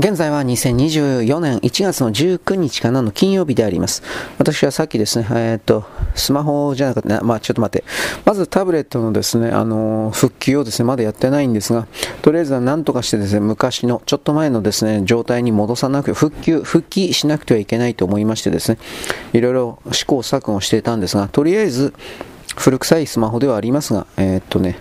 現在は2024年1月の19日かなの金曜日であります。私はさっきですね、えー、っと、スマホじゃなかった、まあちょっと待って。まずタブレットのですね、あの、復旧をですね、まだやってないんですが、とりあえずは何とかしてですね、昔の、ちょっと前のですね、状態に戻さなく、復旧、復帰しなくてはいけないと思いましてですね、いろいろ試行錯誤していたんですが、とりあえず、古臭いスマホではありますが、えー、っとね、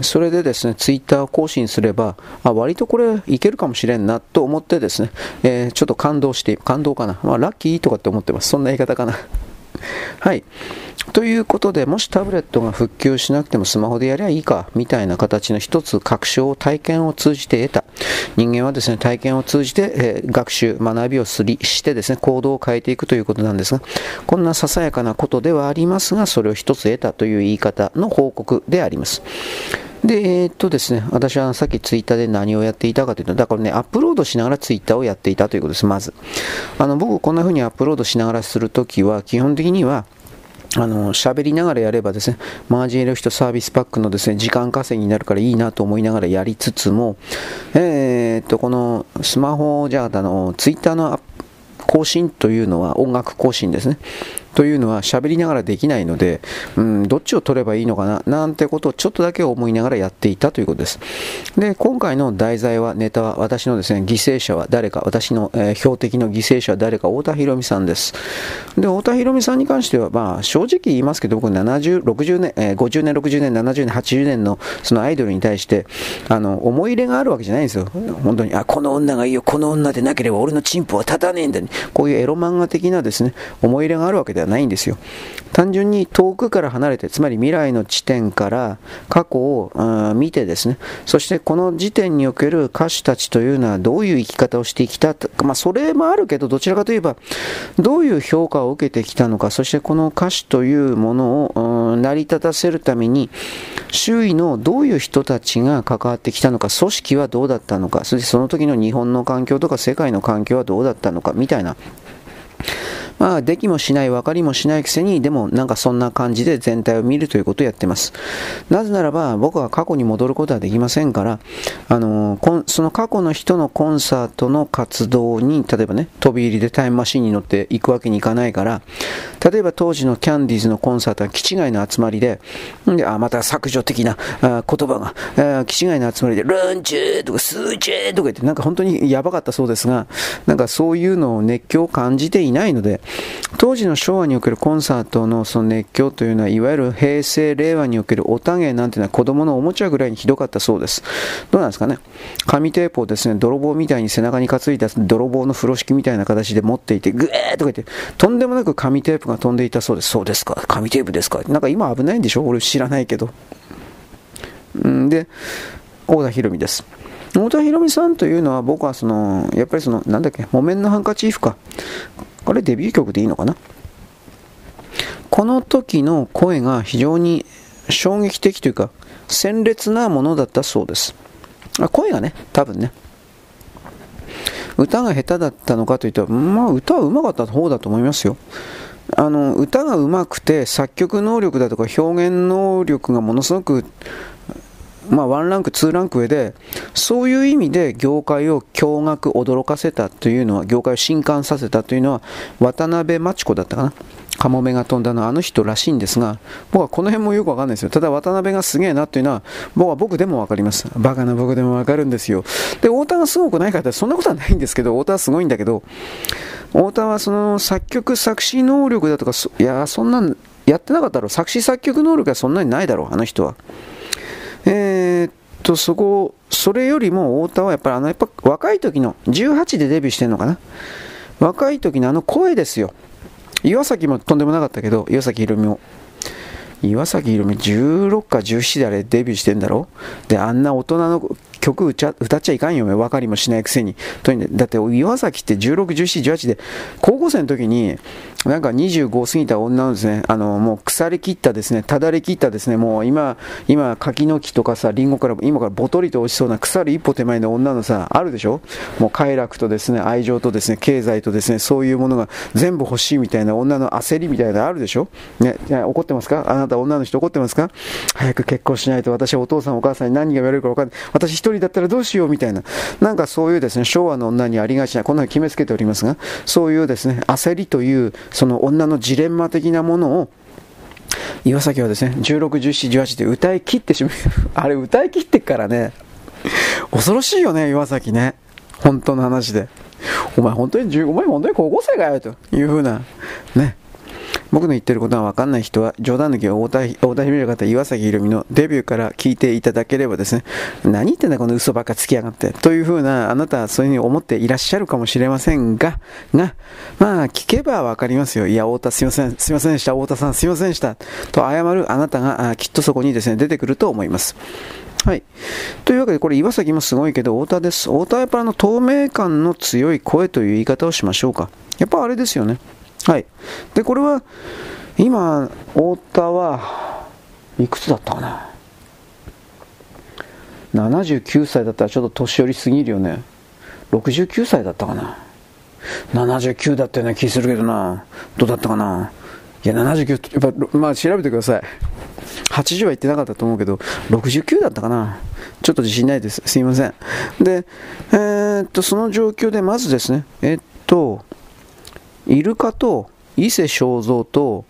それでですね、ツイッターを更新すれば、あ、割とこれいけるかもしれんなと思ってですね、えー、ちょっと感動して、感動かな。まあ、ラッキーとかって思ってます。そんな言い方かな。はい。ということで、もしタブレットが復旧しなくてもスマホでやりゃいいか、みたいな形の一つ確証を、体験を通じて得た。人間はですね、体験を通じて、えー、学習、学びをすりしてですね、行動を変えていくということなんですが、こんなささやかなことではありますが、それを一つ得たという言い方の報告であります。で、えー、っとですね、私はさっきツイッターで何をやっていたかというと、だからね、アップロードしながらツイッターをやっていたということです、まず。あの、僕、こんな風にアップロードしながらするときは、基本的には、あの、喋りながらやればですね、マージンエレフトサービスパックのですね、時間稼ぎになるからいいなと思いながらやりつつも、えー、っと、このスマホじゃあ、あの、ツイッターの更新というのは音楽更新ですね。というのは喋りながらできないので、うん、どっちを取ればいいのかな、なんてことをちょっとだけ思いながらやっていたということです。で、今回の題材は、ネタは、私のですね、犠牲者は誰か、私の、えー、標的の犠牲者は誰か、太田博美さんです。で、太田博美さんに関しては、まあ、正直言いますけど、僕70、60年、えー、50年、60年、70年、80年のそのアイドルに対して、あの、思い入れがあるわけじゃないんですよ。本当に、あ、この女がいいよ、この女でなければ俺のチンポは立たねえんだ、こういうエロ漫画的なですね、思い入れがあるわけではないんですよ。単純に遠くから離れて、つまり未来の地点から過去を見てですね、そしてこの時点における歌手たちというのはどういう生き方をしてきたまあそれもあるけど、どちらかといえば、どういう評価を受けてきたのか、そしてこの歌手というものを成り立たせるために、周囲のどういう人たちが関わってきたのか、組織はどうだったのか、そしてその時の日本の環境とか世界の環境はどうだったのか、みたいな。まあ、できもしない、分かりもしないくせに、でもなんかそんな感じで全体を見るということをやってます。なぜならば、僕は過去に戻ることはできませんから、あのその過去の人のコンサートの活動に、例えばね、飛び入りでタイムマシンに乗って行くわけにいかないから、例えば当時のキャンディーズのコンサートは気違いの集まりで、であまた削除的なあ言葉が、あ気違いの集まりで、ルンチューとかスーチューとか言って、なんか本当にやばかったそうですが、なんかそういうのを熱狂を感じていないので、当時の昭和におけるコンサートのその熱狂というのは、いわゆる平成、令和におけるおたげなんていうのは子供のおもちゃぐらいにひどかったそうです。どうなんですかね。紙テープをですね、泥棒みたいに背中に担いだ泥棒の風呂敷みたいな形で持っていて、ぐえーとか言って、とんでもなく紙テープが飛んでいたそうです。そうですか？紙テープですか？なんか今危ないんでしょ俺知らないけど。んで、大田博美です。太田博美さんというのは僕はその、やっぱりその、なんだっけ、木綿のハンカチーフか。これデビュー曲でいいのかな？この時の声が非常に衝撃的というか、鮮烈なものだったそうです。声がね、多分ね。歌が下手だったのかというと、まあ歌は上手かった方だと思いますよ。あの歌が上手くて作曲能力だとか表現能力がものすごくまあ、1ランク、2ランク上で、そういう意味で業界を驚愕、驚かせたというのは、業界を震撼させたというのは、渡辺真知子だったかな。カモメが飛んだのはあの人らしいんですが、僕はこの辺もよくわかんないですよ。ただ渡辺がすげえなというのは、僕は僕でもわかります。バカな僕でもわかるんですよ。で、太田がすごくないかってそんなことはないんですけど、太田はすごいんだけど、太田はその作曲、作詞能力だとか、いや、そんなんやってなかったろう。作詞作曲能力はそんなにないだろう、あの人は。えー、っと、そこ、それよりも太田はやっぱりあの、やっぱ若い時の、18でデビューしてんのかな？若い時のあの声ですよ。岩崎もとんでもなかったけど、岩崎宏美も。岩崎宏美16か17であれデビューしてんだろ？で、あんな大人の曲歌っちゃいかんよ、分かりもしないくせに。とにだって岩崎って16、17、18で、高校生の時に、なんか25過ぎた女のですね、あの、もう腐りきったですね、ただれきったですね、もう今、今、柿の木とかさ、リンゴから、今からボトリと落ちそうな腐る一歩手前の女のさ、あるでしょ？もう快楽とですね、愛情とですね、経済とですね、そういうものが全部欲しいみたいな女の焦りみたいなのあるでしょ？ね、怒ってますか？あなた女の人怒ってますか？早く結婚しないと私はお父さんお母さんに何が言われるか分かんない。私一人だったらどうしようみたいな、なんかそういうですね、昭和の女にありがちな、こんなの決めつけておりますが、そういうですね、焦りという、その女のジレンマ的なものを、岩崎はですね、16、17、18で歌い切ってしまう。あれ歌い切ってからね、恐ろしいよね、岩崎ね。本当の話で。お前本当に15、お前本当に高校生かよというふうな、ね。僕の言ってることが分かんない人は、冗談抜きは太田太田姫の方、岩崎宏美のデビューから聞いていただければですね、何言ってんだこの嘘ばっかつきやがって、というふうな、あなたはそういうふうに思っていらっしゃるかもしれませんが、が、まあ、聞けば分かりますよ。いや、太田すいません、すいませんでした、太田さんすいませんでした、と謝るあなたが、きっとそこにですね、出てくると思います。はい。というわけで、これ岩崎もすごいけど、太田です。太田はやっぱあの透明感の強い声という言い方をしましょうか。やっぱあれですよね。はい。で、これは、今、太田はいくつだったかな？79歳だったらちょっと年寄りすぎるよね。69歳だったかな？79だったような気するけどな。どうだったかな？いや79やっぱまあ調べてください。80は言ってなかったと思うけど69だったかな？ちょっと自信ないです。すいません。でえー、っとその状況でまずですねえー、っとイルカと伊勢正蔵と、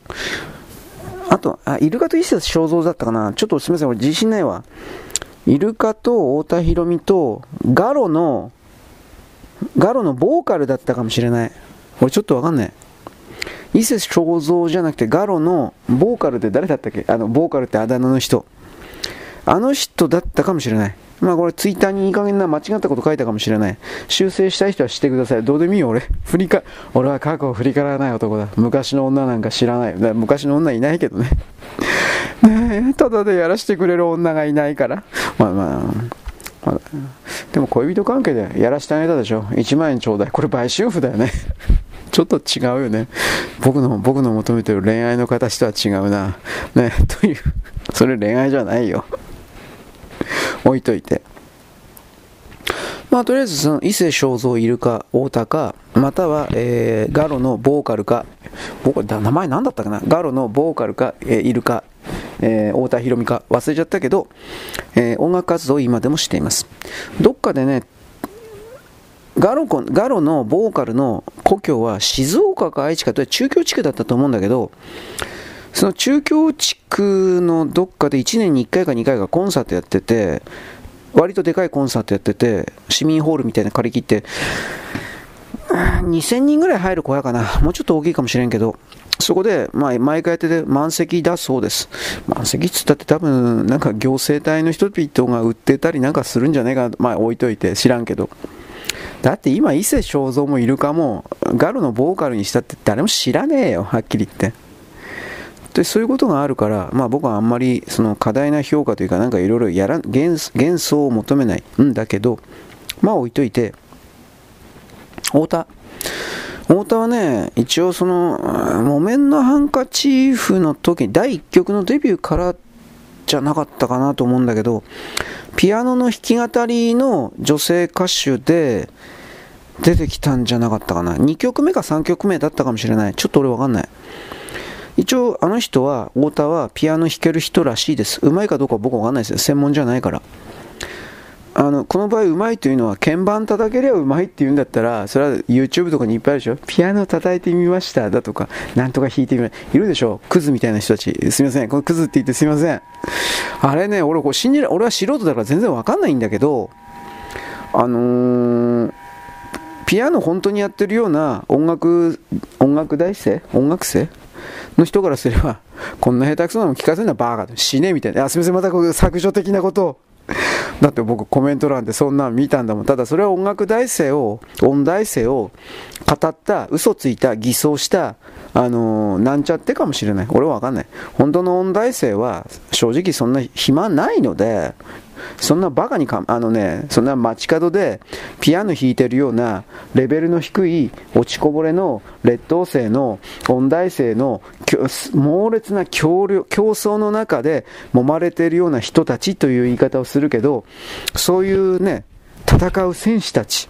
あと、あ、イルカと伊勢正蔵だったかなちょっとすみません、俺自信ないわ。イルカと太田博美と、ガロの、ガロのボーカルだったかもしれない。俺ちょっとわかんない。伊勢正蔵じゃなくてガロのボーカルって誰だったっけ？あの、ボーカルってあだ名の人。あの人だったかもしれない。まあこれツイッターにいい加減な間違ったこと書いたかもしれない。修正したい人はしてください。どうでもいいよ、俺。振りか、俺は過去を振り返らない男だ。昔の女なんか知らない。昔の女いないけどね。ね、ただでやらせてくれる女がいないから。まあまあ、ま、でも恋人関係でやらせてあげたでしょ。1万円ちょうだい。これ売春婦だよね。ちょっと違うよね。僕の、僕の求めてる恋愛の形とは違うな。ね、という、それ恋愛じゃないよ。置いといて。まあ、とりあえずその伊勢正蔵いるか、太田か、または、えー、ガロのボーカルか、ボーカル名前何だったかな？ガロのボーカルか、えー、いるか、えー、太田博美か忘れちゃったけど、えー、音楽活動を今でもしています。どっかでね、ガロガロのボーカルの故郷は静岡か愛知かと中京地区だったと思うんだけど、その中京地区のどっかで1年に1回か2回かコンサートやってて、割とでかいコンサートやってて、市民ホールみたいな借り切って、2000人ぐらい入る小屋かな。もうちょっと大きいかもしれんけど、そこで、まあ、毎回やってて満席だそうです。満席っつったって多分、なんか行政隊の人々が売ってたりなんかするんじゃないか。まあ置いといて知らんけど。だって今、伊勢正蔵もいるかも、ガルのボーカルにしたって誰も知らねえよ、はっきり言って。でそういうことがあるから、まあ、僕はあんまりその過大な評価というか、なんかいろいろやら幻幻想を求めないんだけど、まあ置いといて、太田。太田はね、一応その、木綿のハンカチーフの時に、第1曲のデビューからじゃなかったかなと思うんだけど、ピアノの弾き語りの女性歌手で出てきたんじゃなかったかな。2曲目か3曲目だったかもしれない。ちょっと俺わかんない。一応あの人は太田はピアノ弾ける人らしいです。うまいかどうか僕は分かんないですよ。専門じゃないから。あのこの場合うまいというのは鍵盤叩けりゃうまいって言うんだったらそれは YouTube とかにいっぱいあるでしょ。ピアノ叩いてみましただとかなんとか弾いてみました。いるでしょクズみたいな人たち。すみません。このクズって言ってすみません。あれね俺こう信じら俺は素人だから全然わかんないんだけどあのー、ピアノ本当にやってるような音楽音楽大生？音楽生？の人からすれば、こんな下手くそなの聞かせるのはバーガー死ねみたいな。あ、すみません、またこう削除的なことを。だって僕コメント欄でそんなん見たんだもん。ただそれは音楽大生を、音大生を語った、嘘ついた、偽装した、あのー、なんちゃってかもしれない。俺はわかんない。本当の音大生は正直そんな暇ないので、そんなバカにか、あのね、そんな街角でピアノ弾いてるようなレベルの低い落ちこぼれの劣等生の音大生の猛烈な競競争の中で揉まれてるような人たちという言い方をするけど、そういうね、戦う戦士たち、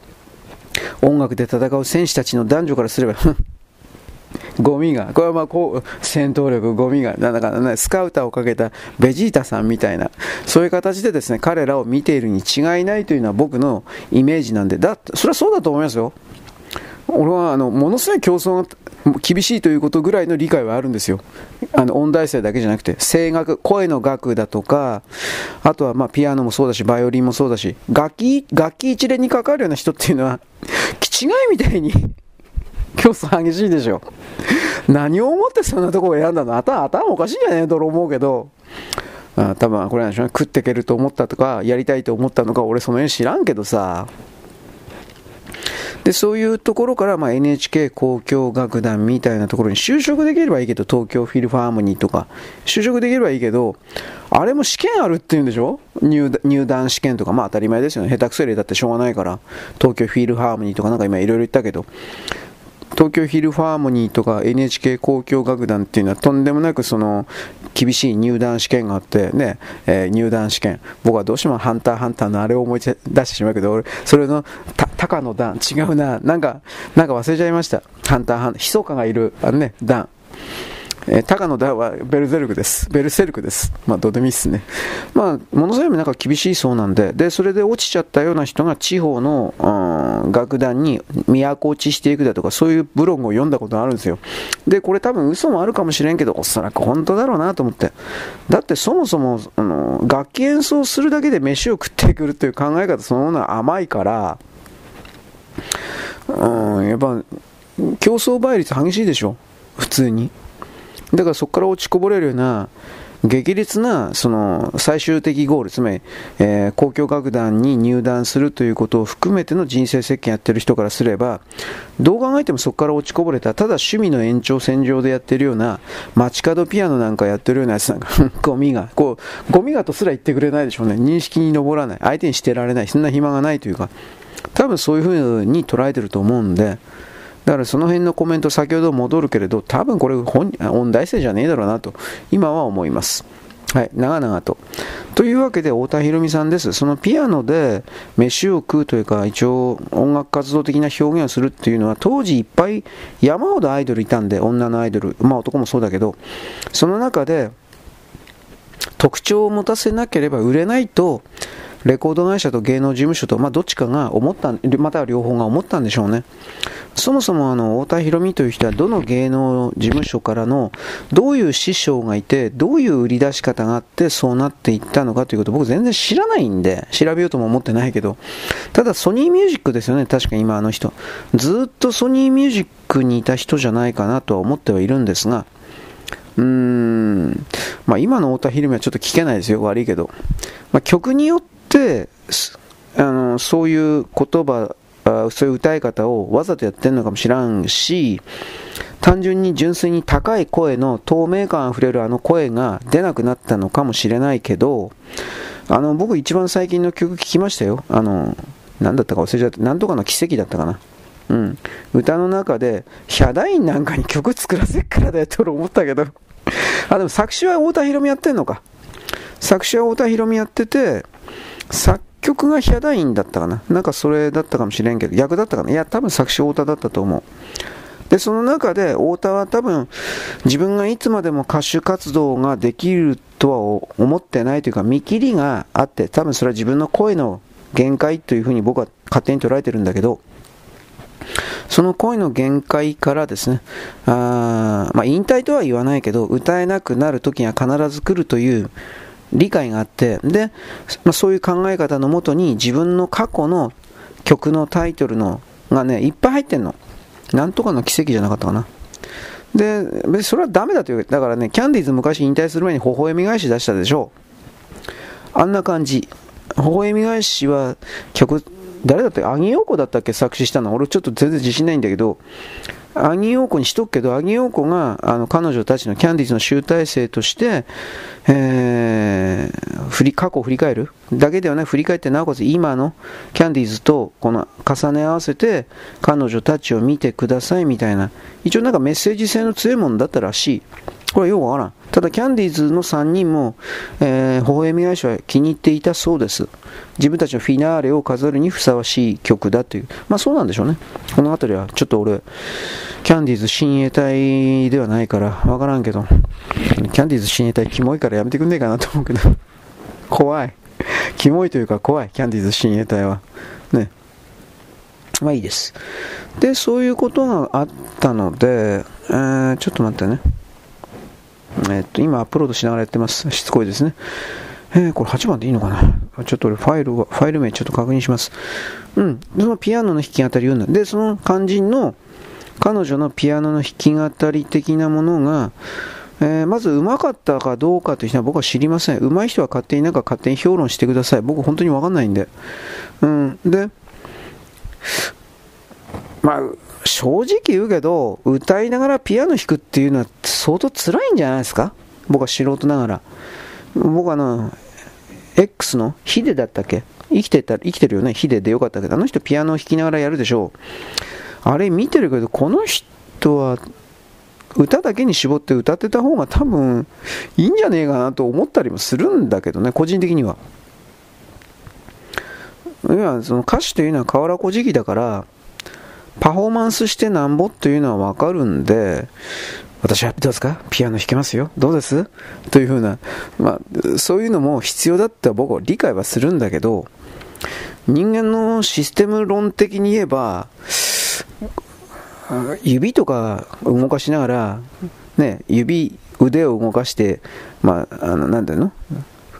音楽で戦う戦士たちの男女からすれば、ゴミが、これはまあこう、戦闘力、ゴミが、なんだかね、スカウターをかけたベジータさんみたいな、そういう形でですね、彼らを見ているに違いないというのは僕のイメージなんで、だそれはそうだと思いますよ。俺はあのものすごい競争が厳しいということぐらいの理解はあるんですよ。あの音大生だけじゃなくて、声楽、声の楽だとか、あとはまあピアノもそうだし、バイオリンもそうだし、楽器、楽器一連に関わるような人っていうのは、気違いみたいに競争激しいでしょ。何を思ってそんなとこを選んだの？頭頭おかしいんじゃねえと思うけど、あ多分これなんでしょうね、食っていけると思ったとか、やりたいと思ったのか、俺その辺知らんけどさ、で、そういうところから、まあ、NHK 交響楽団みたいなところに就職できればいいけど、東京フィルファーモニーとか、就職できればいいけど、あれも試験あるっていうんでしょ？入入団試験とか、まあ当たり前ですよね。下手くそ入れたってしょうがないから、東京フィルハーモニーとかなんか今いろいろ言ったけど、東京ヒルファーモニーとか NHK 交響楽団っていうのはとんでもなくその厳しい入団試験があってね、えー、入団試験。僕はどうしてもハンターハンターのあれを思い出してしまうけど俺それの高の段違うな。なんかなんか忘れちゃいました。ハンターハンター。ひそかがいる。あのね段えー、高野ダはベルゼルクです。ベルセルクです。まあ、どうでもいいっすね。まあ、ものすごいなんか厳しいそうなんで、で、それで落ちちゃったような人が地方の、うん、楽団に都落ちしていくだとか、そういうブログを読んだことがあるんですよ。で、これ多分嘘もあるかもしれんけど、おそらく本当だろうなと思って。だってそもそも、あの、楽器演奏するだけで飯を食ってくるという考え方そのものは甘いから、うん、やっぱ、競争倍率激しいでしょ。普通に。だからそこから落ちこぼれるような激烈なその最終的ゴール、つまり、えー、交響楽団に入団するということを含めての人生設計やってる人からすれば、どう考えてもそこから落ちこぼれた、ただ趣味の延長線上でやってるような、街角ピアノなんかやってるようなやつなんか、ゴミが、こう、ゴミがとすら言ってくれないでしょうね。認識に上らない。相手にしてられない。そんな暇がないというか、多分そういうふうに捉えてると思うんで、だからその辺のコメント先ほど戻るけれど、多分これ本、音大生じゃねえだろうなと、今は思います。はい、長々と。というわけで、太田博美さんです。そのピアノで飯を食うというか、一応音楽活動的な表現をするっていうのは、当時いっぱい山ほどアイドルいたんで、女のアイドル、まあ男もそうだけど、その中で特徴を持たせなければ売れないと、レコード会社と芸能事務所と、まあ、どっちかが思った、または両方が思ったんでしょうね。そもそもあの、太田博美という人はどの芸能事務所からの、どういう師匠がいて、どういう売り出し方があって、そうなっていったのかということ僕全然知らないんで、調べようとも思ってないけど、ただソニーミュージックですよね、確か今あの人。ずっとソニーミュージックにいた人じゃないかなとは思ってはいるんですが、うーん、まあ今の太田博美はちょっと聞けないですよ、悪いけど。まあ、曲によって、あのそういう言葉そういう歌い方をわざとやってるのかもしらんし単純に純粋に高い声の透明感あふれるあの声が出なくなったのかもしれないけどあの僕一番最近の曲聴きましたよ。あの何だったか忘れちゃった。何とかの奇跡だったかな。うん、歌の中でヒャダインなんかに曲作らせっからだよと思ったけど。あでも作詞は太田博美やってんのか。作詞は太田博美やってて作曲がヒャダインだったかな？なんかそれだったかもしれんけど、逆だったかな？いや、多分作詞太田だったと思う。で、その中で太田は多分自分がいつまでも歌手活動ができるとは思ってないというか見切りがあって、多分それは自分の声の限界というふうに僕は勝手に捉えてるんだけど、その声の限界からですね、あまあ、引退とは言わないけど、歌えなくなる時が必ず来るという理解があって、で、まあ、そういう考え方のもとに自分の過去の曲のタイトルのがね、いっぱい入ってんの。なんとかの奇跡じゃなかったかな。で、別にそれはダメだという。だからね、キャンディーズ昔引退する前に微笑み返し出したでしょ。あんな感じ。微笑み返しは曲、誰だってアギヨーコだったっけ作詞したの俺ちょっと全然自信ないんだけど、アギヨーコにしとくけど、アギヨーコがあの彼女たちのキャンディーズの集大成として、えー、振り過去を振り返る？だけではなく、振り返ってなおかつ今のキャンディーズとこの重ね合わせて彼女たちを見てくださいみたいな、一応なんかメッセージ性の強いものだったらしい。これよくわからん。ただ、キャンディーズの3人も、えー、微笑み返しは気に入っていたそうです。自分たちのフィナーレを飾るにふさわしい曲だという。まあそうなんでしょうね。この辺りは、ちょっと俺、キャンディーズ親衛隊ではないから、わからんけど、キャンディーズ親衛隊キモいからやめてくんねえかなと思うけど、怖い。キモいというか怖い、キャンディーズ親衛隊は。ね。まあいいです。で、そういうことがあったので、えー、ちょっと待ってね。えっと、今アップロードしながらやってます。しつこいですね。えー、これ8番でいいのかな？ちょっと俺ファイルは、ファイル名ちょっと確認します。うん。そのピアノの弾き語りうんだ。で、その肝心の、彼女のピアノの弾き語り的なものが、えー、まず上手かったかどうかという人は僕は知りません。上手い人は勝手になんか勝手に評論してください。僕本当にわかんないんで。うん。で、まあ、正直言うけど、歌いながらピアノ弾くっていうのは相当辛いんじゃないですか？僕は素人ながら。僕あの、X のヒデだったっけ？生きてた、生きてるよね？ヒデでよかったけ？ど、あの人ピアノを弾きながらやるでしょう。あれ見てるけど、この人は歌だけに絞って歌ってた方が多分いいんじゃねえかなと思ったりもするんだけどね、個人的には。いや、その歌手というのは河原小時だから、パフォーマンスしてなんぼというのはわかるんで、私はどうですか？ピアノ弾けますよ。どうです？というふうな、まあ、そういうのも必要だって僕は理解はするんだけど、人間のシステム論的に言えば、指とか動かしながら、ね、指、腕を動かして、まあ、あの、なんだの？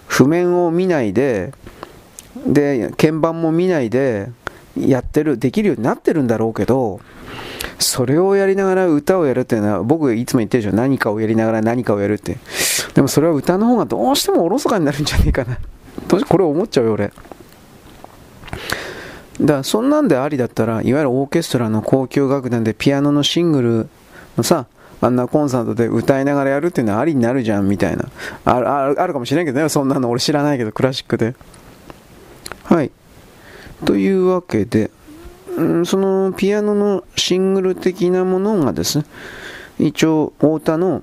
譜面を見ないで、で、鍵盤も見ないで、やってる、できるようになってるんだろうけど、それをやりながら歌をやるっていうのは、僕いつも言ってるでしょ、何かをやりながら何かをやるって。でもそれは歌の方がどうしてもおろそかになるんじゃねえかな。どうしこれ思っちゃうよ、俺。だからそんなんでありだったら、いわゆるオーケストラの高級楽団でピアノのシングルのさ、あんなコンサートで歌いながらやるっていうのはありになるじゃんみたいな。あるあるかもしれんけどね、そんなの俺知らないけど、クラシックで。はい。というわけで、うん、そのピアノのシングル的なものがですね、一応、太田の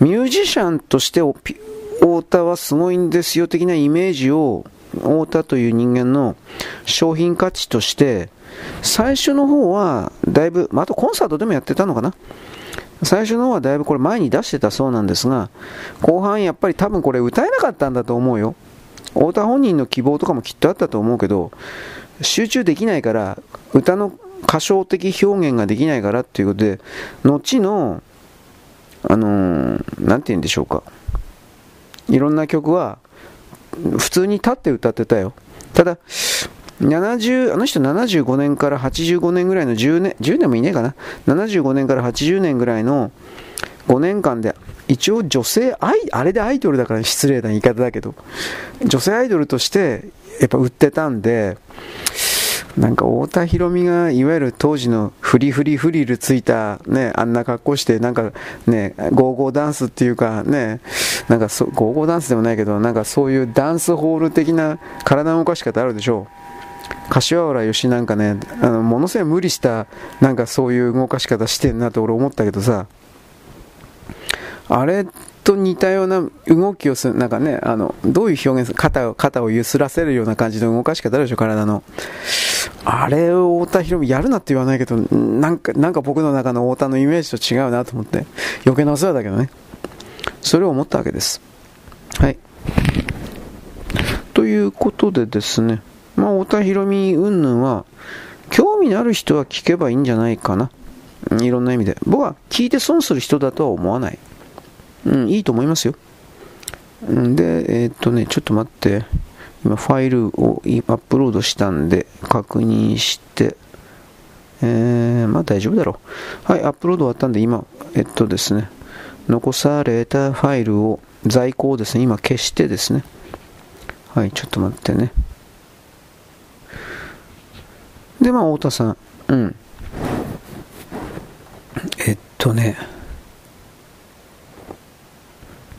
ミュージシャンとして太田はすごいんですよ的なイメージを太田という人間の商品価値として最初の方はだいぶ、まあ、あとコンサートでもやってたのかな。最初の方はだいぶこれ前に出してたそうなんですが後半やっぱり多分これ歌えなかったんだと思うよ。太田本人の希望とかもきっとあったと思うけど集中できないから歌の歌唱的表現ができないからっていうことで後のあのー、て言うんでしょうか。いろんな曲は普通に立って歌ってたよ。ただ70あの人75年から85年ぐらいの10年10年もいねえかな。75年から80年ぐらいの5年間で一応女性アイあれでアイドルだから失礼な言い方だけど女性アイドルとしてやっぱ売ってたんでなんか太田裕美がいわゆる当時のフリフリフリルついたねあんな格好してなんかねゴーゴーダンスっていうかねなんかそゴーゴーダンスでもないけどなんかそういうダンスホール的な体の動かし方あるでしょう。柏原義なんかねあのものすごい無理したなんかそういう動かし方してんなと俺思ったけどさ。あれと似たような動きをする、なんかね、あの、どういう表現する肩を、肩を揺すらせるような感じの動かし方あるでしょ、体の。あれを太田博美やるなって言わないけど、なんか、なんか僕の中の太田のイメージと違うなと思って、余計なお世話だけどね。それを思ったわけです。はい。ということでですね、まあ、太田博美云々は、興味のある人は聞けばいいんじゃないかな。いろんな意味で。僕は聞いて損する人だとは思わない。うん、いいと思いますよ。で、えー、っとね、ちょっと待って。今、ファイルをアップロードしたんで、確認して、えー、まあ大丈夫だろう。はい、アップロード終わったんで、今、えっとですね、残されたファイルを、在庫をですね、今消してですね、はい、ちょっと待ってね。で、まあ、太田さん、うん。えっとね、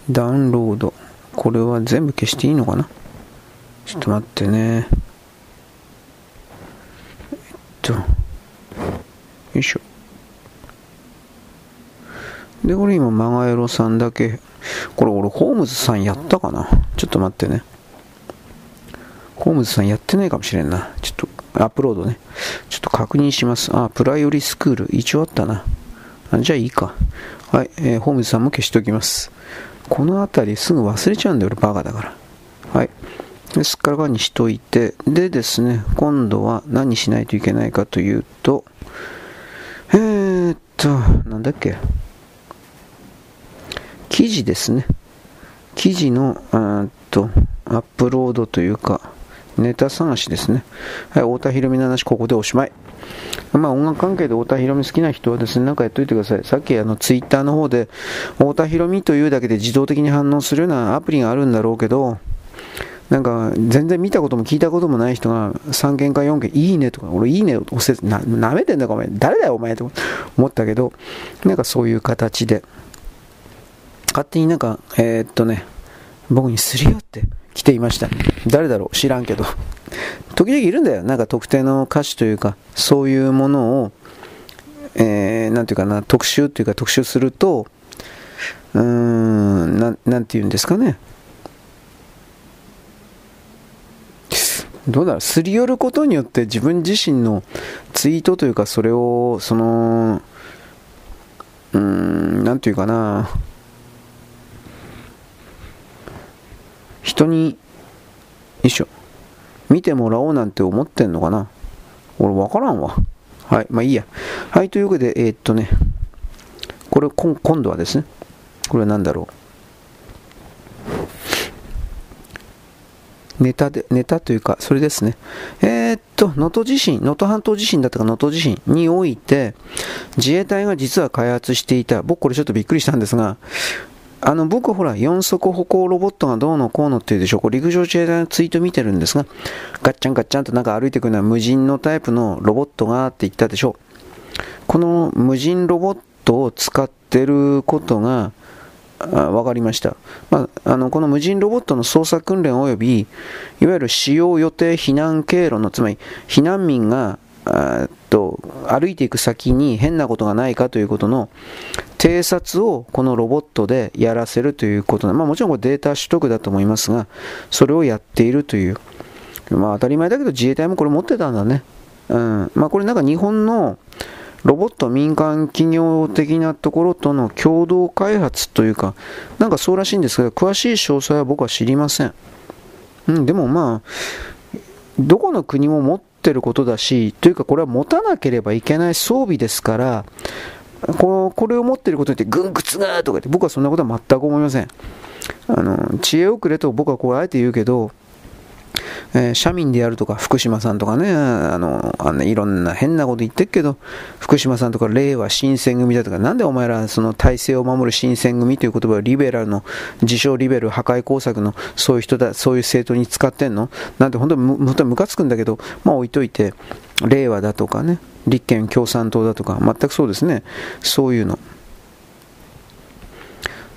ダウンロード。これは全部消していいのかな？ちょっと待ってね。えっと、よいしょ。で、これ今、マガエロさんだけ、これ俺、ホームズさんやったかな？ちょっと待ってね。ホームズさんやってないかもしれんな。ちょっと、アップロードね。ちょっと確認します。あ、プライオリスクール、一応あったな。あじゃあいいか。はい、えー、ホームズさんも消しておきます。この辺りすぐ忘れちゃうんだよ、俺バカだから。はい。ですからかにしといて、でですね、今度は何しないといけないかというと、えー、っと、なんだっけ。記事ですね。記事の、うんと、アップロードというか、ネタ探しですね。はい、太田博美の話、ここでおしまい。まあ音楽関係で太田博美好きな人はですね、なんかやっといてください。さっきあのツイッターの方で、太田博美というだけで自動的に反応するようなアプリがあるんだろうけど、なんか全然見たことも聞いたこともない人が3件か4件、いいねとか、俺いいねを押せな、なめてんだかお前、誰だよお前と思ったけど、なんかそういう形で、勝手になんか、えー、っとね、僕にすり寄って来ていました。誰だろう？知らんけど。時々いるんだよ。なんか特定の歌手というか、そういうものを、えー、なんていうかな、特集というか特集すると、うーん、ななんていうんですかね。どうだろう、すり寄ることによって自分自身のツイートというか、それを、その、うーん、なんていうかな、人に、よいしょ、見てもらおうなんて思ってんのかな？俺わからんわ。はい、まあいいや。はい、というわけで、えー、っとね、これ、今度はですね、これは何だろう。ネタで、ネタというか、それですね。えー、っと、能登地震、能登半島地震だったか能登地震において、自衛隊が実は開発していた、僕これちょっとびっくりしたんですが、あの、僕ほら、四足歩行ロボットがどうのこうのっていうでしょ。これ陸上自衛隊のツイート見てるんですが、ガッチャンガッチャンとなんか歩いてくるのは無人のタイプのロボットがって言ったでしょ。この無人ロボットを使ってることが、分かりました、まあ、あのこの無人ロボットの操作訓練及びいわゆる使用予定避難経路のつまり避難民がと歩いていく先に変なことがないかということの偵察をこのロボットでやらせるということで、まあ、もちろんこれデータ取得だと思いますが、それをやっているという、まあ、当たり前だけど自衛隊もこれ持ってたんだね。うんまあ、これなんか日本のロボット民間企業的なところとの共同開発というか、なんかそうらしいんですけど、詳しい詳細は僕は知りません。うん、でもまあ、どこの国も持っててることだし、というかこれは持たなければいけない装備ですから、ここれを持っていることによって軍屈がとか言って僕はそんなことは全く思いません。あの知恵遅れと僕はこうあえて言うけどえー、社民であるとか福島さんとかね、あの、あのいろんな変なこと言ってるけど、福島さんとか令和新選組だとか、なんでお前らその体制を守る新選組という言葉をリベラルの、自称リベル破壊工作のそういう人だ、そういう政党に使ってんの？なんて本当にむ、本当にムカつくんだけど、まあ置いといて、令和だとかね、立憲共産党だとか、全くそうですね、そういうの。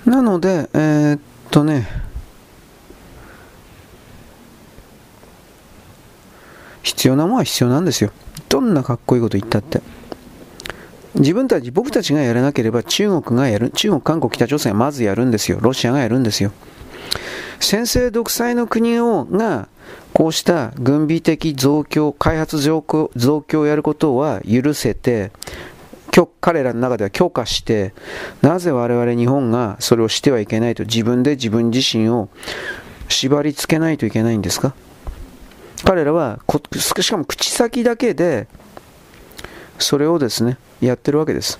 なので、えー、っとね、必要なものは必要なんですよ。どんなかっこいいこと言ったって。自分たち、僕たちがやらなければ中国がやる、中国、韓国、北朝鮮はまずやるんですよ。ロシアがやるんですよ。先制独裁の国をが、こうした軍備的増強、開発増強増強をやることは許せて、彼らの中では許可して、なぜ我々日本がそれをしてはいけないと自分で自分自身を縛り付けないといけないんですか？彼らはしかも口先だけでそれをですねやってるわけです。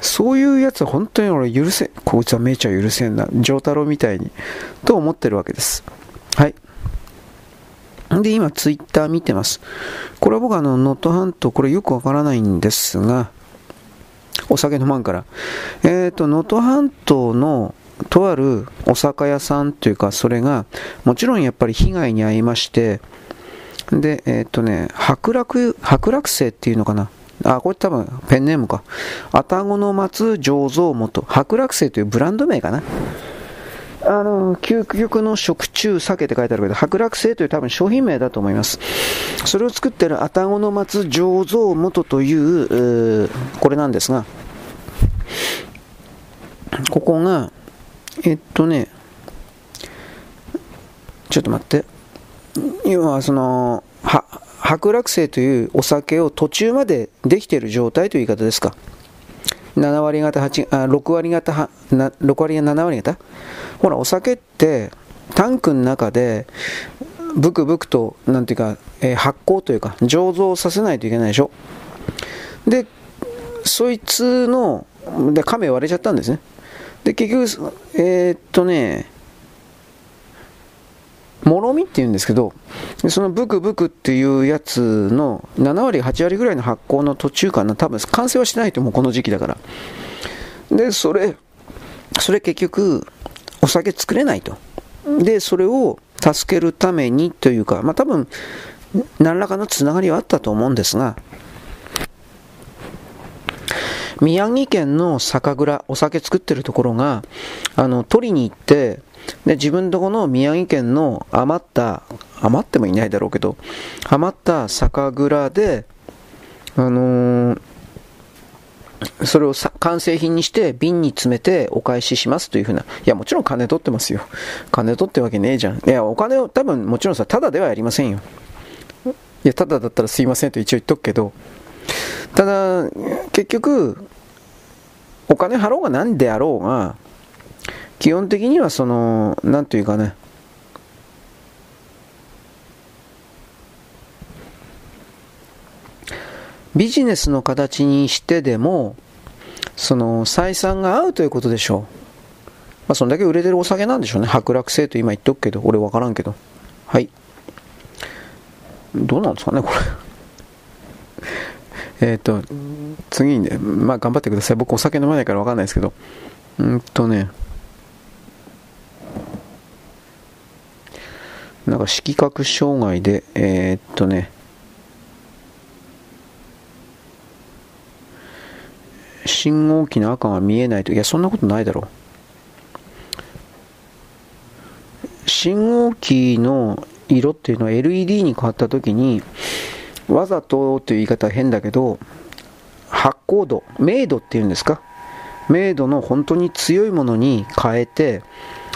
そういうやつは本当に俺許せこいつはめちゃ許せんな。丈太郎みたいにと思ってるわけです。はい。で今ツイッター見てます。これは僕あの能登半島これよくわからないんですがお酒飲まんから。えっ、ー、と能登半島のとあるお酒屋さんというか、それが、もちろんやっぱり被害に遭いまして、で、えー、っとね、白楽、白楽星っていうのかな？あ、これ多分ペンネームか。愛宕の松醸造元。白楽星というブランド名かな？あの、究極の食中酒って書いてあるけど、白楽星という多分商品名だと思います。それを作ってる愛宕の松醸造元という、これなんですが、ここが、えっとね、ちょっと待って。今はその、は、白楽星というお酒を途中までできている状態という言い方ですか。7割方8あ6割方6割や7割方？ほらお酒ってタンクの中でブクブクとなんていうか、えー、発酵というか醸造させないといけないでしょでそいつので亀割れちゃったんですねで結局えー、っとねもろみって言うんですけどそのブクブクっていうやつの7割8割ぐらいの発酵の途中かな。多分完成はしてないと思うこの時期だから。でそれそれ結局お酒作れないと。でそれを助けるためにというかまあ多分何らかのつながりはあったと思うんですが宮城県の酒蔵お酒作ってるところがあの取りに行ってで、自分とこの宮城県の余った、余ってもいないだろうけど、余った酒蔵で、あのー、それを完成品にして瓶に詰めてお返ししますというふうな。いや、もちろん金取ってますよ。金取ってわけねえじゃん。いや、お金を多分もちろんさ、ただではやりませんよ。いや、ただだったらすいませんと一応言っとくけど、ただ、結局、お金払おうが何であろうが、基本的にはその、なんというかね、ビジネスの形にしてでも、その採算が合うということでしょう。まあ、そんだけ売れてるお酒なんでしょうね。白楽星と今言っとくけど、俺わからんけど。はい。どうなんですかね、これ。えっと、次にね、まあ頑張ってください。僕お酒飲まないからわかんないですけど。うんとね、なんか色覚障害で、えー、っとね、信号機の赤が見えないと、いや、そんなことないだろう。信号機の色っていうのは LED に変わった時に、わざとという言い方は変だけど、発光度、明度っていうんですか？明度の本当に強いものに変えて、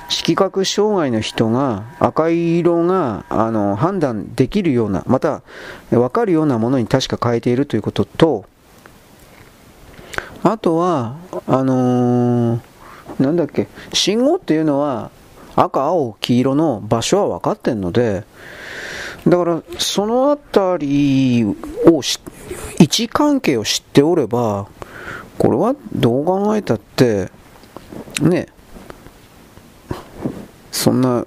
色覚障害の人が赤い色があの判断できるような、また分かるようなものに確か変えているということと、あとは、あのー、なんだっけ、信号っていうのは赤、青、黄色の場所は分かってんので、だからそのあたりを位置関係を知っておれば、これはどう考えたって、ね、そんな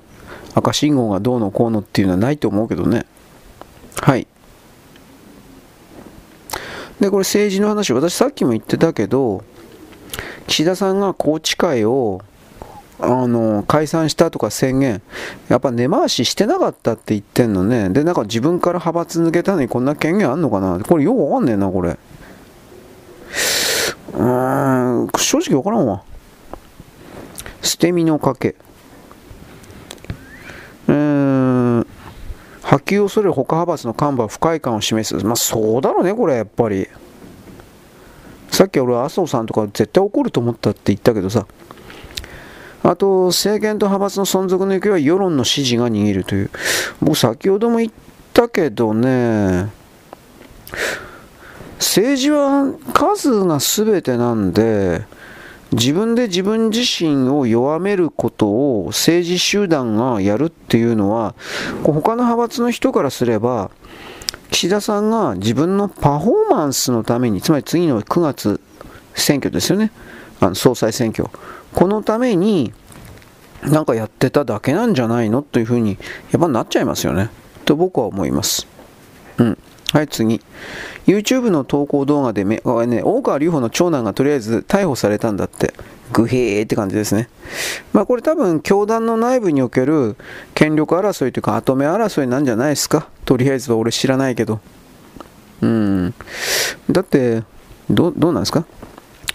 赤信号がどうのこうのっていうのはないと思うけどね。はい。で、これ政治の話、私さっきも言ってたけど、岸田さんが宏池会をあの解散したとか宣言、やっぱ根回ししてなかったって言ってんのね。で、なんか自分から派閥抜けたのにこんな権限あんのかなこれよくわかんねえな、これ。うーん、正直わからんわ。捨て身の賭け。うーん、波及を恐れる他派閥の幹部は不快感を示す。まあそうだろうね、これ、やっぱり。さっき俺麻生さんとか絶対怒ると思ったって言ったけどさ。あと、政権と派閥の存続の行方は世論の支持が握るという。僕先ほども言ったけどね、政治は数が全てなんで、自分で自分自身を弱めることを政治集団がやるっていうのは、他の派閥の人からすれば、岸田さんが自分のパフォーマンスのために、つまり次の9月選挙ですよね、あの総裁選挙、このためになんかやってただけなんじゃないの？というふうにやっぱなっちゃいますよね、と僕は思います。うん。はい、次。YouTube の投稿動画でめ、ね、大川隆法の長男がとりあえず逮捕されたんだって。グヘーって感じですね。まあこれ多分教団の内部における権力争いというか跡目争いなんじゃないですか？とりあえずは俺知らないけど。うん。だって、どどうなんですか？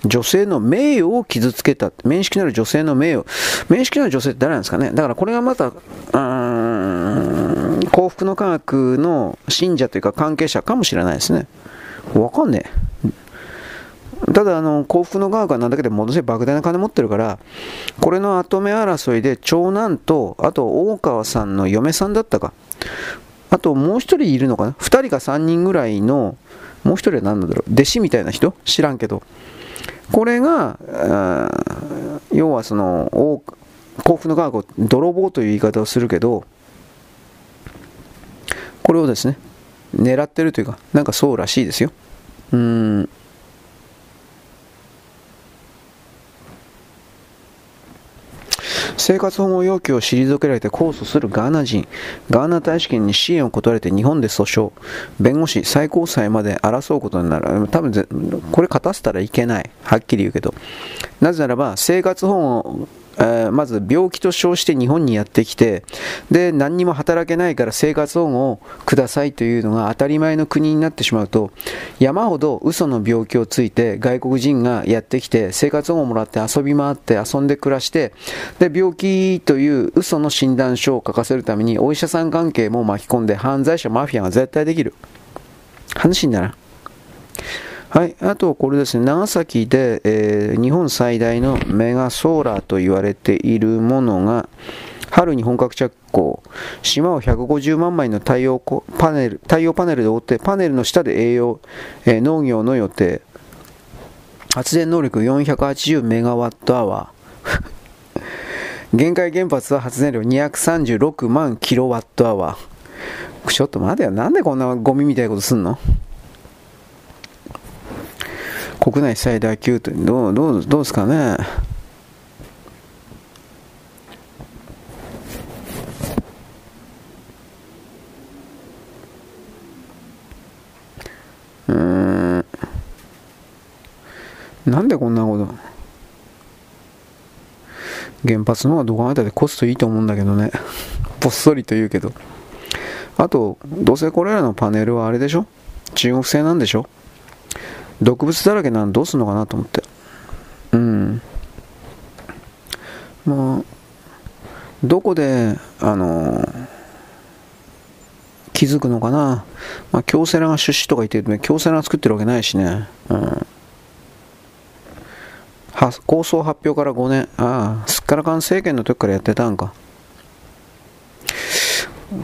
女性の名誉を傷つけた。面識のある女性の名誉。面識のある女性って誰なんですかねだからこれがまた、幸福の科学の信者というか関係者かもしれないですね。わかんねえ。ただあの幸福の科学はなんだけでものすごい莫大な金持ってるからこれの跡目争いで長男とあと大川さんの嫁さんだったかあともう一人いるのかな2人か3人ぐらいのもう一人は何なんだろう弟子みたいな人？知らんけどこれが要はその幸福の科学を泥棒という言い方をするけどこれをですね狙ってるというかなんかそうらしいですよ。うん。生活保護要求を退けられて控訴するガーナ人。ガーナ大使館に支援を断られて日本で訴訟。弁護士最高裁まで争うことになる。多分これ勝たせたらいけない。はっきり言うけど。なぜならば生活保護え、まず病気と称して日本にやってきてで何にも働けないから生活保護をくださいというのが当たり前の国になってしまうと山ほど嘘の病気をついて外国人がやってきて生活保護をもらって遊び回って遊んで暮らしてで病気という嘘の診断書を書かせるためにお医者さん関係も巻き込んで犯罪者マフィアが絶対できる。話にならん。はい、あとこれですね、長崎で、えー、日本最大のメガソーラーと言われているものが、春に本格着工、島を150万枚の太陽パネル太陽パネルで覆って、パネルの下で栄養、えー、農業の予定、発電能力480メガワットアワー。限界原発は発電量236万キロワットアワー。ちょっと待てよ、なんでこんなゴミみたいなことすんの？国内最大級というどうどうどうですかね？うん。なんでこんなこと？原発の方がどこまでコストいいと思うんだけどね。ぽっそりと言うけど。あとどうせこれらのパネルはあれでしょ？中国製なんでしょ？毒物だらけなのどうすんのかなと思って。うん。まあどこであの気づくのかな、まあ、京セラが出資とか言ってる京セラが作ってるわけないしね、うん、は構想発表から5年。ああすっからかん政権の時からやってたんか。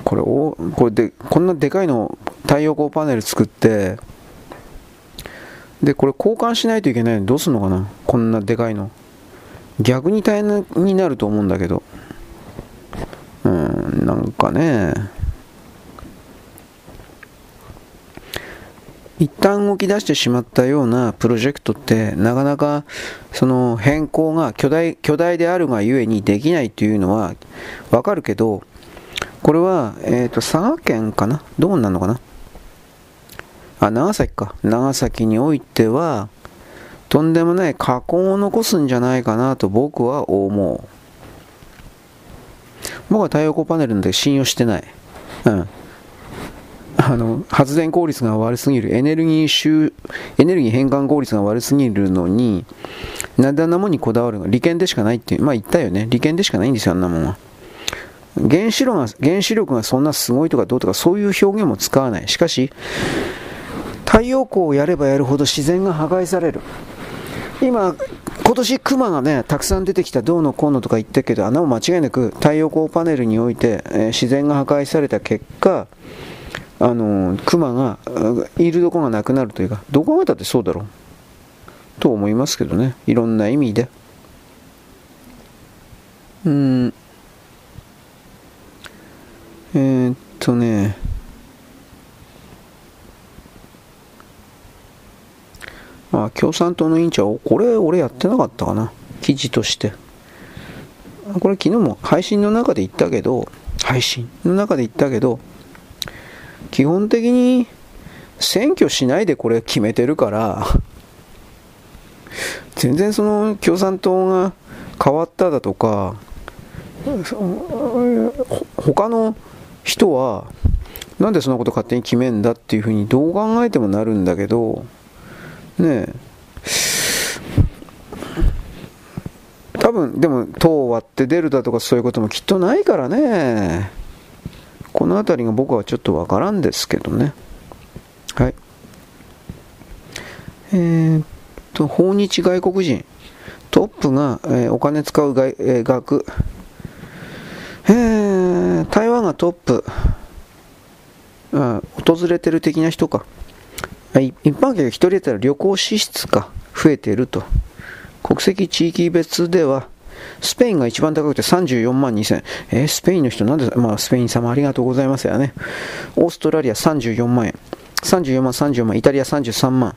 これおこれでこんなでかいの太陽光パネル作ってで、これ交換しないといけないのどうすんのかな？こんなでかいの。逆に大変になると思うんだけど。うん、なんかね。一旦動き出してしまったようなプロジェクトってなかなかその変更が巨大巨大であるがゆえにできないというのはわかるけどこれは、えーと佐賀県かな？どうなのかな？あ、長崎か。長崎においては、とんでもない禍根を残すんじゃないかなと僕は思う。僕は太陽光パネルなんて信用してない。うん。あの、発電効率が悪すぎる。エネルギー収、エネルギー変換効率が悪すぎるのに、なんであんなもんにこだわるの利権でしかないって、まあ言ったよね。利権でしかないんですよ、あんなもんは。原子力が、原子力がそんなすごいとかどうとかそういう表現も使わない。しかし、太陽光をやればやるほど自然が破壊される。今今年クマがねたくさん出てきたどうのこうのとか言ってるけどあの間違いなく太陽光パネルにおいて、えー、自然が破壊された結果あのクマがいるとこがなくなるというかどこがだってそうだろう。と思いますけどね。いろんな意味で。うん。えー、っとね。あ、共産党の委員長、これ俺やってなかったかな。記事として。これ昨日も配信の中で言ったけど、配信の中で言ったけど、基本的に選挙しないでこれ決めてるから、全然その共産党が変わっただとか、他の人はなんでそんなこと勝手に決めんだっていうふうにどう考えてもなるんだけど、ねえ多分、でも、糖を割ってデルタとかそういうこともきっとないからね。この辺りが僕はちょっとわからんですけどね。はい。えー、っと、訪日外国人。トップが、えー、お金使う外、えー、額。えー、台湾がトップ。あ訪れてる的な人か。一般客が1人だったら旅行支出か。増えていると。国籍地域別では、スペインが一番高くて34万2000。えー、スペインの人なんで、まあ、スペイン様ありがとうございますよね。オーストラリア34万円。34万、34万。イタリア33万。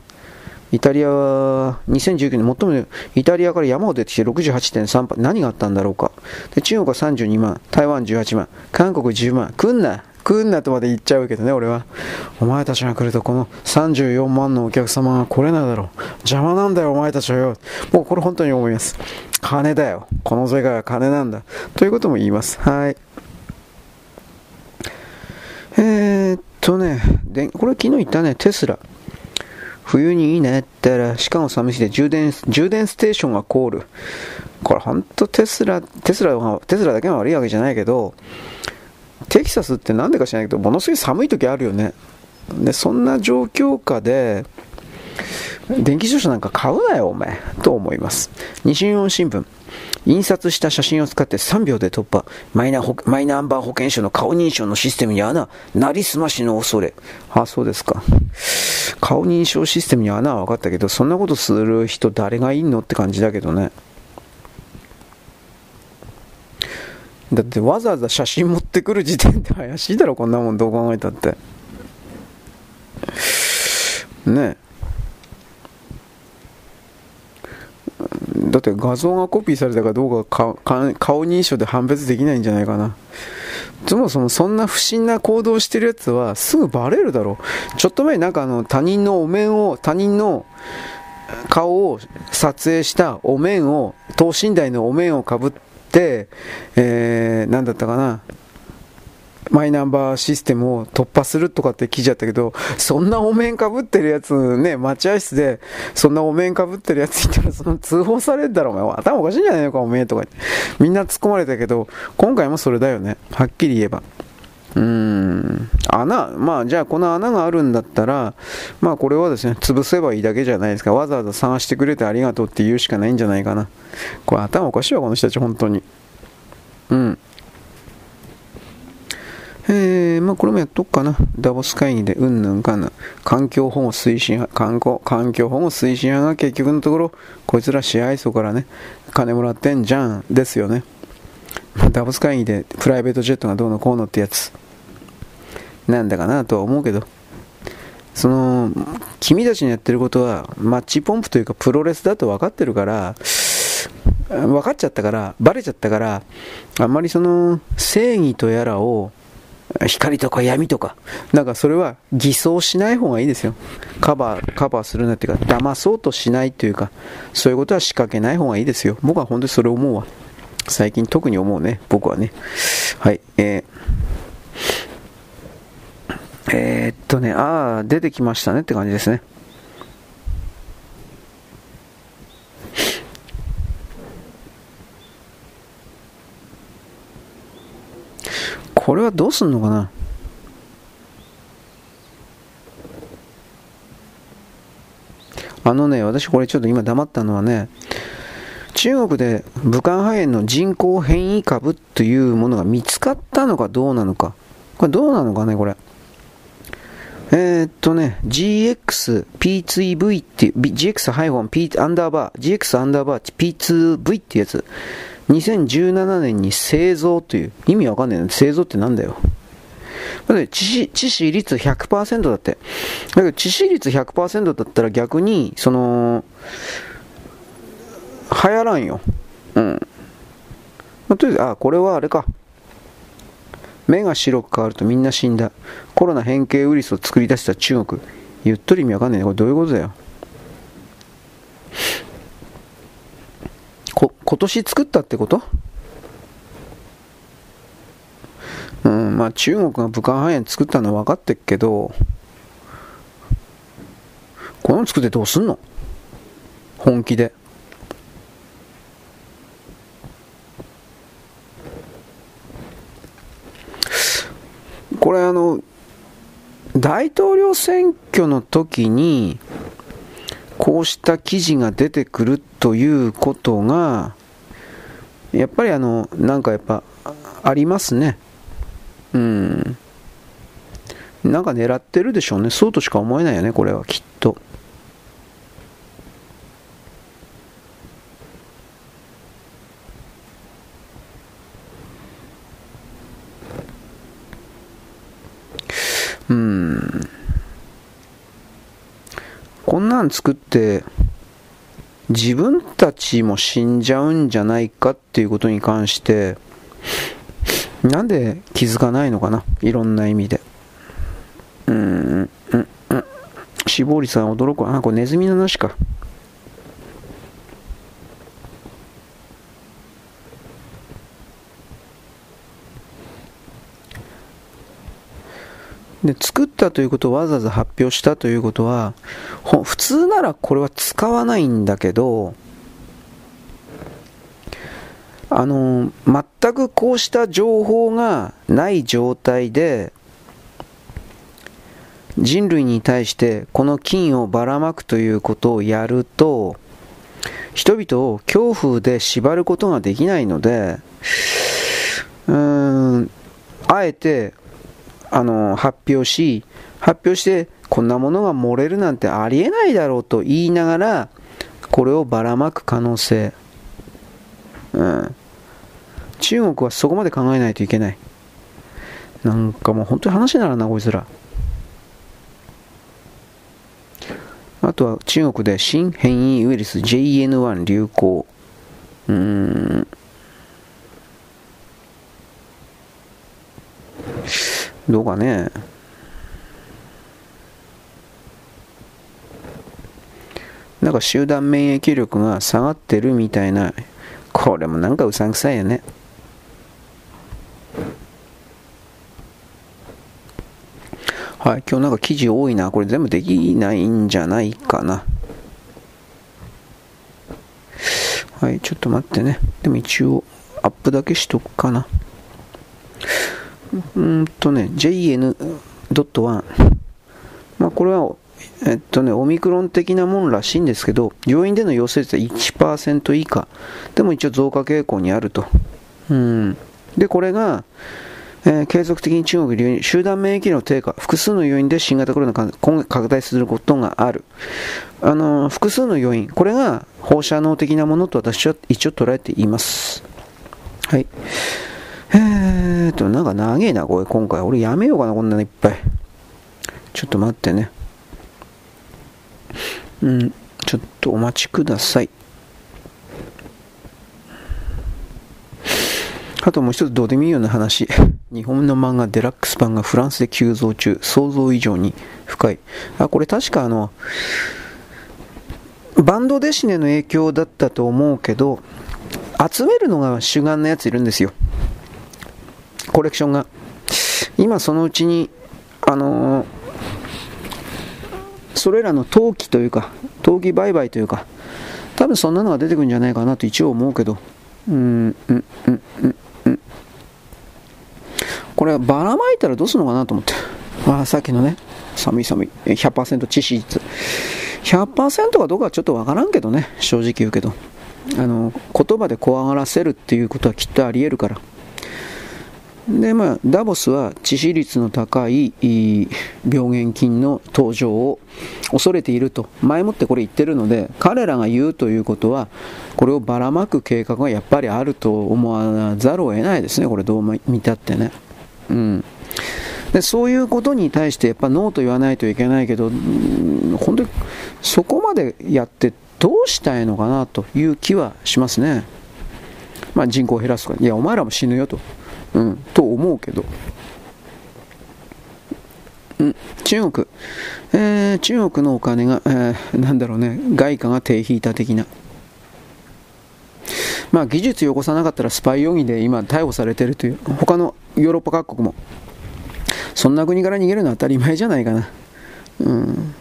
イタリアは2019年最もイタリアから山を出てきて68.3%何があったんだろうかで中国は32万台湾18万韓国10万来んな来んなとまで言っちゃうけどね俺は。お前たちが来るとこの34万のお客様が来れないだろう。邪魔なんだよお前たちはよ。もうこれ本当に思います。金だよ。この世界は金なんだ。ということも言います。はい。えー、っとねでこれ昨日言ったねテスラ。冬にいいねってら、しかも寂しいで充電、充電ステーションが凍る。これ本当テスラ、テスラ、テスラだけが悪いわけじゃないけど、テキサスってなんでか知らないけど、ものすごい寒い時あるよね。で、そんな状況下で、電気自動車なんか買うなよ、お前。と思います。西日本新聞。印刷した写真を使って3秒で突破。マイナマイナンバー保険証の顔認証のシステムに穴。なりすましの恐れ。あ、そうですか。顔認証システムに穴は分かったけど、そんなことする人誰がいんのって感じだけどね。だってわざわざ写真持ってくる時点で怪しいだろ、こんなもんどう考えたって。ねえだって画像がコピーされたかどうか顔認証で判別できないんじゃないかな。そもそもそんな不審な行動してるやつはすぐバレるだろう。ちょっと前なんかあの他人のお面を、他人の顔を撮影したお面を、等身大のお面をかぶって、えー、だったかな。マイナンバーシステムを突破するとかって聞いちゃったけど、そんなお面かぶってるやつね、待合室で、そんなお面かぶってるやついたら、その通報されるだろ、お前。頭おかしいんじゃないのか、おめえとかってみんな突っ込まれたけど、今回もそれだよね。はっきり言えば。うん穴、まあじゃあこの穴があるんだったら、まあこれはですね、潰せばいいだけじゃないですか。わざわざ探してくれてありがとうって言うしかないんじゃないかな。これ頭おかしいわ、この人たち、本当に。うん。えー、まあこれもやっとくかな。ダボス会議でうんぬんかんぬん。環境保護推進派、環境環境保護推進派が結局のところ、こいつら支配層からね、金もらってんじゃん、ですよね。ダボス会議でプライベートジェットがどうのこうのってやつ。なんだかなとは思うけど。その、君たちのやってることは、マッチポンプというかプロレスだと分かってるから、分かっちゃったから、バレちゃったから、あんまりその正義とやらを光とか闇とか。だかそれは偽装しない方がいいですよ。カバー、カバーするなっていうか、騙そうとしないというか、そういうことは仕掛けない方がいいですよ。僕は本当にそれ思うわ。最近特に思うね。僕はね。はい。えー、えー、っとね、ああ、出てきましたねって感じですね。これはどうすんのかな？あのね、私これちょっと今黙ったのはね、中国で武漢肺炎の人工変異株というものが見つかったのかどうなのか。これどうなのかね、これ。えー、っとね、GXP2V っていう、GX-P アンダーバー、GX アンダーバー P2V ってやつ。2017年に製造という、意味わかんないの製造ってなんだよ。だって致死致死率100%だって。だけど致死率100%だったら逆に、その、流行らんよ。うん。まあ、とりあえず、あ、これはあれか。目が白く変わるとみんな死んだ。コロナ変形ウイルスを作り出した中国。言っとる意味わかんないね。これどういうことだよ。こ、今年作ったってこと？うん、まあ中国が武漢肺炎作ったのは分かってっけど、この作ってどうすんの？本気で。これあの、大統領選挙の時に、こうした記事が出てくるということが、やっぱりあの、なんかやっぱ、ありますね。うん。なんか狙ってるでしょうね。そうとしか思えないよね、これはきっと。うん。こんなん作って、自分たちも死んじゃうんじゃないかっていうことに関して、なんで気づかないのかな？いろんな意味で。うん、うん、うん。死亡率が驚く。あ、これネズミの話か。で作ったということをわざわざ発表したということは普通ならこれは使わないんだけどあの全くこうした情報がない状態で人類に対してこの金をばらまくということをやると人々を恐怖で縛ることができないのでうーんあえてあの発表し発表してこんなものが漏れるなんてありえないだろうと言いながらこれをばらまく可能性、うん、中国はそこまで考えないといけない。なんかもう本当に話ならなこいつら。あとは中国で新変異ウイルス JN1 流行。うーん。どうかね。なんか集団免疫力が下がってるみたいな。これもなんかうさんくさいよね。はい今日なんか記事多いな。これ全部できないんじゃないかな。はいちょっと待ってね。でも一応アップだけしとくかな。うんとね、JN.1。まあ、これは、えっとね、オミクロン的なものらしいんですけど、病院での陽性率は1%以下。でも一応増加傾向にあると。うん。で、これが、えー、継続的に中国流集団免疫の低下、複数の要因で新型コロナが今拡大することがある。あのー、複数の要因、これが放射能的なものと私は一応捉えています。はい。えーと、なんか長えな、これ、今回。俺やめようかな、こんなのいっぱい。ちょっと待ってね。うん、ちょっとお待ちください。あともう一つどうでもいいような話。日本の漫画デラックス版がフランスで急増中。想像以上に深い。あ、これ確かあの、バンドデシネの影響だったと思うけど、集めるのが主眼のやついるんですよ。コレクションが。今そのうちに、あのー、それらの陶器というか、陶器売買というか、多分そんなのが出てくるんじゃないかなと一応思うけど、うん、うん、うん、うん、うん。こればらまいたらどうするのかなと思って。あさっきのね、寒い寒い、100%致死率。100%かどうかはちょっとわからんけどね、正直言うけど。あの、言葉で怖がらせるっていうことはきっとあり得るから。でまあ、ダボスは致死率の高い病原菌の登場を恐れていると前もってこれ言ってるので彼らが言うということはこれをばらまく計画がやっぱりあると思わざるを得ないですねこれどう見たってね、うん、でそういうことに対してやっぱノーと言わないといけないけど本当にそこまでやってどうしたいのかなという気はしますね、まあ、人口を減らすとかいやお前らも死ぬよと。うん、と思うけど。うん、中国、えー、中国のお金が、えー、なんだろうね、外貨が手引いた的な。まあ、技術よこさなかったらスパイ容疑で今逮捕されてるという、他のヨーロッパ各国も、そんな国から逃げるのは当たり前じゃないかな。うん。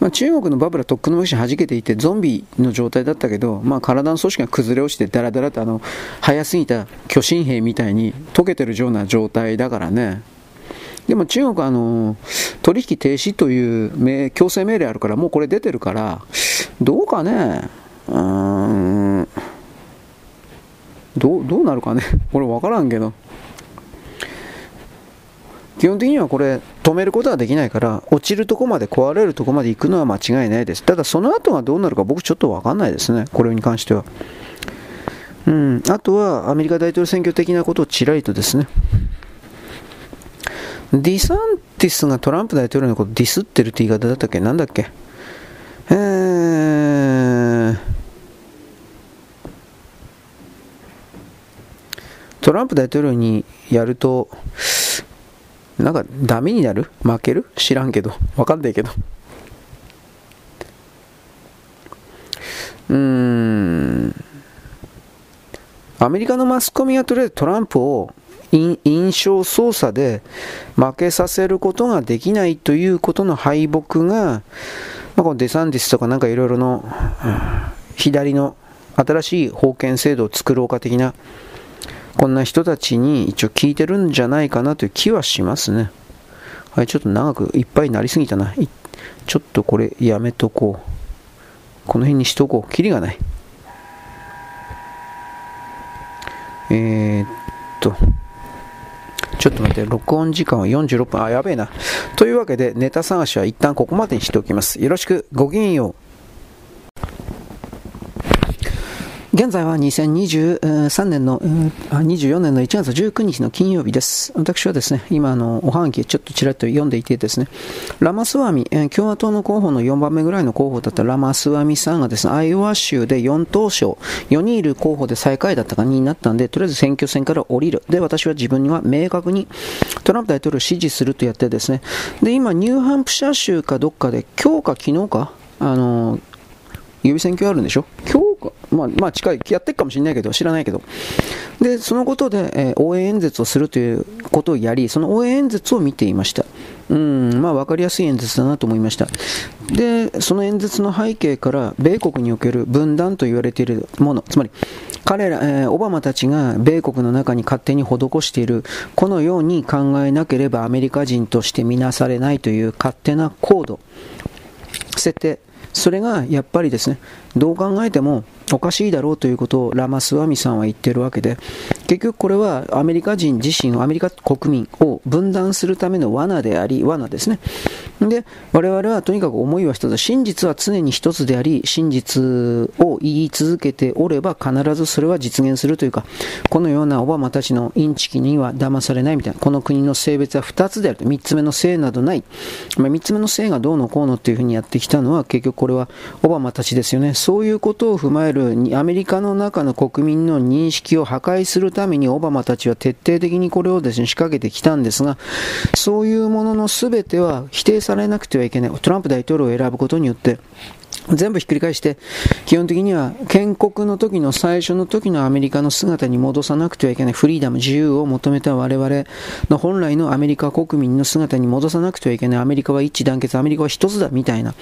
まあ、中国のバブルはとっくの昔弾けていてゾンビの状態だったけど、まあ、体の組織が崩れ落ちてダラダラとあの早すぎた巨神兵みたいに溶けてるような状態だからね。でも中国はあの取引停止という強制命令あるからもうこれ出てるからどうかね。うん。どうどうなるかね。これ分からんけど。基本的にはこれ止めることはできないから落ちるとこまで壊れるとこまで行くのは間違いないです。ただその後がどうなるか僕ちょっと分かんないですね。これに関しては。うん。あとはアメリカ大統領選挙的なことをちらりとですね。ディサンティスがトランプ大統領のことディスってるって言い方だったっけ？なんだっけ？えー、トランプ大統領にやるとなんかダメになる？負ける？知らんけど。わかんないけど。うーん。アメリカのマスコミはとりあえずトランプを印象操作で負けさせることができないということの敗北が、まあ、このデサンティスとかなんかいろいろの左の新しい封建制度を作ろうか的なこんな人たちに一応聞いてるんじゃないかなという気はしますね。はい、ちょっと長くいっぱいになりすぎたな。ちょっとこれやめとこう。この辺にしとこう。キリがない。えー、っと。ちょっと待って、録音時間は46分。あ、やべえな。というわけで、ネタ探しは一旦ここまでにしておきます。よろしく、ごきげんよう。現在は2023年の、24年の1月19日の金曜日です。私はですね、今あの、おはがきちょっとちらっと読んでいてですね、ラマスワミ、共和党の候補の4番目ぐらいの候補だったラマスワミさんがですね、アイオワ州で4党賞、4人いる候補で最下位だったかになったんで、とりあえず選挙戦から降りる。で、私は自分には明確にトランプ大統領を支持するとやってですね、で、今、ニューハンプシャー州かどっかで、今日か昨日か、あの、予備選挙あるんでしょ？今、まあ、まあ近い、やってるかもしれないけど、知らないけど。で、そのことで、えー、応援演説をするということをやり、その応援演説を見ていました。うん、まあ分かりやすい演説だなと思いました。で、その演説の背景から、米国における分断と言われているもの、つまり、彼ら、えー、オバマたちが米国の中に勝手に施している、このように考えなければアメリカ人として見なされないという勝手なコード、設定、それがやっぱりですね、どう考えてもおかしいだろうということをラマスワミさんは言ってるわけで、結局これはアメリカ人自身、アメリカ国民を分断するための罠であり、罠ですね。で、我々はとにかく思いは一つ、真実は常に一つであり、真実を言い続けておれば必ずそれは実現するというか、このようなオバマたちのインチキには騙されないみたいな、この国の性別は二つであると、三つ目の性などない。まあ、三つ目の性がどうのこうのっていうふうにやってきたのは、結局これはオバマたちですよね。そういうことを踏まえるアメリカの中の国民の認識を破壊するためにオバマたちは徹底的にこれをですね仕掛けてきたんですが、そういうものの全ては否定されなくてはいけない。トランプ大統領を選ぶことによって、全部ひっくり返して、基本的には建国の時の最初の時のアメリカの姿に戻さなくてはいけないフリーダム、自由を求めた我々の本来のアメリカ国民の姿に戻さなくてはいけない。アメリカは一致団結、アメリカは一つだみたいな、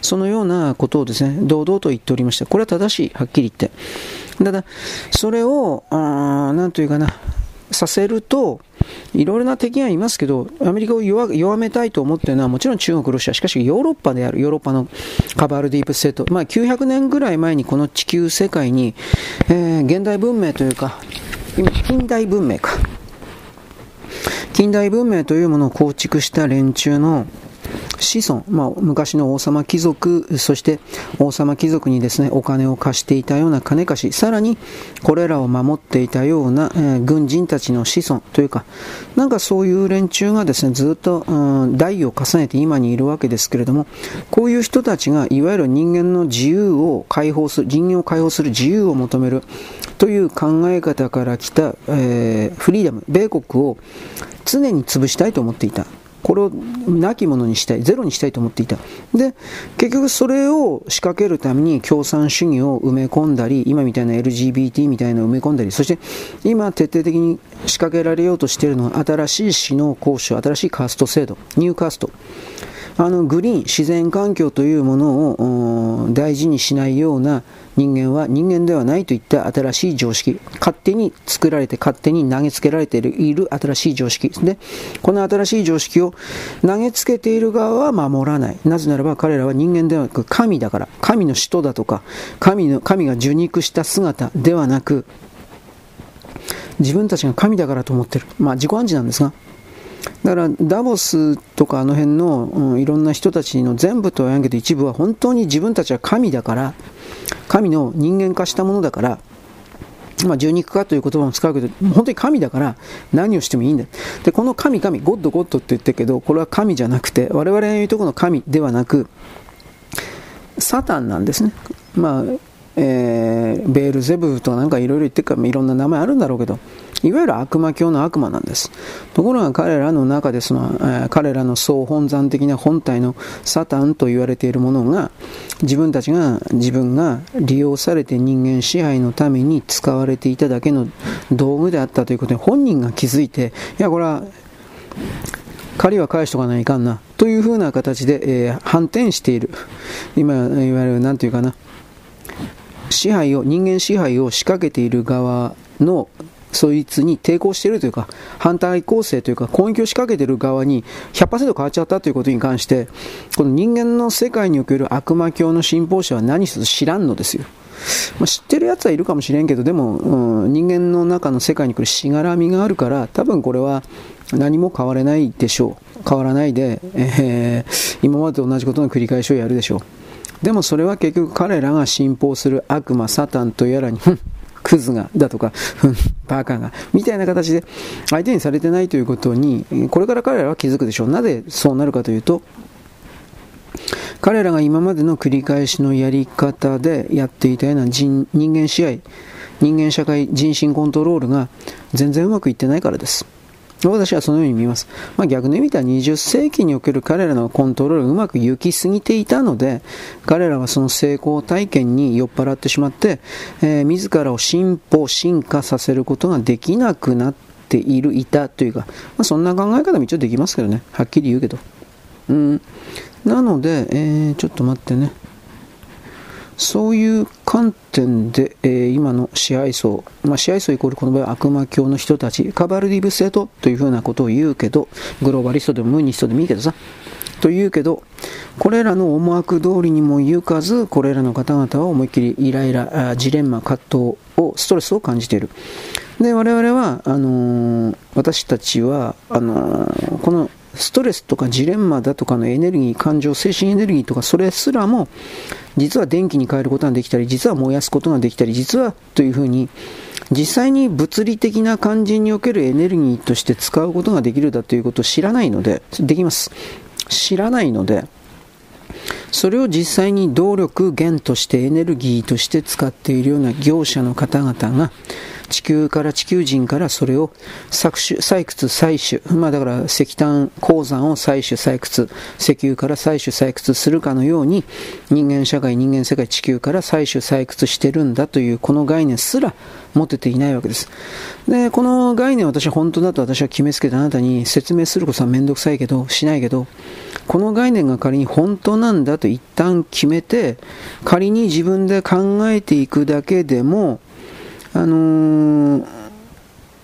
そのようなことをですね、堂々と言っておりました。これは正しい、はっきり言って。ただ、それを、あーなんというかな、させると、いろいろな敵がいますけど、アメリカを弱めたいと思っているのはもちろん中国、ロシア、しかしヨーロッパである、ヨーロッパのカバールディープステート、まあ、900年ぐらい前にこの地球世界に、えー、現代文明というか、今、近代文明か。近代文明というものを構築した連中の子孫、まあ、昔の王様貴族、そして王様貴族にですね、お金を貸していたような金貸し、さらにこれらを守っていたような、えー、軍人たちの子孫というか、なんかそういう連中がですね、ずっと、うん、代を重ねて今にいるわけですけれども、こういう人たちがいわゆる人間の自由を解放する、人間を解放する自由を求めるという考え方から来た、えー、フリーダム、米国を常に潰したいと思っていた。これをなきものにしたい、ゼロにしたいと思っていた。で、結局それを仕掛けるために共産主義を埋め込んだり、今みたいな LGBT みたいなのを埋め込んだり、そして今徹底的に仕掛けられようとしているのは新しい死の交渉、新しいカースト制度、ニューカースト。あのグリーン、自然環境というものを大事にしないような人間は人間ではないといった新しい常識、勝手に作られて勝手に投げつけられている新しい常識で、この新しい常識を投げつけている側は守らない。なぜならば彼らは人間ではなく神だから、神の使徒だとか、神の神が受肉した姿ではなく、自分たちが神だからと思ってる。まあ自己暗示なんですが、だからダボスとかあの辺の、うん、いろんな人たちの全部とは言わんけど一部は本当に自分たちは神だから神の人間化したものだから、まあ、十肉化という言葉も使うけど、本当に神だから何をしてもいいんだ。で、この神、神、ゴッド、ゴッドって言ってるけど、これは神じゃなくて、我々が言うとこの神ではなく、サタンなんですね。まあ、えー、ベールゼブとかなんかいろいろ言ってるから、いろんな名前あるんだろうけど、いわゆる悪魔教の悪魔なんです。ところが彼らの中でその、えー、彼らの総本山的な本体のサタンと言われているものが自分たちが自分が利用されて人間支配のために使われていただけの道具であったということに本人が気づいていやこれは借りは返しとかないかんなというふうな形で、えー、反転している今いわゆる何て言うかな支配を人間支配を仕掛けている側のそいつに抵抗しているというか、反対構成というか、攻撃を仕掛けている側に100%変わっちゃったということに関して、この人間の世界における悪魔教の信奉者は何一つ知らんのですよ。まあ、知ってるやつはいるかもしれんけど、でも、うん、人間の中の世界に来るしがらみがあるから、多分これは何も変われないでしょう。変わらないで、えー、今までと同じことの繰り返しをやるでしょう。でもそれは結局彼らが信奉する悪魔、サタンとやらに、クズが、だとか、バカが、みたいな形で相手にされてないということに、これから彼らは気づくでしょう。なぜそうなるかというと、彼らが今までの繰り返しのやり方でやっていたような人間試合、人間社会、人身コントロールが全然うまくいってないからです。私はそのように見ます。まあ、逆に見たら20世紀における彼らのコントロールがうまく行き過ぎていたので、彼らはその成功体験に酔っ払ってしまって、えー、自らを進歩、進化させることができなくなっている、いたというか、まあ、そんな考え方も一応できますけどね。はっきり言うけど。うん。なので、えー、ちょっと待ってね。そういう観点で、えー、今の支配層、まあ、支配層イコールこの場合は悪魔教の人たち、カバルディブセトというふうなことを言うけど、グローバリストでもムーニストでもいいけどさ、と言うけど、これらの思惑通りにも行かず、これらの方々は思いっきりイライラ、ジレンマ、葛藤を、ストレスを感じている。で、我々は、あのー、私たちは、あのー、このストレスとかジレンマだとかのエネルギー、感情、精神エネルギーとか、それすらも、実は電気に変えることができたり、実は燃やすことができたり、実はというふうに、実際に物理的な感じにおけるエネルギーとして使うことができるだということを知らないので、できます。知らないので、それを実際に動力源としてエネルギーとして使っているような業者の方々が、地球から地球人からそれを採取、採掘、採取、まあだから石炭鉱山を採取、採掘、石油から採取、採掘するかのように人間社会、人間世界、地球から採取、採掘してるんだというこの概念すら持てていないわけです。で、この概念私は本当だと私は決めつけてあなたに説明することはめんどくさいけど、しないけど、この概念が仮に本当なんだと一旦決めて、仮に自分で考えていくだけでも、あのー、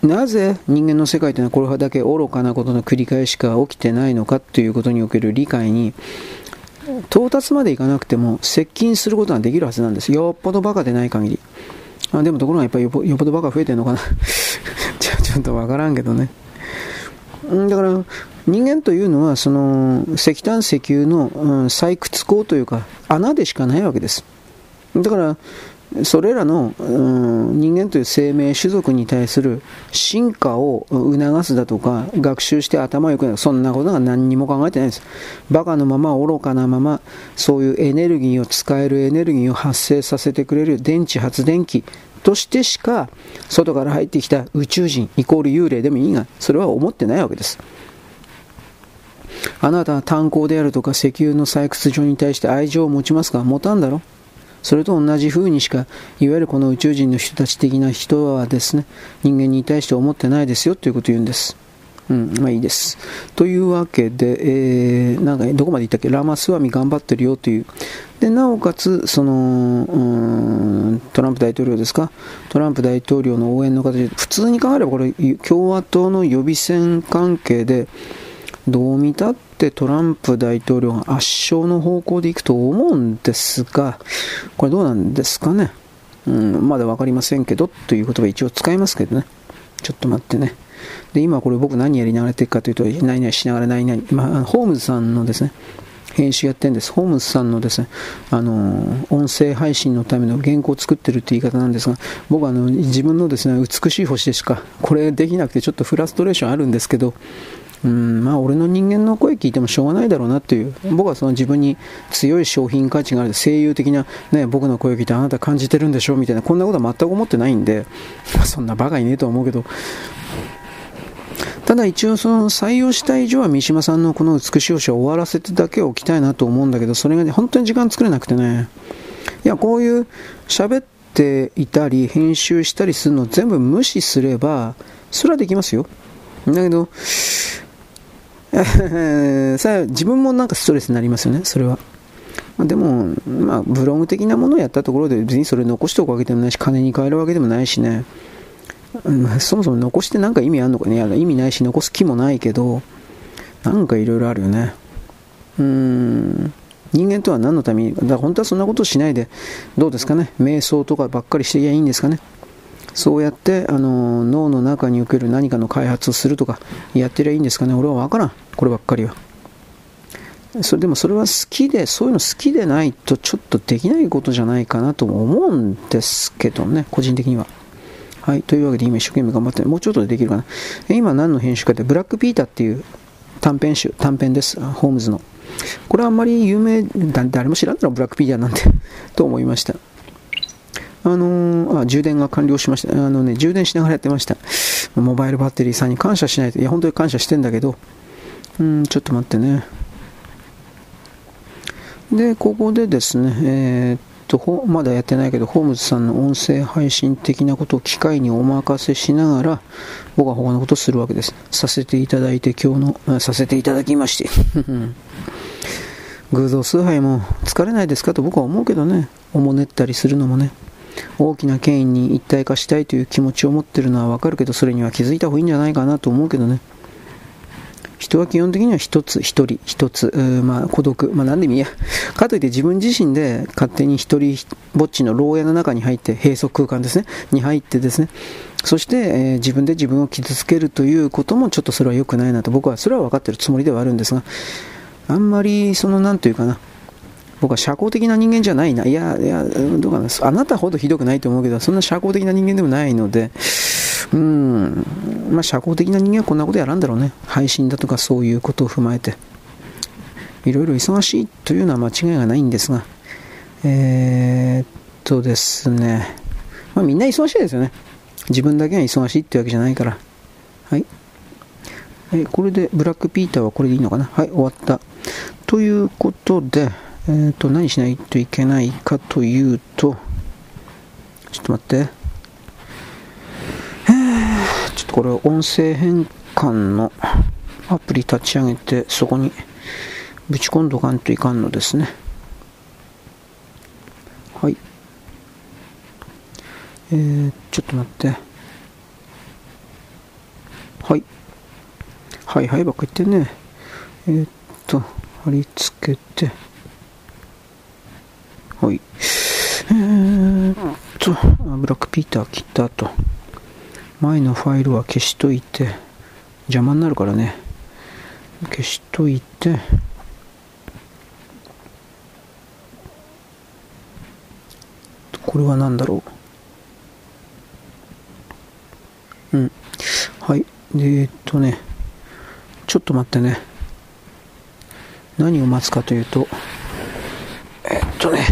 なぜ人間の世界というのはこれだけ愚かなことの繰り返しか起きてないのかということにおける理解に到達までいかなくても接近することができるはずなんです。よっぽどバカでない限り。あでもところがやっぱりよっぽどバカ増えてるのかな ちょちょっとわからんけどね。だから人間というのはその石炭石油の、うん、採掘口というか穴でしかないわけです。だからそれらの、うん、人間という生命種族に対する進化を促すだとか、学習して頭良くなる、そんなことが何にも考えてないです。バカのまま、愚かなまま、そういうエネルギーを使えるエネルギーを発生させてくれる電池発電機としてしか、外から入ってきた宇宙人イコール幽霊でもいいが、それは思ってないわけです。あなたは炭鉱であるとか石油の採掘場に対して愛情を持ちますか？持たんだろ？それと同じ風にしか、いわゆるこの宇宙人の人たち的な人はですね、人間に対して思ってないですよということを言うんです。うん、まあいいです。というわけで、えー、なんか、どこまで行ったっけ？ラマスワミ頑張ってるよという。で、なおかつ、その、うん、トランプ大統領ですか？トランプ大統領の応援の形で、普通に考えればこれ、共和党の予備選関係で、どう見たってトランプ大統領が圧勝の方向でいくと思うんですが、これどうなんですかね？うん、まだ分かりませんけど、という言葉一応使いますけどね。ちょっと待ってね。で、今これ僕何やりながらやっていくかというと、何々しながら何々、まあ、ホームズさんのですね、編集やってるんです。ホームズさんのですね、あの、音声配信のための原稿を作ってるって言い方なんですが、僕はあの、自分のですね、美しい星でしか、これできなくてちょっとフラストレーションあるんですけど、うん、まあ俺の人間の声聞いてもしょうがないだろうなっていう、僕はその自分に強い商品価値がある、声優的な、ね、僕の声を聞いてあなた感じてるんでしょみたいな、こんなことは全く思ってないんで、そんなバカいねえとは思うけど、ただ一応その採用した以上は三島さんのこの美しい星を終わらせてだけおきたいなと思うんだけど、それがね、本当に時間作れなくてね、いや、こういう喋っていたり、編集したりするのを全部無視すれば、それはできますよ。だけど、さ自分もなんかストレスになりますよね、それは。まあ、でも、まあ、ブログ的なものをやったところで別にそれ残しておくわけでもないし、金に換えるわけでもないしね、うん、そもそも残してなんか意味あるのかね、意味ないし、残す気もないけど、なんかいろいろあるよね。うーん。人間とは何のために、だから本当はそんなことしないで、どうですかね、瞑想とかばっかりしていやいいんですかね。そうやってあの脳の中における何かの開発をするとかやってりゃいいんですかね。俺は分からん。こればっかりは。それでもそれは好きでそういうの好きでないとちょっとできないことじゃないかなと思うんですけどね。個人的には。はい。というわけで今一生懸命頑張ってもうちょっとでできるかな。今何の編集かってブラックピーターっていう短編集短編です。ホームズの。これはあんまり有名誰も知らんだろブラックピーターなんて。と思いました。あのー、あ、充電が完了しました。あのね、充電しながらやってました。モバイルバッテリーさんに感謝しないと。いや、本当に感謝してんだけど、うん、ちょっと待ってね。で、ここでですね、えー、っと、まだやってないけど、ホームズさんの音声配信的なことを機械にお任せしながら、僕は他のことをするわけです。させていただいて、今日の、させていただきまして。偶像崇拝も疲れないですかと僕は思うけどね。おもねったりするのもね。大きな権威に一体化したいという気持ちを持ってるのはわかるけど、それには気づいた方がいいんじゃないかなと思うけどね。人は基本的には一つ、一人、一つ、まあ、孤独、まあ、なんでもいいや。かといって自分自身で勝手に一人ぼっちの牢屋の中に入って、閉塞空間ですね、に入ってですね、そして、えー、自分で自分を傷つけるということもちょっとそれは良くないなと僕はそれは分かってるつもりではあるんですが、あんまりその、なんというかな、僕は社交的な人間じゃないな。いや、いや、どうかな。あなたほどひどくないと思うけど、そんな社交的な人間でもないので、うん、まあ、社交的な人間はこんなことやらんだろうね。配信だとかそういうことを踏まえて。いろいろ忙しいというのは間違いがないんですが、えー、っとですね、まあ、みんな忙しいですよね。自分だけが忙しいってわけじゃないから。はい。えこれで、ブラックピーターはこれでいいのかなはい、終わった。ということで、え、ー、と、何しないといけないかというと、ちょっと待って。ちょっとこれ音声変換のアプリ立ち上げて、そこにぶち込んどかんといかんのですね。はい。えー、ちょっと待って。はい。はいはいばっか言ってね。えー、っと、貼り付けて。はい。えー、っと、ブラックピーター切った後、前のファイルは消しといて、邪魔になるからね。消しといて、これは何だろう。うん。はい。で、えっとね、ちょっと待ってね。何を待つかというと、えっとね、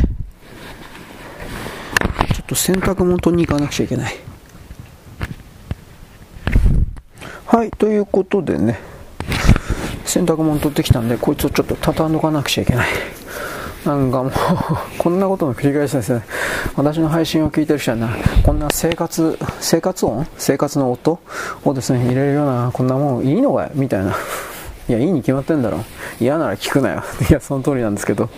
と洗濯物取りに行かなくちゃいけない。はい、ということでね、洗濯物取ってきたんで、こいつをちょっと畳んどかなくちゃいけない。なんかもう こんなことの繰り返しですね。私の配信を聞いてる人はな、こんな生活、生活音？生活の音？をですね、入れるような、こんなもんいいのかよ？みたいな。いや、いいに決まってんだろ。嫌なら聞くなよ。いや、その通りなんですけど。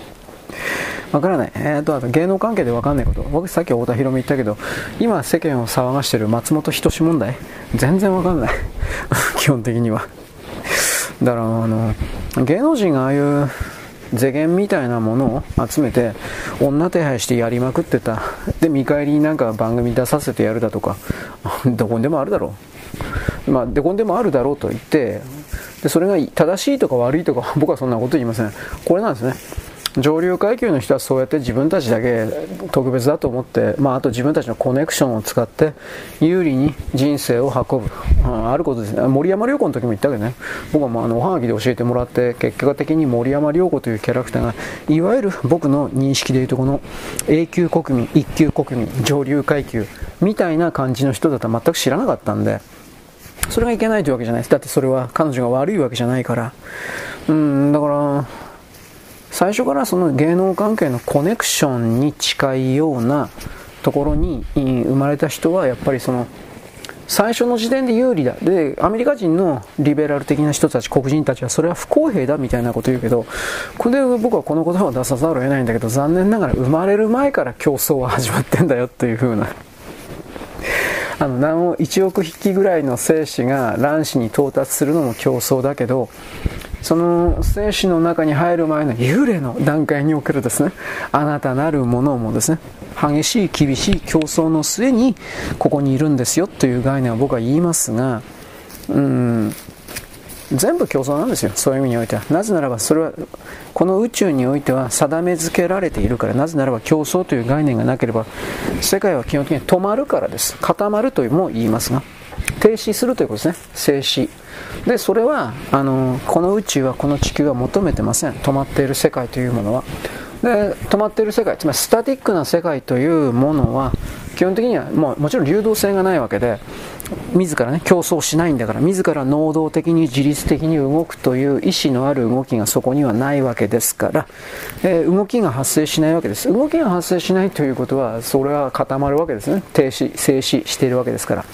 わからない。えーと、あと芸能関係でわかんないこと。僕さっき太田博美言ったけど、今世間を騒がしてる松本人志問題全然わかんない。基本的には。だから、あの、芸能人がああいう世間みたいなものを集めて女手配してやりまくってたで見返りになんか番組出させてやるだとか どこにでもあるだろうまあどこにでもあるだろうと言ってでそれが正しいとか悪いとか僕はそんなこと言いませんこれなんですね上流階級の人はそうやって自分たちだけ特別だと思って、まあ、あと自分たちのコネクションを使って有利に人生を運ぶ、うん、あることです。ね森山良子の時も言ったけどね。僕はもうあのおはがきで教えてもらって結果的に森山良子というキャラクターがいわゆる僕の認識でいうとこの A 級国民1級国民上流階級みたいな感じの人だとは全く知らなかったんでそれがいけないというわけじゃないです。だってそれは彼女が悪いわけじゃないから。うんだから最初からその芸能関係のコネクションに近いようなところに生まれた人はやっぱりその最初の時点で有利だでアメリカ人のリベラル的な人たち黒人たちはそれは不公平だみたいなこと言うけどこれで僕はこの言葉を出さざるを得ないんだけど残念ながら生まれる前から競争は始まってんだよっていう風な。あの何を1億匹ぐらいの精子が卵子に到達するのも競争だけどその精子の中に入る前の幽霊の段階におけるですね。あなたなるものもですね。激しい厳しい競争の末にここにいるんですよという概念は僕は言いますがうん全部競争なんですよ。そういう意味においては。なぜならばそれはこの宇宙においては定め付けられているからなぜならば競争という概念がなければ世界は基本的に止まるからです。固まるというも言いますが。停止するということですね。静止。でそれはあのこの宇宙はこの地球は求めてません。止まっている世界というものは。で止まっている世界つまりスタティックな世界というものは基本的にはもうもちろん流動性がないわけで自らね競争しないんだから自ら能動的に自律的に動くという意思のある動きがそこにはないわけですから、えー、動きが発生しないわけです。動きが発生しないということはそれは固まるわけですね。停止静止しているわけですから。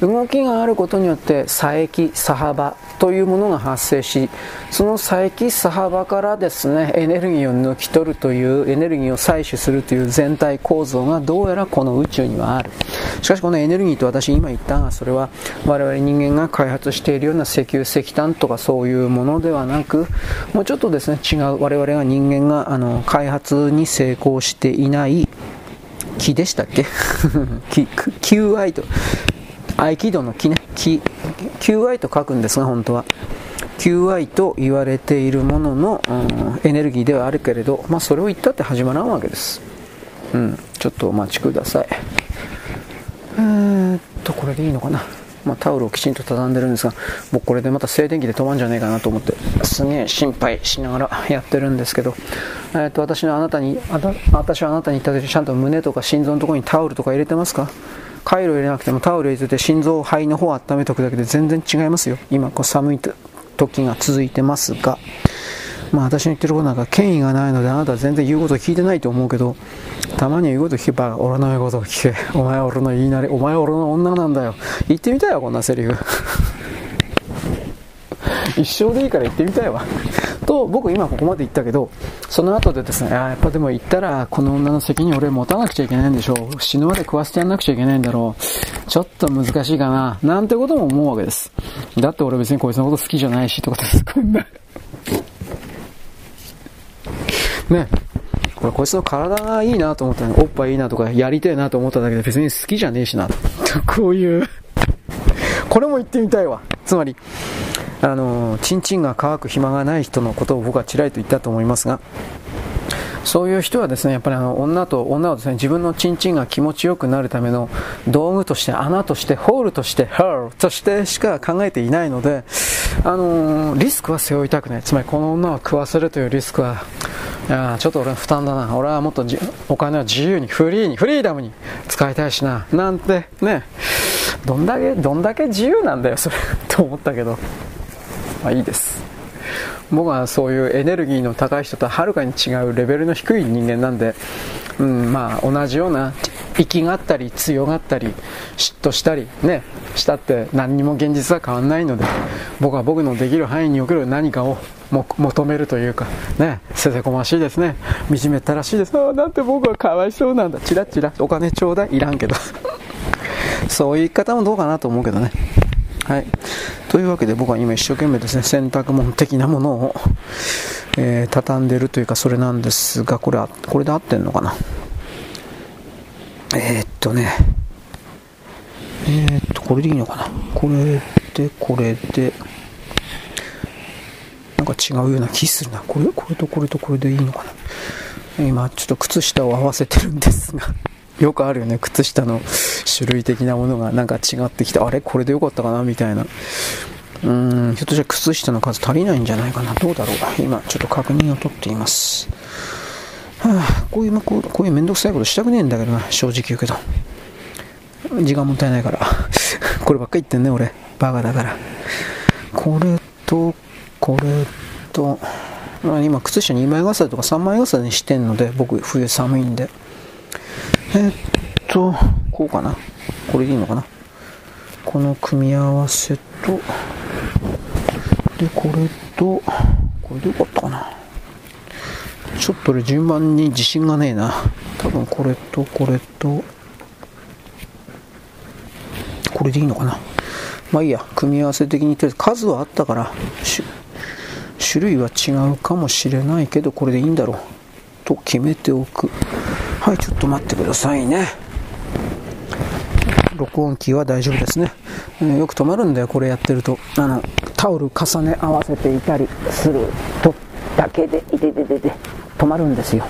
動きがあることによって佐伯差幅というものが発生しその佐伯差幅からですねエネルギーを抜き取るというエネルギーを採取するという全体構造がどうやらこの宇宙にはある。しかしこのエネルギーと私今言ったがそれは我々人間が開発しているような石油石炭とかそういうものではなくもうちょっとですね違う我々が人間があの開発に成功していない木でしたっけ？QI と。合気道の木ね、木、QI と書くんですが、本当は。QI と言われているものの、うん、エネルギーではあるけれど、まあ、それを言ったって始まらんわけです。うん、ちょっとお待ちください。え、っと、これでいいのかな。まあ、タオルをきちんと畳んでるんですが、僕これでまた静電気で止まんじゃないかなと思って、すげえ心配しながらやってるんですけど、えー、っと、私のあなたに、あ私はあなたに言った時、ちゃんと胸とか心臓のところにタオルとか入れてますか？カイロ入れなくてもタオル入れて心臓肺の方を温めておくだけで全然違いますよ。今こう寒い時が続いてますが。まあ私の言ってることなんか権威がないのであなたは全然言うこと聞いてないと思うけどたまには言うこと聞けば俺の言うことを聞け。お前は俺の言いなりお前は俺の女なんだよ。言ってみたいよこんなセリフ。一生でいいから言ってみたいわ。と僕今ここまで言ったけどその後でですねあやっぱでも言ったらこの女の責任俺持たなくちゃいけないんでしょう。死ぬまで食わせてやんなくちゃいけないんだろう。ちょっと難しいかな。なんてことも思うわけです。だって俺別にこいつのこと好きじゃないしとかですこんなね。これこいつの体がいいなと思ったの。おっぱいいいなとかやりたいなと思っただけで別に好きじゃねえしな。こういう。これも言ってみたいわ。つまりあのチンチンが乾く暇がない人のことを僕はちらりと言ったと思いますがそういう人はですねやっぱりあの女と女をですね自分のチンチンが気持ちよくなるための道具として穴としてホールとしてハールとしてしか考えていないのであのリスクは背負いたくない。つまりこの女を食わせるというリスクはいやちょっと俺は負担だな。俺はもっとお金を自由にフリーにフリーダムに使いたいしな。なんてね。どんだけどんだけ自由なんだよそれ。と思ったけど。まあいいです。僕はそういうエネルギーの高い人とはるかに違うレベルの低い人間なんで、うん、まあ同じような息があったり強がったり嫉妬したりねしたって何にも現実は変わんないので僕は僕のできる範囲における何かを求めるというかねせせこましいですね。惨めったらしいです。ああなんて僕はかわいそうなんだ。チラチラお金ちょうだい。いらんけど。そういう言い方もどうかなと思うけどね。はい。というわけで僕は今一生懸命ですね、洗濯物的なものを、えー、畳んでるというかそれなんですが、これ、これで合ってんのかな？えー、っとね、えー、っと、これでいいのかな？これで、これで、なんか違うような気するな。これ、これとこれとこれでいいのかな？今、ちょっと靴下を合わせてるんですが。よくあるよね、靴下の種類的なものがなんか違ってきて、あれ？これでよかったかな？みたいな。うーん、ひょっとしたら靴下の数足りないんじゃないかな？どうだろう？今、ちょっと確認を取っています。はあ、こういう、こうこういうめんどくさいことしたくねえんだけどな、正直言うけど。時間もったいないから。こればっか言ってんね、俺。バカだから。これと、これと、あ、今、靴下2枚重ねとか3枚重ねにしてんので、僕、冬寒いんで。えっと、こうかな。これでいいのかな。この組み合わせと、で、これと、これでよかったかな。ちょっと俺順番に自信がねえな。多分これとこれと、これでいいのかな。まあいいや、組み合わせ的にとりあえず数はあったから、種類は違うかもしれないけど、これでいいんだろう。と決めておく。はい、ちょっと待ってくださいね。録音機は大丈夫ですね。よく止まるんだよ、これやってると。あの、タオル重ね合わせていたりするとだけで、いてててて、止まるんですよ。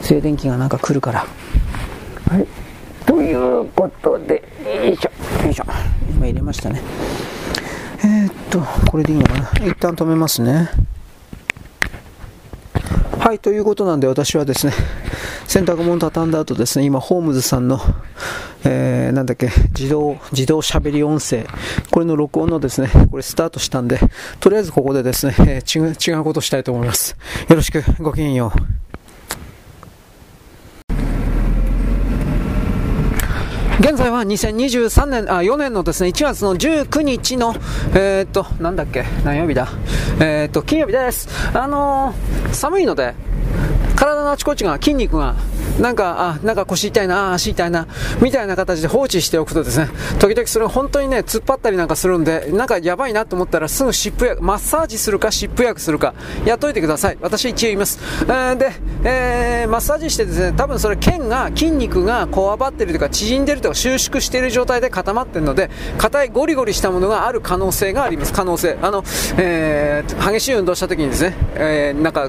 静電気がなんか来るから。はい。ということで、よいしょ、よいしょ。今入れましたね。えー、っと、これでいいのかな。一旦止めますね。はい、ということなんで私はですね、洗濯物畳んだ後ですね、今、ホームズさんの、えー、なんだっけ、自動、自動喋り音声、これの録音のですね、これスタートしたんで、とりあえずここでですね、えー、違う、違うことしたいと思います。よろしく、ごきげんよう。現在は2023年、あ、4年のですね、1月の19日の、えー、っと、なんだっけ、何曜日だ、えー、っと、金曜日です。あのー、寒いので、体のあちこちが筋肉がなんか、あ、なんか腰痛いな、足痛いな、みたいな形で放置しておくとですね、時々それ本当にね、突っ張ったりなんかするんで、なんかやばいなと思ったらすぐ湿布薬、マッサージするか湿布薬するか、やっといてください。私一応言います。えー、で、えー、マッサージしてですね、多分それ腱が、筋肉がこわばってるとか、縮んでるとか、収縮している状態で固まってるので、硬いゴリゴリしたものがある可能性があります。可能性。あの、えー、激しい運動した時にですね、えー、なんか、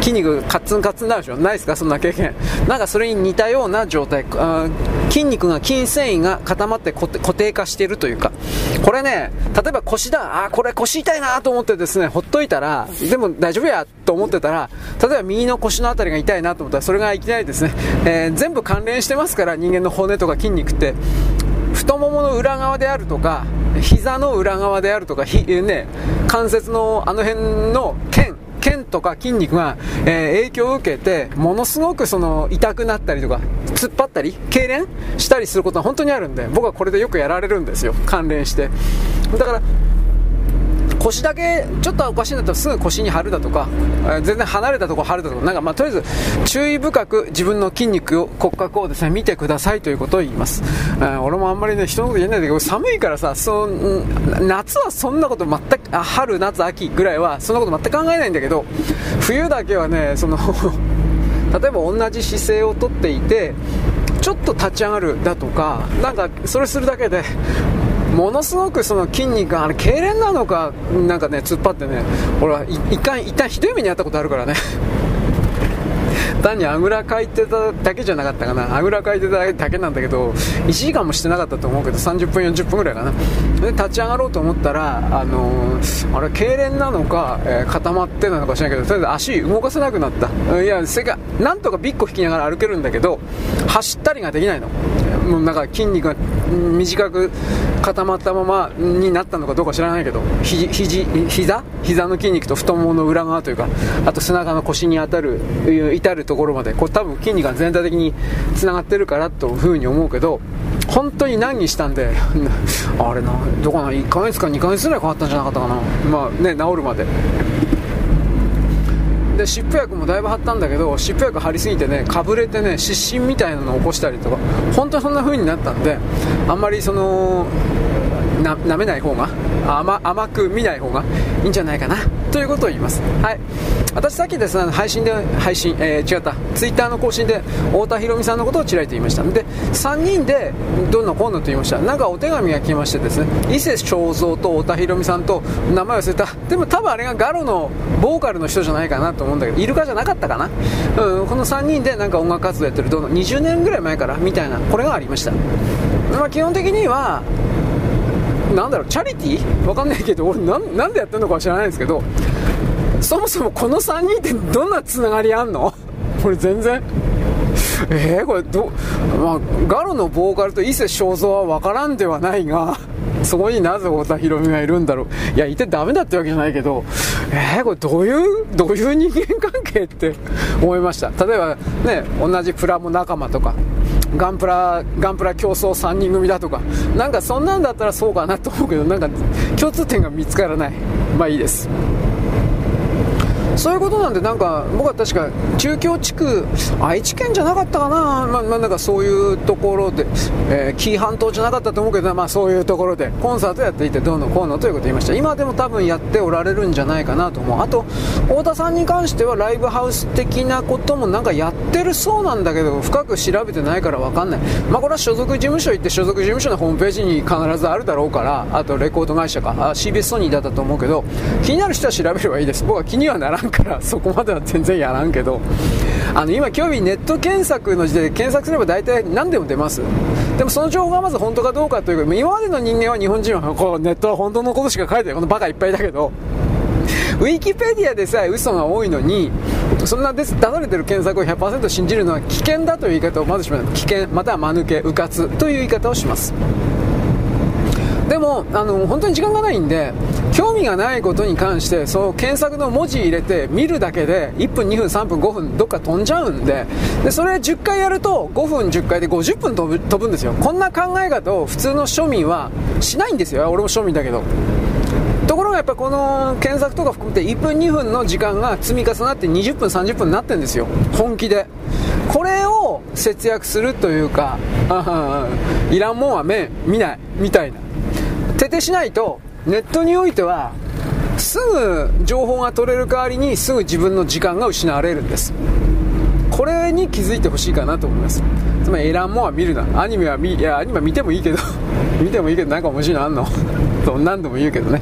筋肉カツンカツンになるでしょないですか？そんな経験なんかそれに似たような状態。筋肉が筋繊維が固まって固定化しているというか。これね例えば腰だ。あこれ腰痛いなと思ってですねほっといたらでも大丈夫やと思ってたら例えば右の腰の辺りが痛いなと思ったらそれがいきなりですね、えー、全部関連してますから人間の骨とか筋肉って。太ももの裏側であるとか膝の裏側であるとかひ、ね、関節のあの辺の腱腱とか筋肉が、えー、影響を受けて、ものすごくその痛くなったりとか、突っ張ったり、痙攣したりすることは本当にあるんで、僕はこれでよくやられるんですよ、関連して。だから、腰だけちょっとおかしいんだったらすぐ腰に貼るだとか、え、全然離れたところ貼るだとか、なんかまあとりあえず注意深く自分の筋肉を、骨格をですね、見てくださいということを言います。えー、俺もあんまりね、人のこと言えないんだけど、寒いからさ、そ夏はそんなこと全く、あ春、夏、秋ぐらいはそんなこと全く考えないんだけど、冬だけはね、その 例えば同じ姿勢をとっていて、ちょっと立ち上がるだとか、なんかそれするだけで、ものすごくその筋肉があれ痙攣なのかなんかね突っ張ってね俺は一回一旦ひどい目に遭ったことあるからね。単にあぐらかいてただけじゃなかったかな。あぐらかいてただけなんだけど1時間もしてなかったと思うけど30分40分ぐらいかな。で立ち上がろうと思ったらあのー、あれ痙攣なのか、えー、固まってなのかしないけどとりあえず足動かせなくなった。いやせかなんとかビッコ引きながら歩けるんだけど走ったりができないの。もうなんか筋肉が短く固まったままになったのかどうか知らないけどひ肘膝？膝の筋肉と太ももの裏側というかあと背中の腰に当たる至るところまでこれ多分筋肉が全体的につながってるからというふうに思うけど本当に難儀したんで あれなどこかな1ヶ月か2ヶ月ぐらいかかったんじゃなかったかな。まあね治るまで。で湿布薬もだいぶ貼ったんだけど湿布薬貼りすぎてねかぶれてね湿疹みたいなのを起こしたりとか本当にそんな風になったんであんまりそのな舐めない方が甘甘く見ない方がいいんじゃないかなということを言います。はい。私さっきですね配信で配信、えー、違ったツイッターの更新で太田博美さんのことをちらりと言いました。で3人でどんなこんなと言いました。なんかお手紙が来ましてですね伊勢正蔵と太田博美さんと名前忘れた。でも多分あれがガロのボーカルの人じゃないかなと思うんだけどイルカじゃなかったかな、うん、この3人でなんか音楽活動やってるどの20年ぐらい前からみたいなこれがありました。まあ基本的にはなんだろう、チャリティー？わかんないけど、俺な、なんでやってるのかは知らないんですけど、そもそもこの3人ってどんなつながりあんの？これ全然。えー、これど、まあ、ガロのボーカルと伊勢正蔵はわからんではないが、そこになぜ太田博美がいるんだろう？いや、いてダメだってわけじゃないけど、えー、これどういう、どういう人間関係って思いました。例えばね、同じプラモ仲間とか、ガンプラ、ガンプラ競争3人組だとか、なんかそんなんだったらそうかなと思うけど、なんか共通点が見つからない。まあいいです。そういうことなんで、なんか僕は確か中京地区、愛知県じゃなかったかな、まあ、まあ、なんかそういうところで、えー、紀伊半島じゃなかったと思うけど、まあ、そういうところでコンサートやっていて、どうのこうのということを言いました、今でも多分やっておられるんじゃないかなと思う、あと太田さんに関してはライブハウス的なこともなんかやってるそうなんだけど、深く調べてないから分かんない、まあ、これは所属事務所行って、所属事務所のホームページに必ずあるだろうから、あとレコード会社か、CBS ソニーだったと思うけど、気になる人は調べればいいです、僕は気にはならんからそこまでは全然やらんけどあの今興味ネット検索の時点で検索すれば大体何でも出ますでもその情報がまず本当かどうかというか今までの人間は日本人はこうネットは本当のことしか書いてないこのバカいっぱいだけどウィキペディアでさえ嘘が多いのにそんな出されてる検索を100%信じるのは危険だという言い方をまずします危険または間抜けうかつという言い方をしますでもあの本当に時間がないんで興味がないことに関してその検索の文字入れて見るだけで1分2分3分5分どっか飛んじゃうんででそれ10回やると5分10回で50分飛ぶ飛ぶんですよ。こんな考え方を普通の庶民はしないんですよ。俺も庶民だけど。ところがやっぱこの検索とか含めて1分2分の時間が積み重なって20分30分になってるんですよ。本気で。これを節約するというかいらんもんは目見ないみたいな。徹底しないとネットにおいてはすぐ情報が取れる代わりにすぐ自分の時間が失われるんです。これに気づいてほしいかなと思います。つまりエランモア見るな。アニメは見いやアニメは見てもいいけど 見てもいいけどなんか面白いの？あんのと何度も言うけどね。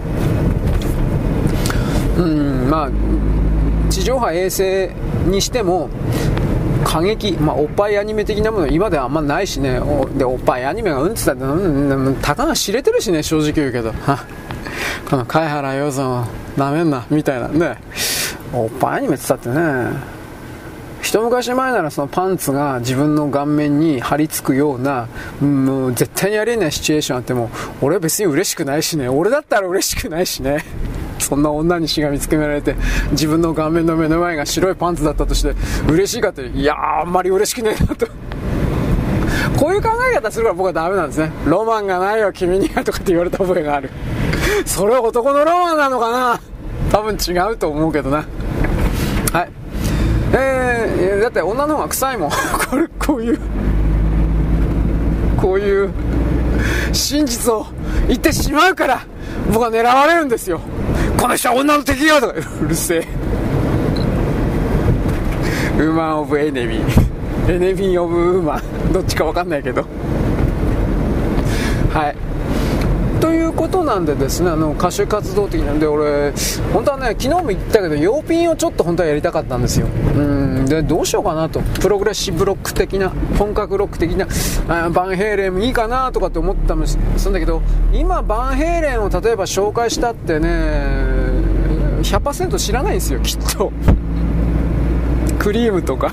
うんまあ地上波衛星にしても過激、まあ、おっぱいアニメ的なもの今ではあんまないしね。おでおっぱいアニメがうんつったって、うん、たかが知れてるしね正直言うけど。この貝原洋さんなめんなみたいなね。おっぱいアニメって言ったってね。一昔前ならそのパンツが自分の顔面に張り付くような、もう絶対にありえないシチュエーションあっても、俺は別に嬉しくないしね、俺だったら嬉しくないしね。そんな女にしがみつけられて、自分の顔面の目の前が白いパンツだったとして、嬉しいかって、いや、あんまり嬉しくねえなと。こういう考え方するから僕はダメなんですね。ロマンがないよ、君にはとかって言われた覚えがある。それは男のロマンなのかな？多分違うと思うけどな。はい。えー、だって女の方が臭いもん。これ、こういう、こういう真実を言ってしまうから、僕は狙われるんですよ。この人は女の敵よとか。うるせえ。ウーマン・オブ・エネミーエネミー・オブ・ウーマン。どっちか分かんないけど。はい。ということなんでですねあの歌手活動的なんで俺本当はね昨日も言ったけど洋ピンをちょっと本当はやりたかったんですよ。うんでどうしようかなと。プログレッシブロック的な本格ロック的なあバンヘイレンもいいかなとかって思ったんですんだけど今バンヘイレンを例えば紹介したってね100%知らないんですよきっと。クリームとか。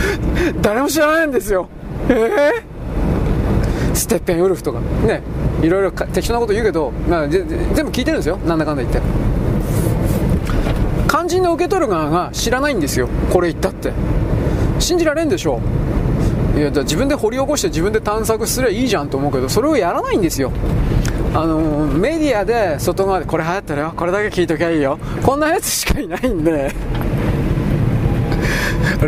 誰も知らないんですよ。ええー？ステッペンウルフとか。ね。いろいろ適当なこと言うけど、まあ、全部聞いてるんですよ。なんだかんだ言って。肝心の受け取る側が知らないんですよ。これ言ったって。信じられんでしょう。いや自分で掘り起こして自分で探索すればいいじゃんと思うけどそれをやらないんですよ。あのメディアで外側でこれ流行ってるよ。これだけ聞いときゃいいよ。こんなやつしかいないんで。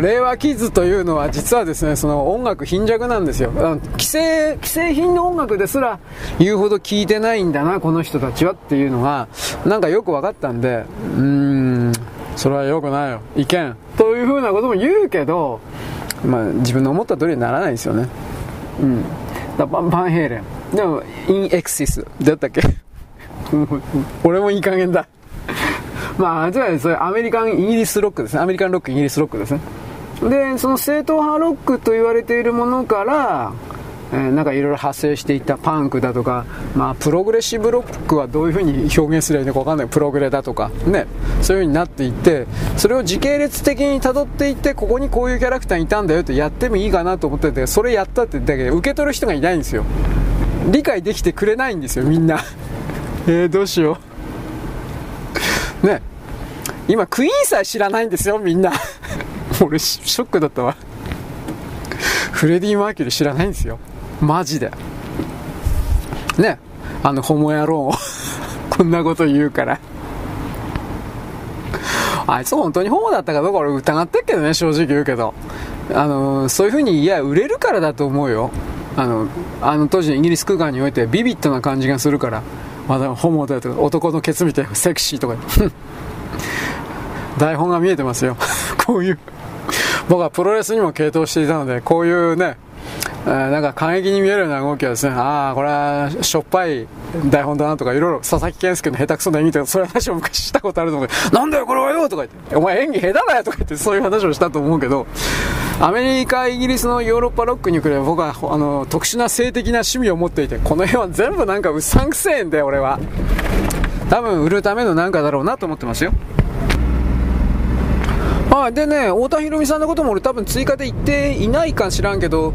令和キッズというのは実はですねその音楽貧弱なんですよ。既製既製品の音楽ですら言うほど聞いてないんだなこの人たちはっていうのがなんかよく分かったんでうーんそれは良くないよ。意見。というふうなことも言うけどまあ自分の思った通りにならないですよね。うん。だバンバンヘイレン。でもインエクシス。だったっけ？俺もいい加減だ。まあ、つまりそれアメリカン、イギリスロックですね。アメリカンロック、イギリスロックですね。で、その正統派ロックと言われているものから、えー、なんかいろいろ派生していったパンクだとか、まあ、プログレッシブロックはどういうふうに表現すればいいのか分かんないプログレだとか、ね、そういうふうになっていって、それを時系列的に辿っていって、ここにこういうキャラクターいたんだよってやってもいいかなと思ってて、それやったってだけ受け取る人がいないんですよ。理解できてくれないんですよ、みんな。えー、どうしよう。ね今クイーンさえ知らないんですよみんな 俺ショックだったわ。フレディ・マーキュリー知らないんですよ。マジで。ね。あのホモ野郎 こんなこと言うから。あいつ本当にホモだったかどうか俺疑ってっけどね正直言うけど。あのそういう風にいや売れるからだと思うよ。あのあの当時のイギリス空間においてビビッドな感じがするから。まだホモだとか男のケツ見てセクシーとか。台本が見えてますよ。こういう僕はプロレスにも傾倒していたのでこういうねえー、なんか過激に見えるような動きはですね、ああ、これはしょっぱい台本だなとか、いろいろ佐々木健介の下手くそな演技とか、そういう話を昔したことあると思う、なんだよこれはよとか言って、お前演技下手だよとか言って、そういう話をしたと思うけど、アメリカ、イギリスのヨーロッパロックに比べ僕はあの特殊な性的な趣味を持っていて、この辺は全部なんかうさんくせえんだよ、俺は。多分売るためのなんかだろうなと思ってますよ。はい、でね、太田裕美さんのことも俺多分追加で言っていないか知らんけど、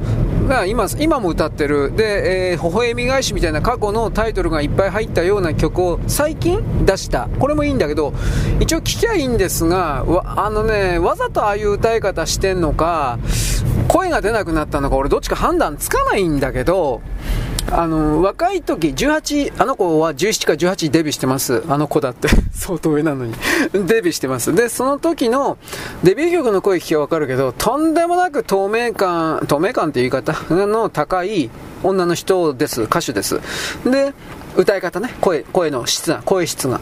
今今も歌ってる、で、えー、微笑み返しみたいな過去のタイトルがいっぱい入ったような曲を最近出した。これもいいんだけど、一応聞きゃいいんですが、あのね、わざとああいう歌い方してんのか、声が出なくなったのか、俺どっちか判断つかないんだけど、あの、若い時、18、あの子は17か18デビューしてます。あの子だって。相当上なのに。デビューしてます。で、その時のデビュー曲の声聞きゃわかるけど、とんでもなく透明感、透明感っていう言い方？の高い女の人です。歌手です。で、歌い方ね、声、声の質が、声質が。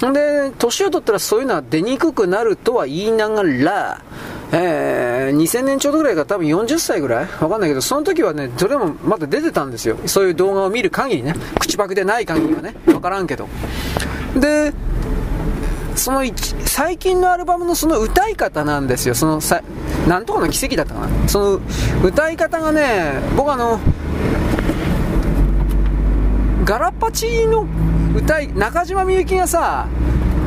で、年を取ったらそういうのは出にくくなるとは言いながら、えー、2000年ちょうどぐらいが多分40歳ぐらい？わかんないけど、その時はね、それもまだ出てたんですよ。そういう動画を見る限りね。口パクでない限りはね。わからんけど。で、その最近のアルバムのその歌い方なんですよ。そのさ、なんとかの奇跡だったかな。その歌い方がね、僕あの、ガラパチの歌い、中島みゆきがさ、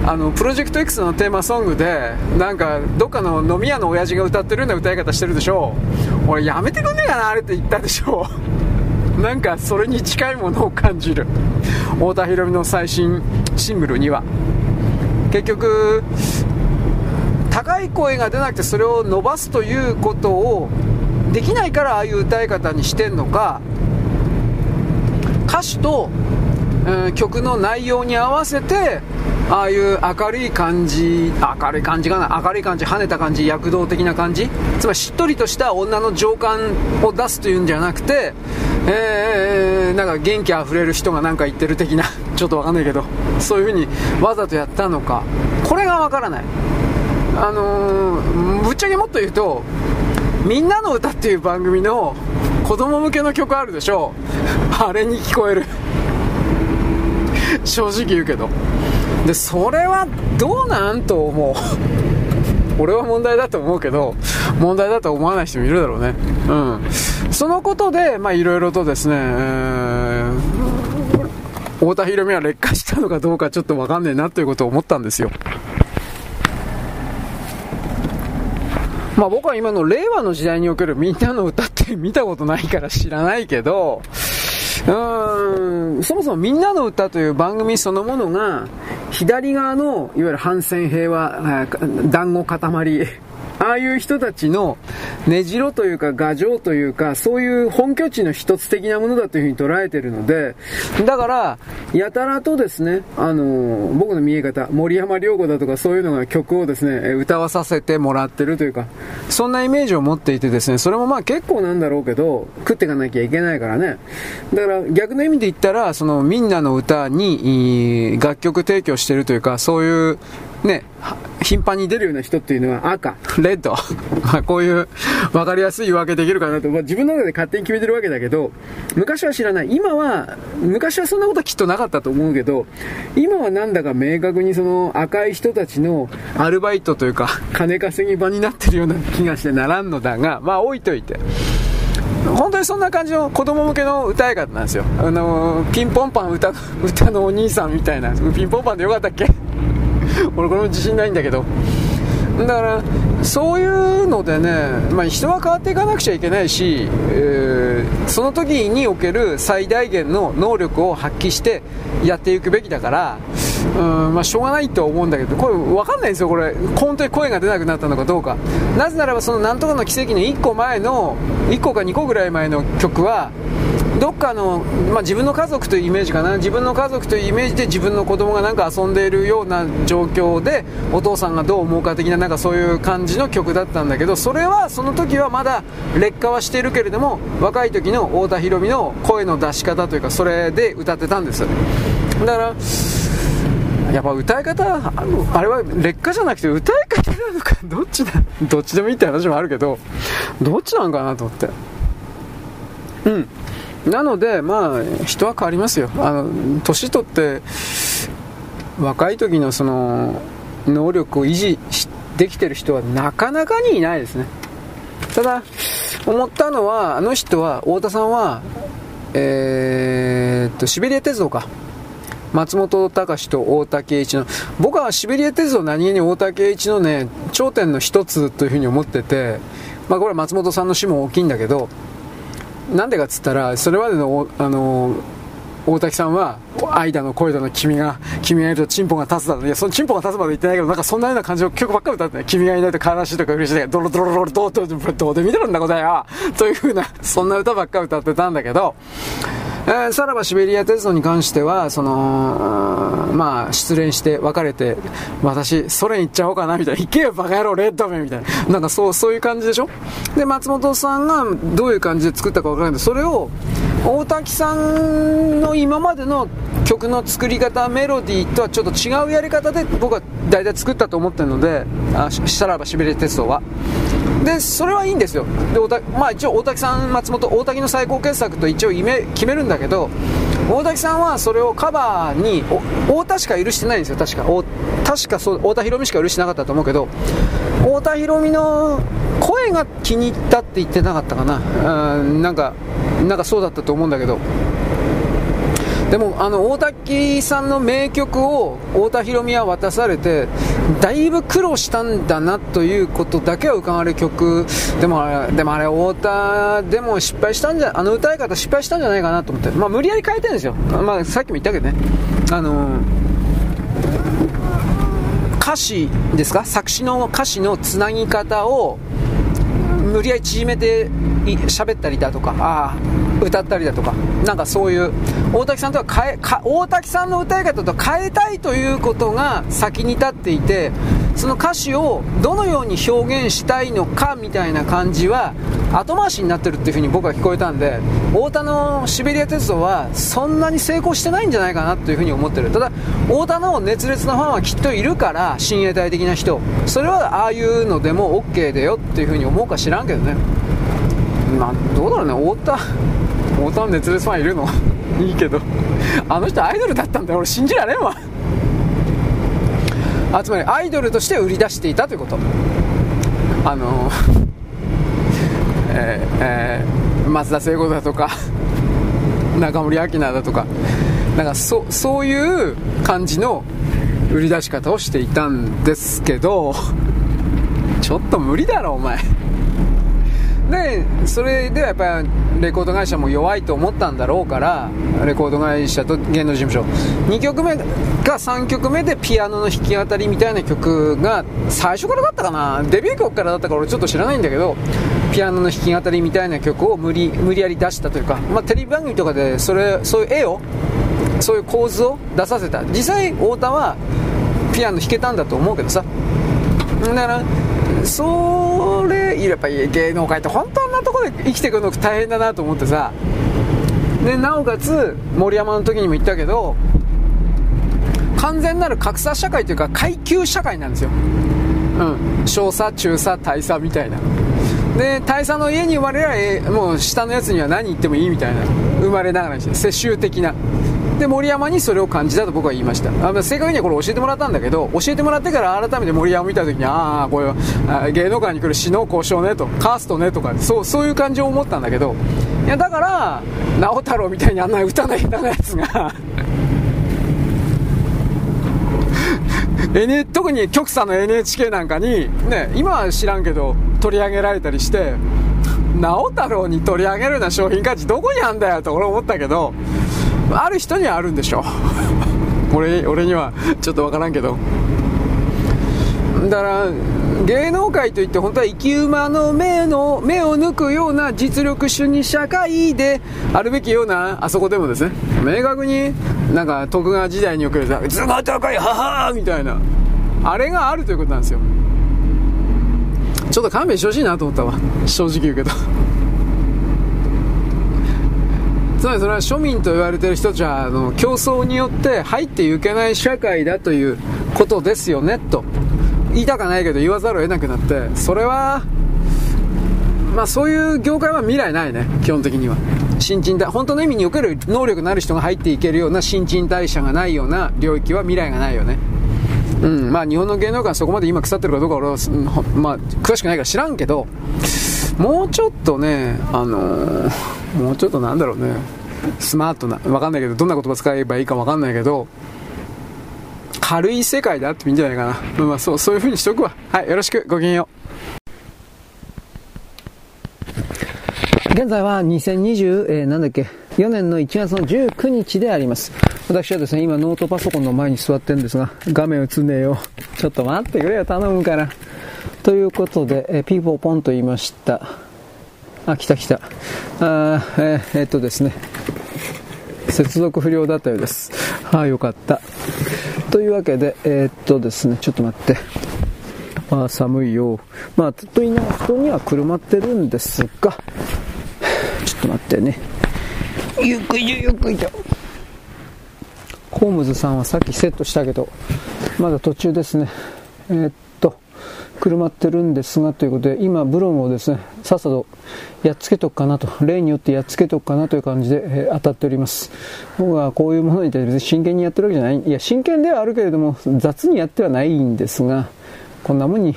あのプロジェクト X のテーマソングでなんかどっかの飲み屋の親父が歌ってるような歌い方してるでしょ。俺やめてくんねえかなあれって言ったでしょ。なんかそれに近いものを感じる。太田裕美の最新シングルには。結局高い声が出なくてそれを伸ばすということをできないからああいう歌い方にしてんのか。歌手と、えー、曲の内容に合わせてああいう明るい感じ明るい感じかな明るい感じ跳ねた感じ躍動的な感じ。つまりしっとりとした女の情感を出すというんじゃなくてえー、なんか元気あふれる人が何か言ってる的な ちょっとわかんないけどそういう風にわざとやったのか。これがわからない。あのー、ぶっちゃけもっと言うと「みんなの歌っていう番組の子供向けの曲あるでしょ。あれに聞こえる。正直言うけど。でそれはどうなんと思う。俺は問題だと思うけど問題だと思わない人もいるだろうね。うん。そのことでまあいろいろとですね、えー、太田裕美は劣化したのかどうかちょっと分かんねえなということを思ったんですよ。まあ僕は今の令和の時代におけるみんなの歌って見たことないから知らないけど、ーん、そもそもみんなの歌という番組そのものが、左側の、いわゆる反戦平和、団子塊、ああいう人たちの根城というか牙城というか、そういう本拠地の一つ的なものだというふうに捉えてるので、だから、やたらとですね、あの、僕の見え方、森山良子だとかそういうのが曲をですね、歌わさせてもらってるというか、そんなイメージを持っていてですね、それもまあ結構なんだろうけど、食っていかなきゃいけないからね。だから逆の意味で言ったら、そのみんなの歌に楽曲提供してるというか、そういうね、頻繁に出るような人っていうのは赤、レッド。まあこういう分かりやすい言い訳できるかなと、まあ、自分の中で勝手に決めてるわけだけど、昔は知らない。今は、昔はそんなこときっとなかったと思うけど、今はなんだか明確にその赤い人たちのアルバイトというか、金稼ぎ場になってるような気がしてならんのだが、まあ置いといて。本当にそんな感じの子供向けの歌い方なんですよ。あのー、ピンポンパン歌の、歌のお兄さんみたいな。ピンポンパンでよかったっけ？俺これも自信ないんだけど。だからそういうのでね、まあ、人は変わっていかなくちゃいけないし、えー、その時における最大限の能力を発揮してやっていくべきだからうんまあ、しょうがないと思うんだけどこれ分かんないんですよ。これ本当に声が出なくなったのかどうか。なぜならばそのなんとかの奇跡の1個前の1個か2個ぐらい前の曲はどっかの、まあ、自分の家族というイメージかな。自分の家族というイメージで自分の子供がなんか遊んでいるような状況でお父さんがどう思うか的ななんかそういう感じの曲だったんだけどそれはその時はまだ劣化はしているけれども若い時の太田裕美の声の出し方というかそれで歌ってたんですだからやっぱ歌い方あれは劣化じゃなくて歌い方なのかどっちだどっちでもいいって話もあるけどどっちなんかなと思って。うん。なので、まあ、人は変わりますよ。あの、年取って、若い時のその、能力を維持できてる人はなかなかにいないですね。ただ、思ったのは、あの人は、太田さんは、えー、っと、シベリア鉄道か。松本隆と大竹一の、僕はシベリア鉄道何気に大竹一のね、頂点の一つというふうに思ってて、まあこれは松本さんの死も大きいんだけど、なんでかっつったら、それまでの、あの大滝さんは、愛だの恋だの君が、君がいるとチンポが立つだの、いや、そのチンポが立つまで言ってないけど、なんかそんなような感じの曲ばっかり歌ってね、君がいないと悲しいとか嬉しいとか、ドロドロドロドロドロどうで見てるんだこだよというふうな、そんな歌ばっかり歌ってたんだけど、えー、さらばシベリア鉄道に関しては、その、まあ、失恋して別れて、私、ソ連行っちゃおうかな、みたいな。行けよ、バカ野郎、レッドメンみたいな。なんかそう、そういう感じでしょ？で、松本さんがどういう感じで作ったかわからないけど、それを、大滝さんの今までの曲の作り方、メロディーとはちょっと違うやり方で僕は大体作ったと思ってるので、あしたらばしびれ鉄道は。で、それはいいんですよ。で、大まあ一応大滝さん、松本、大滝の最高傑作と一応決めるんだけど、大滝さんはそれをカバーに、太田しか許してないんですよ、確か。確かそう、太田博美しか許してなかったと思うけど、太田博美の声が気に入ったって言ってなかったかな。うん、なんか、なんかそうだったと思うんだけど、でもあの大滝さんの名曲を太田裕美は渡されてだいぶ苦労したんだなということだけは伺われる曲でもあれでもあれ太田でも失敗したんじゃあの歌い方失敗したんじゃないかなと思って、まあ、無理やり変えてるんですよ、まあ、さっきも言ったけどね。あの歌詞ですか？作詞の歌詞のつなぎ方を無理やり縮めて喋ったりだとか。あ歌ったりだとかなんかそういう大滝さんとは変えか大滝さんの歌い方と変えたいということが先に立っていてその歌詞をどのように表現したいのかみたいな感じは後回しになってるっていう風に僕は聞こえたんで太田のシベリア鉄道はそんなに成功してないんじゃないかなという風に思ってる。ただ太田の熱烈なファンはきっといるから親衛隊的な人。それはああいうのでも OK だよっていう風に思うか知らんけどね。まあどうだろうね。太田太田の熱烈ファンいるの？いいけど。あの人アイドルだったんだよ。俺信じられんわ。あつまりアイドルとして売り出していたということ。あの えー、えー、松田聖子だとか中森明菜だとか。なんかそそういう感じの売り出し方をしていたんですけど。ちょっと無理だろお前。でそれではやっぱりレコード会社も弱いと思ったんだろうからレコード会社と芸能事務所。2曲目か3曲目でピアノの弾き語りみたいな曲が最初からだったかな。デビュー曲からだったから俺ちょっと知らないんだけどピアノの弾き語りみたいな曲を無理無理やり出したというか、まあ、テレビ番組とかでそれそういう絵をそういう構図を出させた。実際太田はピアノ弾けたんだと思うけどさ。だからそれやっぱり芸能界って本当あんなとこで生きていくの大変だなと思ってさ。でなおかつ森山の時にも言ったけど完全なる格差社会というか階級社会なんですよ、うん、小差中差大差みたいな。で大佐の家に生まれりゃ、もう下のやつには何言ってもいいみたいな。生まれながらにして世襲的な。で森山にそれを感じたと僕は言いました。あ正確にはこれ教えてもらったんだけど教えてもらってから改めて森山を見た時にああこれは芸能界に来る死の交渉ねとカーストねとかそうそういう感じを思ったんだけどいやだから直太朗みたいにあんな歌の下手なやつが N 特に局差の NHK なんかに、ね、今は知らんけど取り上げられたりして直太朗に取り上げるような商品価値どこにあんだよと俺思ったけどある人にはあるんでしょ 俺俺にはちょっと分からんけど。だから芸能界といって本当は生き馬の目の目を抜くような実力主義社会であるべきようなあそこでもですね明確になんか徳川時代におけるさ図が高いはみたいなあれがあるということなんですよ。ちょっと勘弁してほしいなと思ったわ。正直言うけど。つまりそれは庶民と言われてる人たちはあの競争によって入っていけない社会だということですよねと言いたかないけど言わざるを得なくなってそれはまあそういう業界は未来ないね基本的には。新陳代本当の意味における能力のある人が入っていけるような新陳代謝がないような領域は未来がないよね。うんまあ日本の芸能界はそこまで今腐ってるかどうか俺は、まあ、詳しくないから知らんけどもうちょっとねあのー、もうちょっとなんだろうねスマートな分かんないけどどんな言葉使えばいいか分かんないけど軽い世界であってもいいんじゃないかな。まあ、そう、そういう風にしとくわ。はい、よろしく、ごきげんよう。現在は2020、えー、なんだっけ、4年の1月の19日であります。私はですね、今ノートパソコンの前に座ってるんですが、画面映んねえよ。ちょっと待ってくれよ、頼むから。ということで、え、ピーポーポンと言いました。あ、来た来た。あえー、えー、っとですね。接続不良だったようです。はあ、よかった。というわけで、えー、っとですね、ちょっと待って。まあ、寒いよ。まあ、と言いながら布団にはくるまってるんですが、ちょっと待ってね。ゆっくりゆっくりと。ホームズさんはさっきセットしたけど、まだ途中ですね。えー、っくるまってるんですがということで今ブログをですねさっさとやっつけとくかなと例によってやっつけとくかなという感じで、えー、当たっております僕はこういうものに対して真剣にやってるわけじゃないいや真剣ではあるけれども雑にやってはないんですがこんなもんに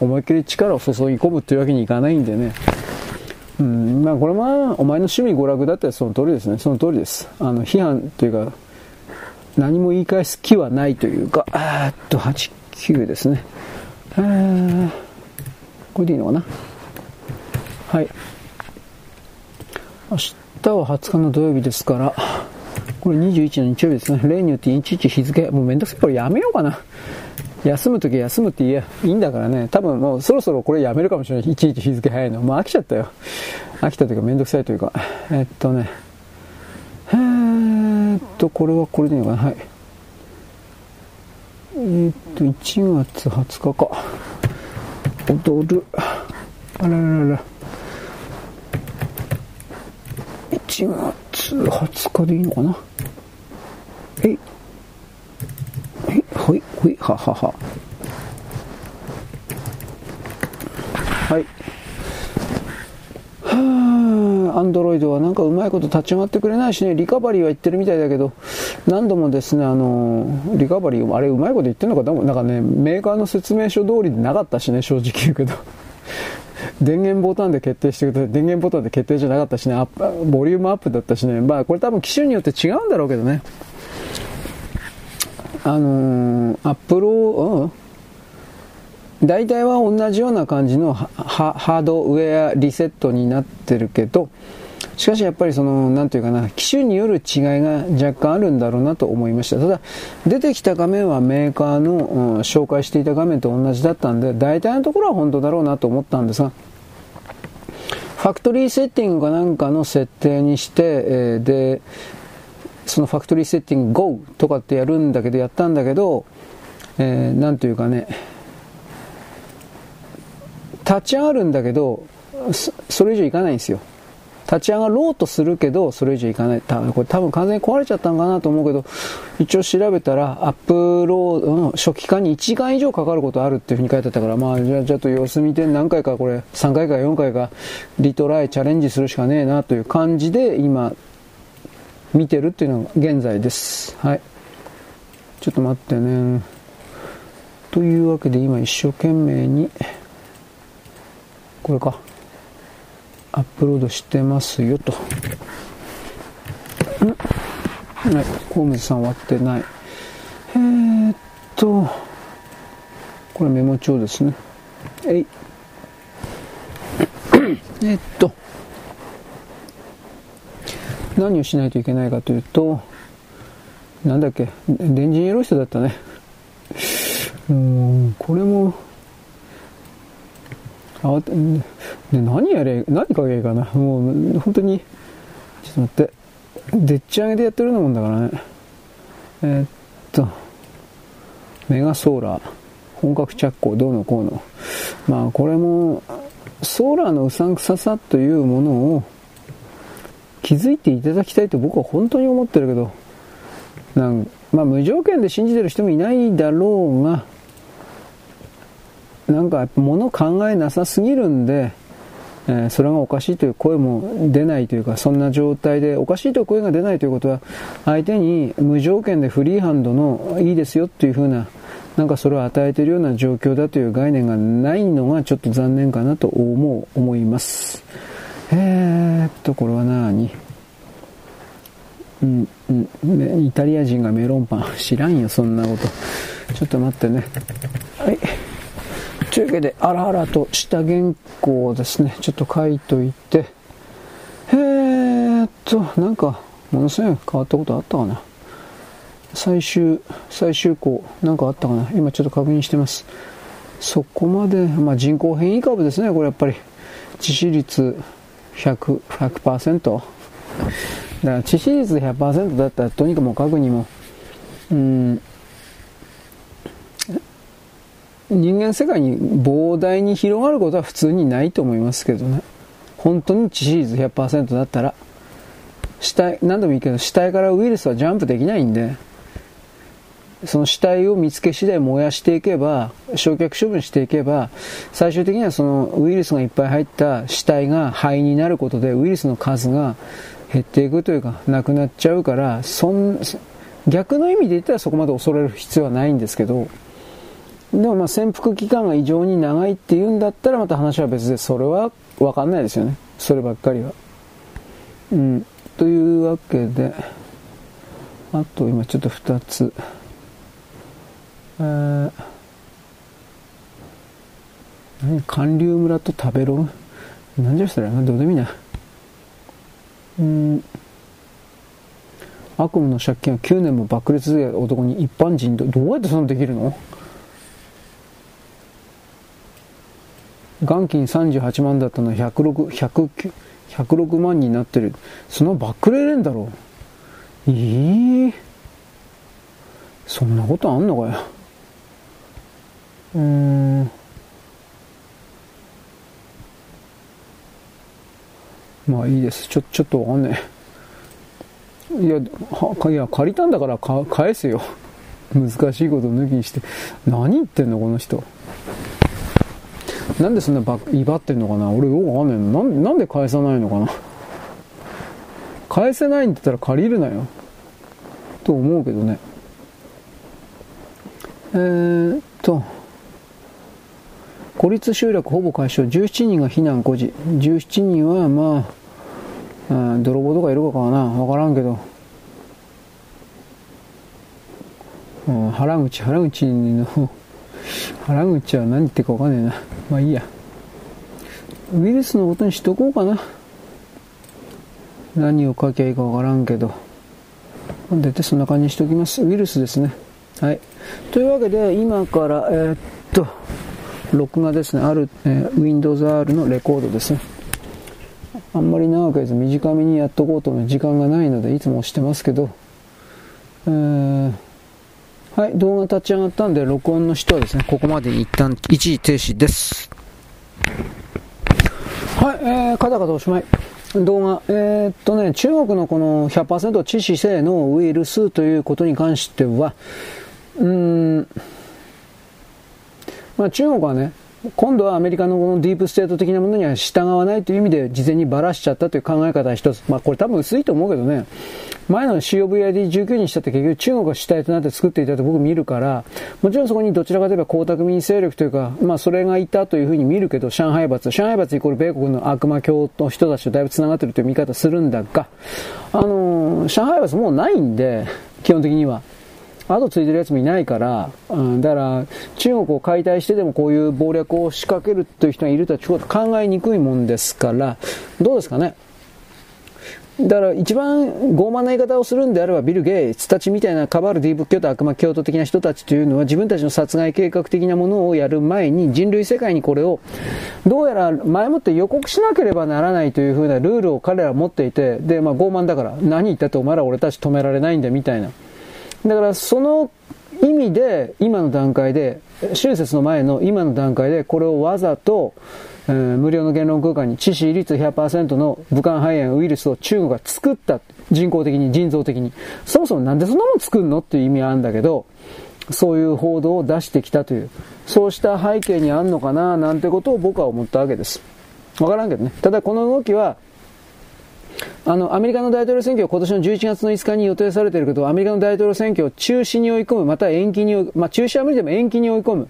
思いっきり力を注ぎ込むというわけにいかないんでねうん。まあこれはお前の趣味娯楽だったらその通りですね。その通りです。あの批判というか何も言い返す気はないというかあっと8 9ですね。え、これでいいのかな？はい。明日は20日の土曜日ですからこれ21の日曜日ですね。例によっていちいち日付もうめんどくさい。これやめようかな。休むとき休むって言えいいんだからね多分もうそろそろこれやめるかもしれないいちいち日付早いのもう飽きちゃったよ飽きたというかめんどくさいというかえっとねえー、っとこれはこれでいいのかなはいえ、っと、1月20日か。踊る。あらららら。1月20日でいいのかなえい。ほい、ほい、ははは。はい。はあ、アンドロイドはなんかうまいこと立ち上がってくれないしね、リカバリーは言ってるみたいだけど、何度もですね、あの、リカバリー、あれうまいこと言ってるのか、な？んかね、メーカーの説明書通りでなかったしね、正直言うけど。電源ボタンで決定してください。電源ボタンで決定じゃなかったしね、ボリュームアップだったしね、まあこれ多分機種によって違うんだろうけどね。あの、アップロー、うん大体は同じような感じのハードウェアリセットになってるけど、しかしやっぱりその、なんていうかな、機種による違いが若干あるんだろうなと思いました。ただ、出てきた画面はメーカーの、うん、紹介していた画面と同じだったんで、大体のところは本当だろうなと思ったんですが、ファクトリーセッティングかなんかの設定にして、えー、で、そのファクトリーセッティング GO とかってやるんだけど、やったんだけど、えー、なんというかね、立ち上がるんだけど、それ以上いかないんですよ。立ち上がろうとするけど、それ以上いかない。多分これ多分完全に壊れちゃったんかなと思うけど、一応調べたら、アップロードの初期化に1時間以上かかることあるっていうふうに書いてあったから、まあ、じゃあちょっと様子見て何回かこれ、3回か4回かリトライチャレンジするしかねえなという感じで、今、見てるっていうのが現在です。はい。ちょっと待ってね。というわけで今一生懸命に、これか。アップロードしてますよと。ん？はい、ホームズさん終わってない。えー、っと、これメモ帳ですね。えい。えっと、何をしないといけないかというと、なんだっけ、電磁エロイスだったね。うん、これも、あ、で、何やれ、何書けばいいかな。もう、本当に、ちょっと待って。でっち上げでやってるようなもんだからね。えー、っと、メガソーラー、本格着工、どうのこうの。まあ、これも、ソーラーのうさんくささというものを気づいていただきたいと僕は本当に思ってるけど、なんまあ、無条件で信じてる人もいないだろうが、なんか物考えなさすぎるんで、えー、それがおかしいという声も出ないというか、そんな状態で、おかしいという声が出ないということは、相手に無条件でフリーハンドのいいですよっていうふうな、なんかそれを与えているような状況だという概念がないのがちょっと残念かなと思う、思います。えー、っと、これは何うん、うん、イタリア人がメロンパン。知らんよ、そんなこと。ちょっと待ってね。はい。というわけで、あらあらとした原稿をですね、ちょっと書いといて、えーっと、なんか、ものすごい変わったことあったかな？最終、最終項、なんかあったかな？今ちょっと確認してます。そこまで、まあ、人口変異株ですね、これやっぱり。致死率100、100%。だから致死率100%だったら、とにかくもかくにも、うん、人間世界に膨大に広がることは普通にないと思いますけどね。本当に致死率100%だったら、死体、何度も言うけど、死体からウイルスはジャンプできないんで、その死体を見つけ次第燃やしていけば、焼却処分していけば、最終的にはそのウイルスがいっぱい入った死体が肺になることで、ウイルスの数が減っていくというか、なくなっちゃうから、そん、逆の意味で言ったらそこまで恐れる必要はないんですけど、でもまあ潜伏期間が異常に長いっていうんだったらまた話は別で、それはわかんないですよね。そればっかりは。うん。というわけで、あと今ちょっと2つ。えー、何韓流村と食べログ？なんじゃそれ？どうでもいいな。うん。悪夢の借金は9年も爆裂で男に一般人と、どうやってそんなできるの？元金38万だったの106、100、106万になってる。そのバックレれんだろう？ええー、そんなことあんのかよ？うん。まあいいです。ちょ、ちょっとわかんない。いや、は、いや、借りたんだからか返すよ。難しいこと抜きにして。何言ってんの、この人。なんでそんなば威張ってんのかな？俺よくわかんないの。なんなんで返さないのかな？返せないんだったら借りるなよ。と思うけどね。えー、っと、孤立集落ほぼ解消。17人が避難孤児。17人はまあ、あ泥棒とかいるかかなわからんけど。腹口、腹口の、腹口は何言ってるかわかんねえな。まあいいや。ウイルスのことにしとこうかな。何を書きゃいいかわからんけど。出てそんな感じにしておきます。ウイルスですね。はい。というわけで、今から、えー、っと、録画ですね。ある、えー、Windows R のレコードですね。あんまり長くやず短めにやっとこうと思う時間がないので、いつも押してますけど、えー、はい、動画立ち上がったんで、録音の人はですね、ここまで一旦一時停止です。はい、えー、カタカタおしまい。動画、えー、っとね、中国のこの100%致死性のウイルスということに関しては、うーん、まあ中国はね、今度はアメリカのこのディープステート的なものには従わないという意味で事前にばらしちゃったという考え方は一つ。まあこれ多分薄いと思うけどね。前の COVID19 にしたって結局中国が主体となって作っていたと僕見るから、もちろんそこにどちらかといえば江沢民勢力というか、まあそれがいたというふうに見るけど、上海閥、上海閥イコール米国の悪魔教の人たちとだいぶ繋がってるという見方するんだが、あのー、上海閥もうないんで、基本的には。後ついてるやつもいないから、うん、だから中国を解体してでもこういう謀略を仕掛けるという人がいるとはちょっと考えにくいもんですから、どうですかね？だから一番傲慢な言い方をするんであればビル・ゲイツたちみたいなカバルディ仏教と悪魔教徒的な人たちというのは自分たちの殺害計画的なものをやる前に人類世界にこれをどうやら前もって予告しなければならないというふうなルールを彼らは持っていてで、まあ、傲慢だから何言ったってお前ら俺たち止められないんだみたいなだからその意味で今の段階で春節の前の今の段階でこれをわざとえー、無料の言論空間に致死率100%の武漢肺炎ウイルスを中国が作った人工的に人造的に。そもそもなんでそんなもん作るのっていう意味はあるんだけどそういう報道を出してきたというそうした背景にあるのかななんてことを僕は思ったわけです。わからんけどね。ただこの動きはあの、アメリカの大統領選挙は今年の11月の5日に予定されていることは、アメリカの大統領選挙を中止に追い込む、また延期に、まあ中止は無理でも延期に追い込む。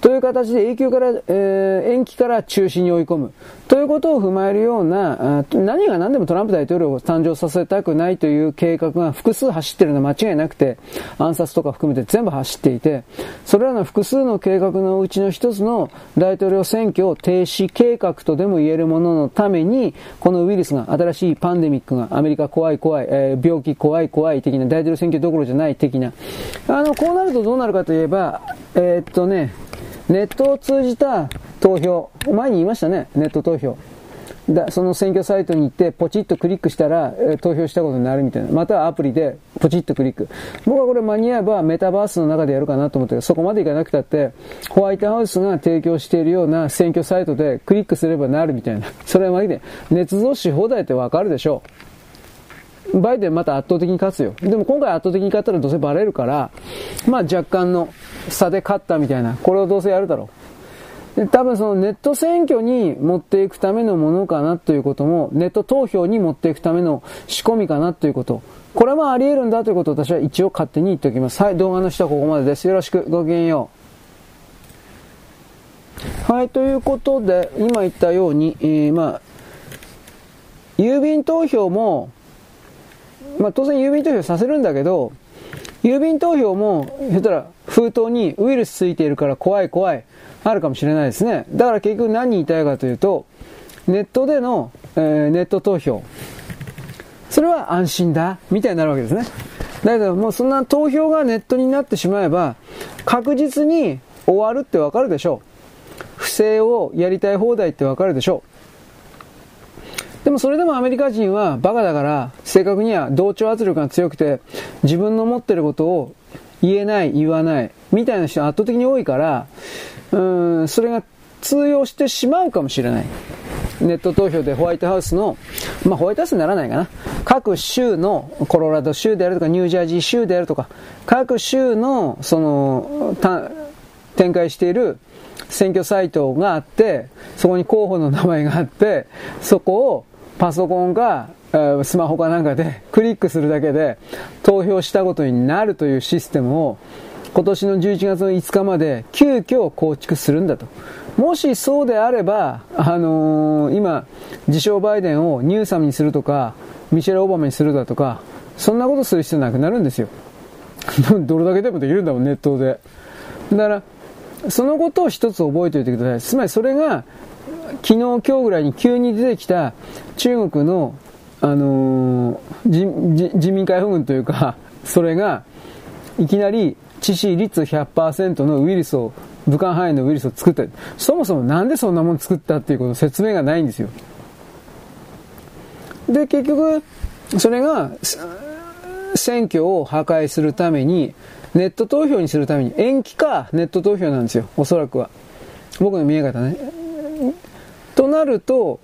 という形で永久から、えー、延期から中止に追い込む。ということを踏まえるような、何が何でもトランプ大統領を誕生させたくないという計画が複数走ってるのは間違いなくて、暗殺とか含めて全部走っていて、それらの複数の計画のうちの一つの大統領選挙停止計画とでも言えるもののために、このウイルスが、新しいパンデミックが、アメリカ怖い怖い、えー、病気怖い怖い的な、大統領選挙どころじゃない的な。あの、こうなるとどうなるかといえば、えー、っとね、ネットを通じた投票、前に言いましたね、ネット投票。だその選挙サイトに行ってポチッとクリックしたら、え、投票したことになるみたいな。またはアプリでポチッとクリック。僕はこれ間に合えばメタバースの中でやるかなと思ってそこまでいかなくたって、ホワイトハウスが提供しているような選挙サイトでクリックすればなるみたいな。それはまぎで、捏造し放題ってわかるでしょう。バイデンまた圧倒的に勝つよ。でも今回圧倒的に勝ったらどうせバレるから、まあ若干の差で勝ったみたいな、これをどうせやるだろう。多分そのネット選挙に持っていくためのものかなということも、ネット投票に持っていくための仕込みかなということ。これもあり得るんだということを私は一応勝手に言っておきます。はい、動画の人はここまでです。よろしく、ごきげんよう。はい、ということで、今言ったように、えー、まあ、郵便投票も、まあ、当然郵便投票させるんだけど、郵便投票も、ひょったら封筒にウイルスついているから怖い怖い、あるかもしれないですね。だから結局何言いたいかというと、ネットでの、えー、ネット投票。それは安心だ、みたいになるわけですね。だけどもうそんな投票がネットになってしまえば、確実に終わるってわかるでしょう。不正をやりたい放題ってわかるでしょう。でもそれでもアメリカ人はバカだから、正確には同調圧力が強くて、自分の持ってることを言えない、言わない、みたいな人圧倒的に多いから、うん、それが通用してしまうかもしれない。ネット投票でホワイトハウスの、まあホワイトハウスにならないかな。各州の、コロラド州であるとか、ニュージャージー州であるとか、各州の、その、展開している選挙サイトがあって、そこに候補の名前があって、そこをパソコンか、スマホかなんかでクリックするだけで投票したことになるというシステムを今年の11月の5日まで急遽構築するんだと。もしそうであれば、あのー、今、自称バイデンをニューサムにするとか、ミシェル・オバマにするだとか、そんなことする必要なくなるんですよ。どれだけでもできるんだもん、ネットで。だから、そのことを一つ覚えておいてください。つまりそれが、昨日今日ぐらいに急に出てきた中国の、あのー、人民解放軍というか、それが、いきなり致死率100%のウイルスを、武漢肺炎のウイルスを作った。そもそもなんでそんなもの作ったっていうこと説明がないんですよ。で、結局、それが、選挙を破壊するために、ネット投票にするために、延期かネット投票なんですよ。おそらくは。僕の見え方ね。となると、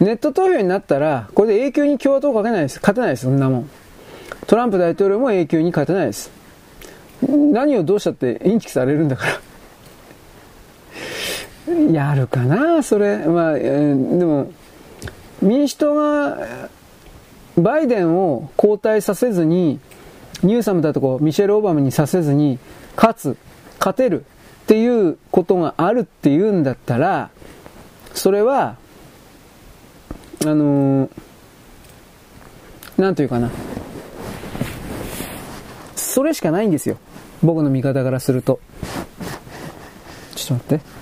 ネット投票になったら、これで永久に共和党をかけないです。勝てないです、そんなもん。トランプ大統領も永久に勝てないです。何をどうしたってインチキされるんだから。やるかな、それ。まあ、えー、でも、民主党がバイデンを交代させずに、ニューサムだとこミシェル・オバマにさせずに、勝つ、勝てるっていうことがあるっていうんだったら、それは、あのー、なんというかな。それしかないんですよ。僕の見方からすると。ちょっと待って。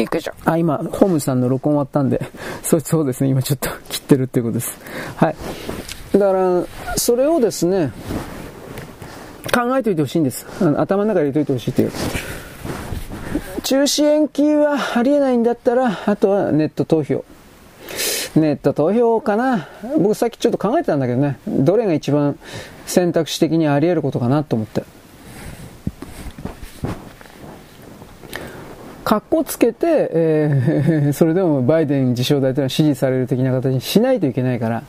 よいしょ。あ、今、ホームさんの録音終わったんで、そそうですね、今ちょっと 切ってるっていうことです。はい。だから、それをですね、考えておいてほしいんです。あの頭の中に入れておいてほしいという。中止延期はありえないんだったら、あとはネット投票。ネット投票かな。僕さっきちょっと考えてたんだけどね。どれが一番選択肢的にあり得ることかなと思って。格好つけて、えー、それでもバイデン自称大統領支持される的な形にしないといけないから。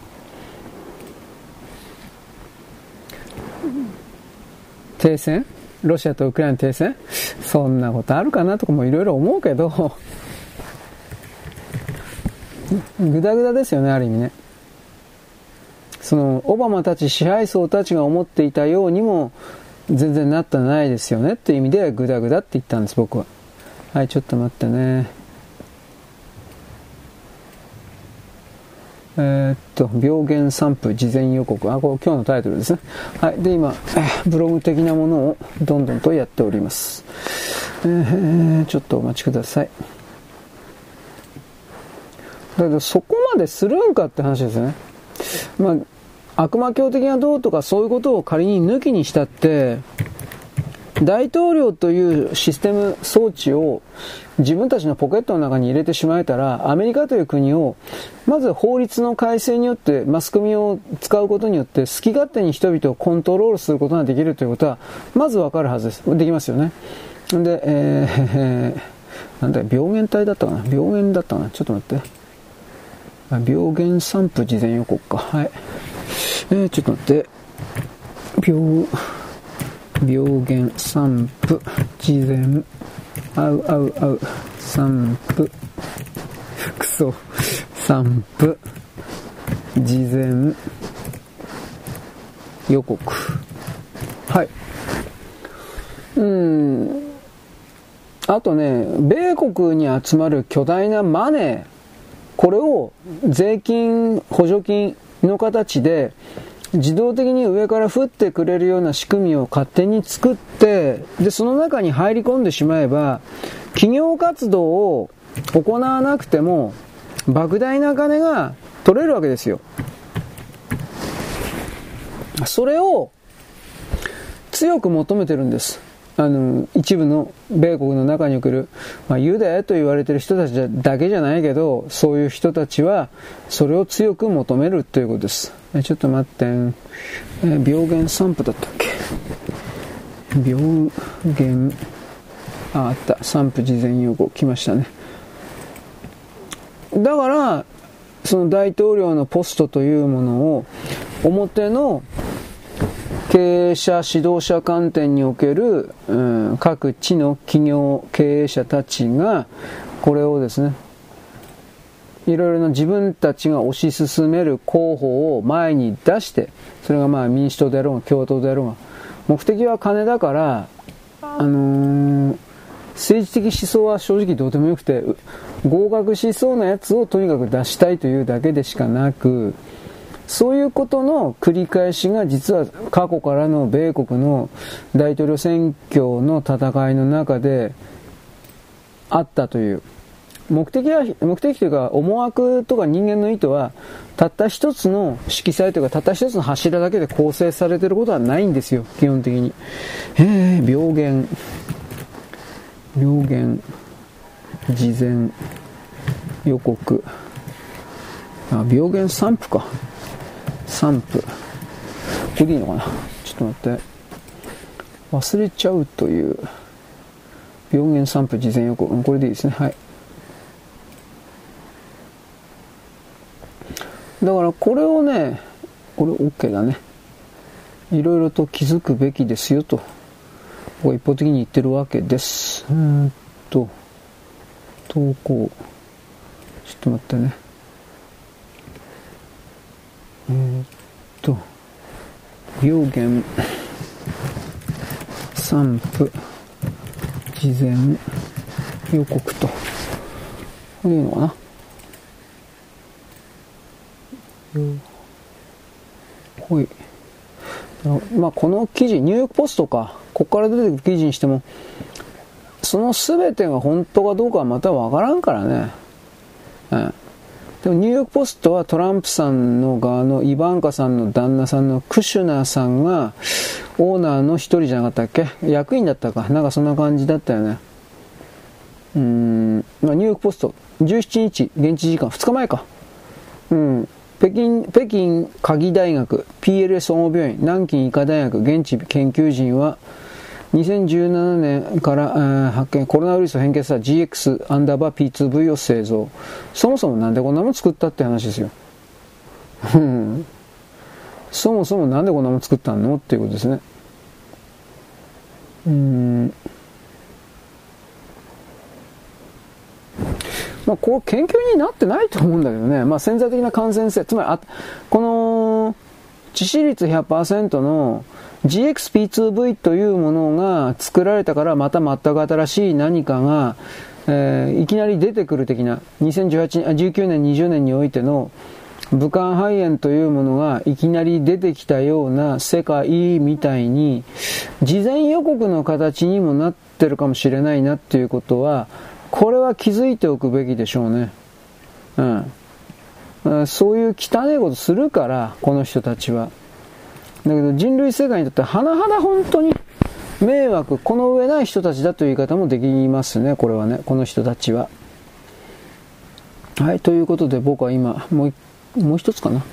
停戦？ロシアとウクライナ停戦？そんなことあるかなとかもいろいろ思うけど、ぐだぐだですよね、ある意味ね。その、オバマたち支配層たちが思っていたようにも、全然なったないですよねっていう意味で、ぐだぐだって言ったんです、僕は。はい、ちょっと待ってね。えー、っと、病原散布事前予告。あ、これ今日のタイトルですね。はい。で、今、ブログ的なものをどんどんとやっております。えー、ちょっとお待ちください。だけど、そこまでするんかって話ですよね。まあ、悪魔教的などうとかそういうことを仮に抜きにしたって、大統領というシステム装置を自分たちのポケットの中に入れてしまえたら、アメリカという国を、まず法律の改正によって、マスコミを使うことによって、好き勝手に人々をコントロールすることができるということは、まずわかるはずです。できますよね。で、えー、なんだ病原体だったかな？病原だったかな？ちょっと待って。病原散布事前予告か。はい。えー、ちょっと待って。病、病原散布事前。あうあうあう。散布。クソ散布事前。予告。はい。うん。あとね米国に集まる巨大なマネー。これを税金補助金の形で自動的に上から降ってくれるような仕組みを勝手に作って、で、その中に入り込んでしまえば、企業活動を行わなくても、莫大な金が取れるわけですよ。それを強く求めてるんです。あの、一部の米国の中における、まあ、ユダヤと言われてる人たちだけじゃないけど、そういう人たちは、それを強く求めるということです。えちょっと待って、え病原散布だったっけ？病原、あ、あった。散布事前予告来ましたね。だから、その大統領のポストというものを、表の経営者、指導者観点における、うん、各地の企業経営者たちが、これをですね、いろいろな自分たちが推し進める候補を前に出して、それがまあ民主党であろうが共和党であろうが、目的は金だから、あのー、政治的思想は正直どうでもよくて、合格しそうなやつをとにかく出したいというだけでしかなく、そういうことの繰り返しが実は過去からの米国の大統領選挙の戦いの中であったという。目的は、目的というか思惑とか人間の意図は、たった一つの色彩というか、たった一つの柱だけで構成されていることはないんですよ、基本的に。えー、病原。病原。事前。予告。あ、病原散布か。散布。これでいいのかな？ちょっと待って。忘れちゃうという。病原散布事前予告。これでいいですね。はい。だからこれをね、これ OK だね。いろいろと気づくべきですよと、こ一方的に言ってるわけです。うんと、投稿。ちょっと待ってね。えー、っと、病原、散布、事前予告と。これいいのかなほい。まあ、この記事、ニューヨークポストか、ここから出てくる記事にしても、その全てが本当かどうかはまたわからんからね。うん。でもニューヨークポストはトランプさんの側のイバンカさんの旦那さんのクシュナーさんがオーナーの一人じゃなかったっけ？役員だったかなんかそんな感じだったよね。うん、まあ、ニューヨークポスト17日現地時間2日前か。うん。北京、北京鍵大学、PLS 総合病院、南京医科大学、現地研究人は、2017年から、えー、発見、コロナウイルスを変形した GX アンダーバー P2V を製造。そもそもなんでこんなもの作ったって話ですよ。そもそもなんでこんなもの作ったのっていうことですね。うん。まあ、こう研究になってないと思うんだけどね、まあ、潜在的な感染性、つまりあ、この致死率100%の GXP2V というものが作られたからまた全く新しい何かが、えー、いきなり出てくる的な2018 19年、20年においての武漢肺炎というものがいきなり出てきたような世界みたいに事前予告の形にもなってるかもしれないなっていうことはこれは気づいておくべきでしょうね。うん。そういう汚いことするから、この人たちは。だけど人類世界にとっては甚だ本当に迷惑、この上ない人たちだという言い方もできますね、これはね、この人たちは。はい、ということで僕は今、もう、もう一つかな。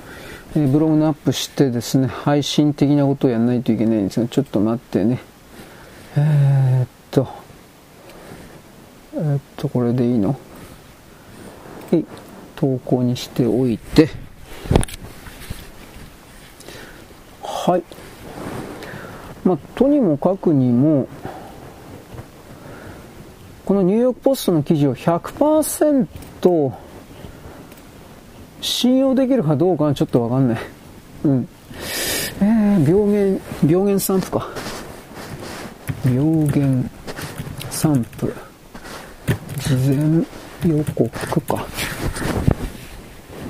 えー、ブログのアップしてですね、配信的なことをやらないといけないんですが、ちょっと待ってね。えー、っと、えー、っと、これでいいの？はい、投稿にしておいて、はい。まあ、とにもかくにも、このニューヨークポストの記事を100%信用できるかどうかはちょっとわかんない。うん。えー、病原、病原散布か。病原散布。事前予告か。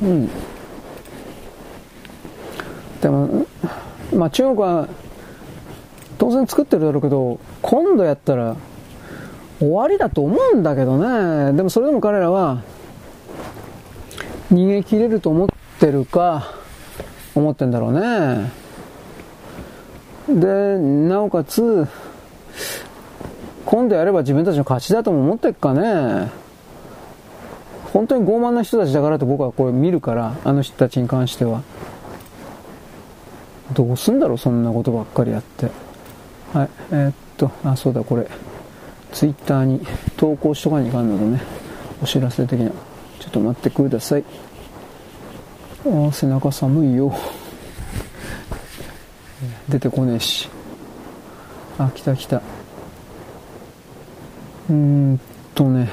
うん。でも、まあ中国は当然作ってるだろうけど、今度やったら終わりだと思うんだけどね。でもそれでも彼らは逃げ切れると思ってるか、思ってんだろうね。で、なおかつ、今度やれば自分たちの勝ちだとも思ってっかね。本当に傲慢な人たちだからと僕はこれ見るから、あの人たちに関しては。どうすんだろう、そんなことばっかりやって。はい、えー、っと、あ、そうだ、これ。ツイッターに投稿しとかにいかんのでね。お知らせ的な。ちょっと待ってください。あ、背中寒いよ。出てこねえし。あ、来た来た。うーんとね、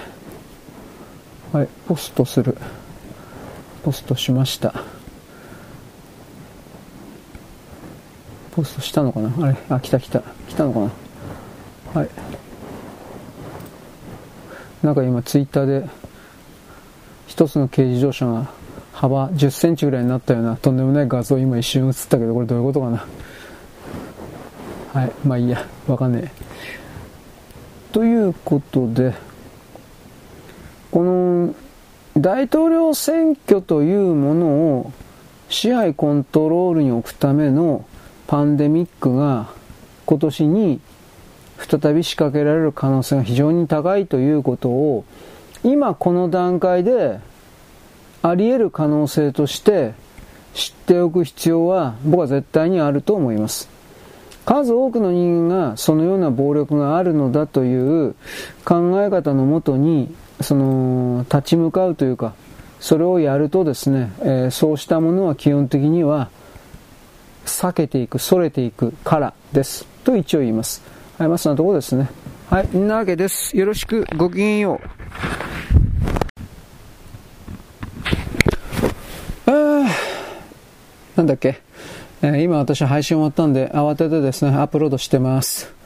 はい、ポストする。ポストしました。ポストしたのかな？あれ？あ、来た来た。来たのかな？はい。なんか今ツイッターで、一つの軽自動車が幅10センチぐらいになったようなとんでもない画像今一瞬映ったけど、これどういうことかな？はい。まあいいや。わかんねえ。ということで、この大統領選挙というものを支配コントロールに置くためのパンデミックが今年に再び仕掛けられる可能性が非常に高いということを今この段階であり得る可能性として知っておく必要は僕は絶対にあると思います。数多くの人間がそのような暴力があるのだという考え方のもとにその立ち向かうというかそれをやるとですね、えー、そうしたものは基本的には避けていく、逸れていくからです。と一応言います。はい、まあそんなところですね。はい、んなわけです。よろしく、ごきげんよう。あなんだっけ、えー、今私配信終わったんで慌ててですね、アップロードしてます。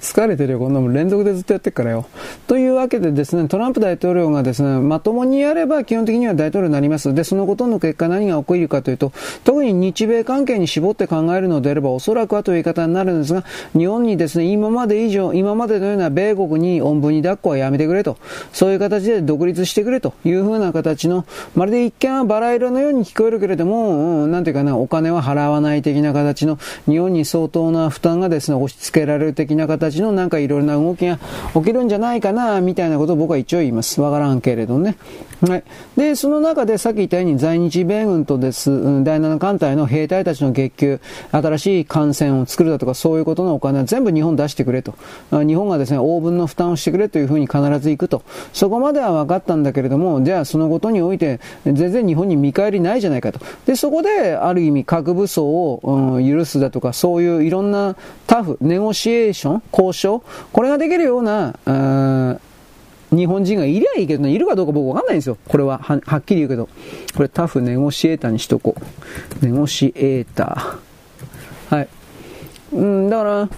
疲れてるよ、こんなもん連続でずっとやってっからよ。というわけでですね、トランプ大統領がですね、まともにやれば基本的には大統領になります。で、そのことの結果何が起こるかというと、特に日米関係に絞って考えるのであれば、おそらくはという言い方になるんですが、日本にですね、今まで以上、今までのような米国におんぶに抱っこはやめてくれと、そういう形で独立してくれというふうな形の、まるで一見はバラ色のように聞こえるけれども、うん、なんていうかな、お金は払わない的な形の、日本に相当な負担がですね、押し付けられる的な形のなんかいろいろな動きが起きるんじゃないかな、みたいなことを僕は一応言います。わからんけれどね。はい。で、その中でさっき言ったように在日米軍とです、第7艦隊の兵隊たちの月給、新しい艦船を作るだとかそういうことのお金は全部日本出してくれと。日本がですね、応分の負担をしてくれというふうに必ず行くと。そこまでは分かったんだけれども、じゃあそのことにおいて全然日本に見返りないじゃないかと。で、そこである意味核武装を、うん、許すだとかそういういろんなタフ、ネゴシーション、交渉、これができるような、日本人がいりゃいいけどね、いるかどうか僕わかんないんですよ。これはは、はっきり言うけど。これタフネゴシエーターにしとこう。ネゴシエーター。はい。うん、だから、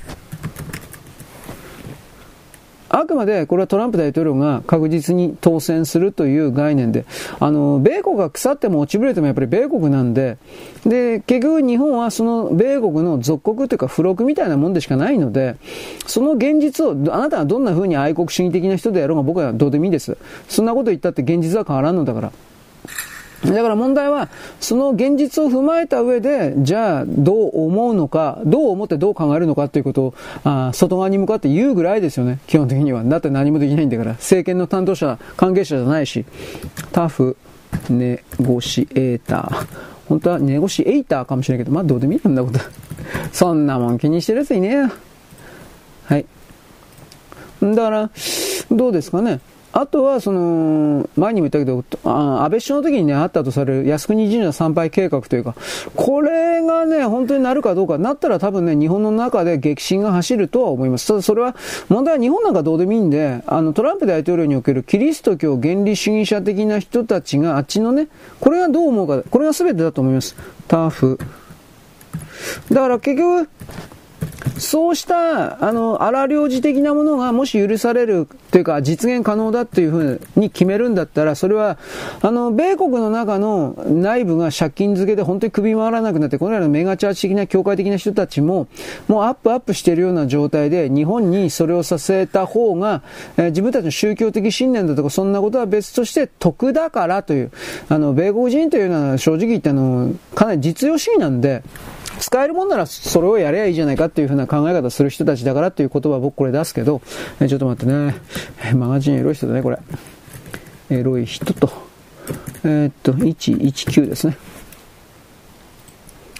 あくまでこれはトランプ大統領が確実に当選するという概念で、あの、米国が腐っても落ちぶれてもやっぱり米国なんで、で、結局日本はその米国の属国というか付録みたいなもんでしかないので、その現実を、あなたがどんな風に愛国主義的な人でやろうが僕はどうでもいいです。そんなこと言ったって現実は変わらんのだから。だから問題は、その現実を踏まえた上で、じゃあどう思うのか、どう思ってどう考えるのかということを、あ外側に向かって言うぐらいですよね、基本的には。だって何もできないんだから。政権の担当者、関係者じゃないし。タフ、ネゴシエーター。本当はネゴシエイターかもしれないけど、まあどうでもいいんだこと。そんなもん気にしてるやついねえよ。はい。だから、どうですかね。あとは、その、前にも言ったけど、安倍首相の時にね、あったとされる靖国神社参拝計画というか、これがね、本当になるかどうか、なったら多分ね、日本の中で激震が走るとは思います。ただそれは、問題は日本なんかどうでもいいんで、あの、トランプ大統領におけるキリスト教原理主義者的な人たちが、あっちのね、これがどう思うか、これが全てだと思います。ターフ。だから結局、そうした、あの、荒領事的なものがもし許されるというか実現可能だというふうに決めるんだったら、それは、あの、米国の中の内部が借金付けで本当に首回らなくなって、このようなメガチャーチ的な教会的な人たちも、もうアップアップしているような状態で、日本にそれをさせた方が、え、自分たちの宗教的信念だとか、そんなことは別として得だからという、あの、米国人というのは正直言ってあの、かなり実用主義なんで、使えるもんならそれをやればいいじゃないかっていうふうな考え方する人たちだからっていう言葉は僕これ出すけど、えちょっと待ってね。マガジンエロい人だね、これ。エロい人と。えー、っと、119ですね。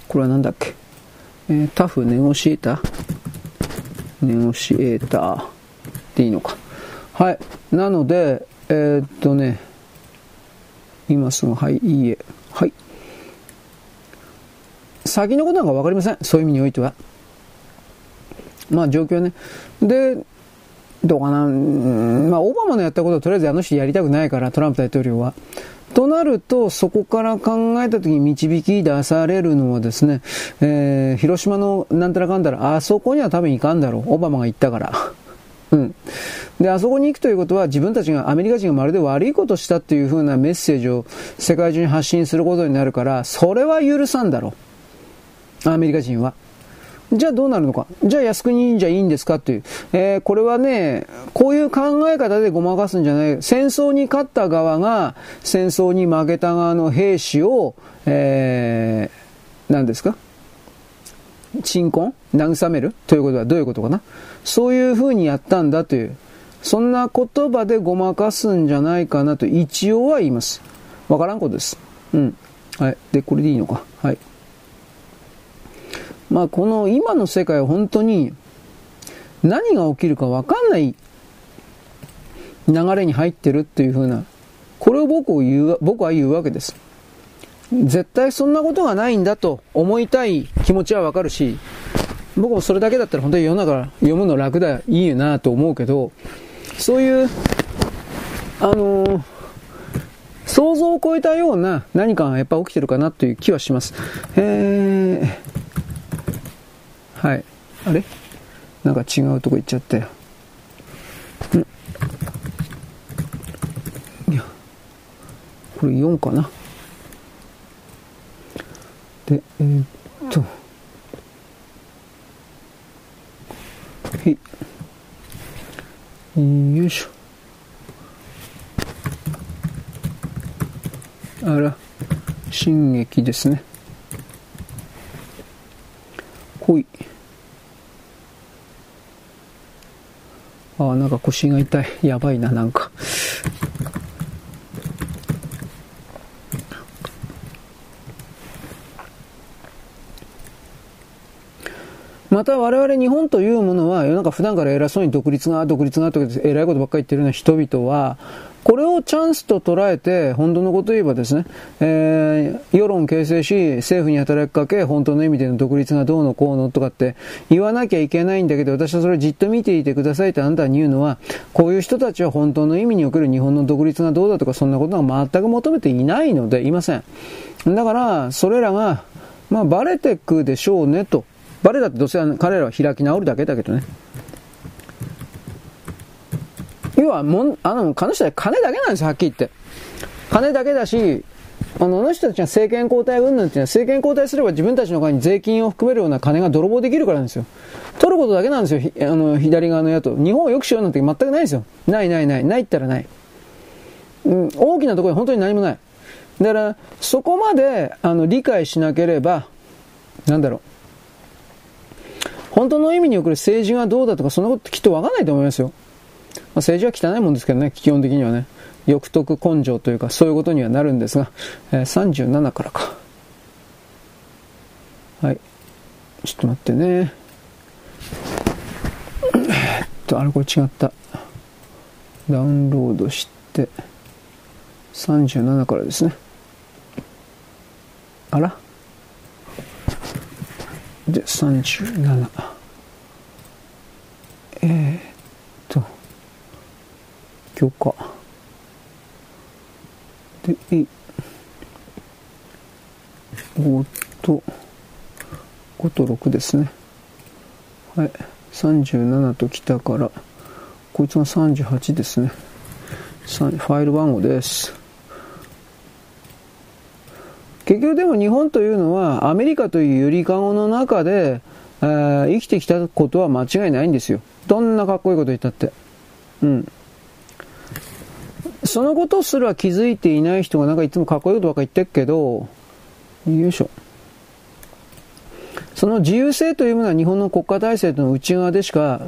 これはなんだっけ？えー、タフネゴシエーター？ネゴシエーターでいいのか。はい。なので、えー、っとね、今すぐ、はい、いいえ。はい。先のことなんか分かりません。そういう意味においては。まあ状況ね。で、どうかな、まあオバマのやったことはとりあえずあの人やりたくないから、トランプ大統領は。となると、そこから考えたときに導き出されるのはですね、えー、広島のなんたらかんだら、あそこには多分行かんだろう。オバマが行ったから。うん。で、あそこに行くということは自分たちが、アメリカ人がまるで悪いことしたっていう風なメッセージを世界中に発信することになるから、それは許さんだろう。アメリカ人は。じゃあどうなるのか。じゃあ靖国じゃいいんですかっていう。えー、これはね、こういう考え方でごまかすんじゃない。戦争に勝った側が戦争に負けた側の兵士を、えー、何ですか鎮魂？慰める？ということはどういうことかなそういう風にやったんだという。そんな言葉でごまかすんじゃないかなと一応は言います。わからんことです。うん。はい。で、これでいいのか。はい。まあ、この今の世界は本当に何が起きるか分かんない流れに入ってるっていうふうな、これを僕を言う、僕は言うわけです。絶対そんなことがないんだと思いたい気持ちはわかるし、僕もそれだけだったら本当に世の中読むの楽だ、いいよなと思うけど、そういう、あのー、想像を超えたような何かがやっぱ起きてるかなという気はします。えーはい。あれ？なんか違うとこ行っちゃったよ。んいや、これ4かな。で、えー、っと。はい。よいしょ。あら、進撃ですね。ほい。ああ、なんか腰が痛い。やばいな、なんか。また我々日本というものは、なんか普段から偉そうに独立が、独立がとか偉いことばっかり言ってるような人々は、これをチャンスと捉えて、本当のことを言えばですね、えー、世論形成し、政府に働きかけ、本当の意味での独立がどうのこうのとかって言わなきゃいけないんだけど、私はそれをじっと見ていてくださいってあなたに言うのは、こういう人たちは本当の意味における日本の独立がどうだとか、そんなことは全く求めていないので、いません。だから、それらが、まあ、バレてくでしょうねと。バレだってどうせ彼らは開き直るだけだけどね。要はもん、あの、彼女たち金だけなんですよ、はっきり言って。金だけだし、あの、あの人たちが政権交代云々っていうのは、政権交代すれば自分たちの側に税金を含めるような金が泥棒できるからなんですよ。取ることだけなんですよ、あの、左側の野党。日本を良くしようなんて全くないですよ。ないないない。ないったらない。うん、大きなところに本当に何もない。だから、そこまで、あの、理解しなければ、なんだろう。本当の意味における政治がどうだとか、そんなこときっとわかんないと思いますよ。まあ、政治は汚いもんですけどね、基本的にはね。欲得根性というか、そういうことにはなるんですが、えー、37からか。はい。ちょっと待ってね。えっと、あれこれ違った。ダウンロードして、37からですね。あらで、37。えー、許可。で、え、5と、5と6ですね。はい。37と来たから、こいつが38ですね。ファイル番号です。結局でも日本というのはアメリカというゆりかごの中で、えー、生きてきたことは間違いないんですよ。どんなかっこいいこと言ったって。うん。そのことすら気づいていない人がなんかいつもかっこいいことばっか言ってるけど、よいしょ。その自由性というものは日本の国家体制との内側でしか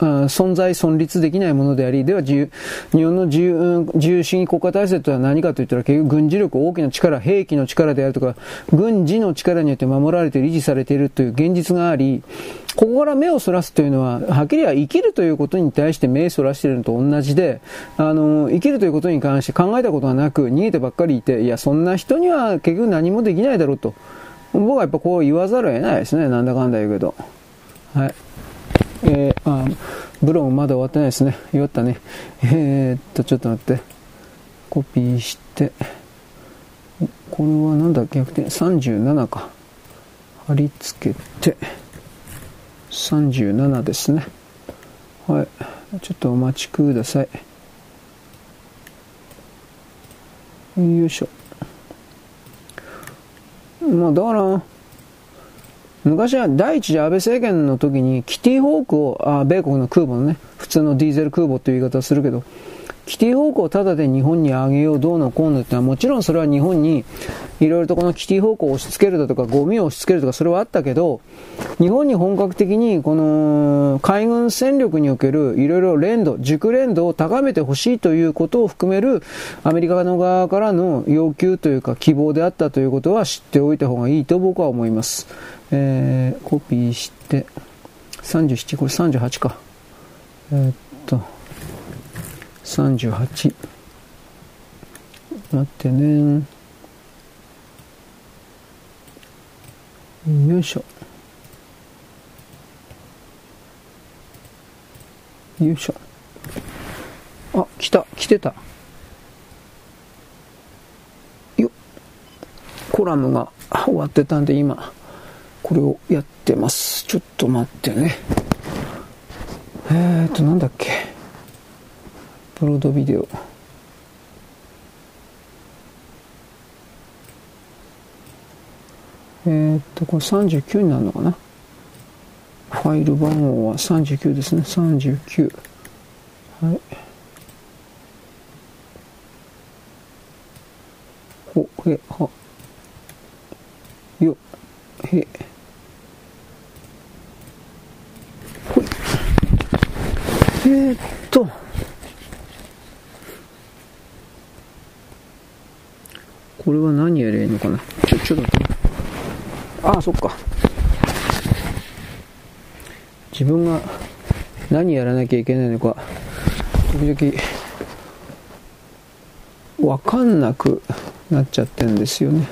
存在存立できないものであり、では自由、日本の自由自由主義国家体制とは何かといったら結局軍事力、大きな力、兵器の力であるとか、軍事の力によって守られて維持されているという現実があり、ここから目をそらすというのは、はっきりは生きるということに対して目をそらしているのと同じで、あの、生きるということに関して考えたことがなく、逃げてばっかりいて、いや、そんな人には結局何もできないだろうと。僕はやっぱこう言わざるを得ないですね。なんだかんだ言うけど。はい。えー、あ、ブログまだ終わってないですね。酔ったね。えー、っと、ちょっと待って。コピーして。これはなんだ逆転。37か。貼り付けて。37ですね。はい。ちょっとお待ちください。よいしょ。まあだから、昔は第一次安倍政権の時にキティホークを、あ米国の空母のね、普通のディーゼル空母という言い方をするけど、キティホークをタダで日本にあげようどうのこうのってのはもちろんそれは日本にいろいろとこのキティホークを押し付けるだとかゴミを押し付けるとかそれはあったけど日本に本格的にこの海軍戦力におけるいろいろ連動、熟練度を高めてほしいということを含めるアメリカの側からの要求というか希望であったということは知っておいた方がいいと僕は思います。えー、コピーして37これ38か。えー、っと38待ってね。よいしょ。よいしょ。あ来た。来てた。よコラムが終わってたんで今これをやってます。ちょっと待ってね。えーとなんだっけ。プロードビデオ。えー、っとこれ39になるのかな？ファイル番号は39ですね。39はい。ほへは。よへ。ほい。えー、っと。これは何やりゃいいのかな？ちょ、ちょっと待って。ああ、そっか。自分が何やらなきゃいけないのか、時々、わかんなくなっちゃってるんですよね。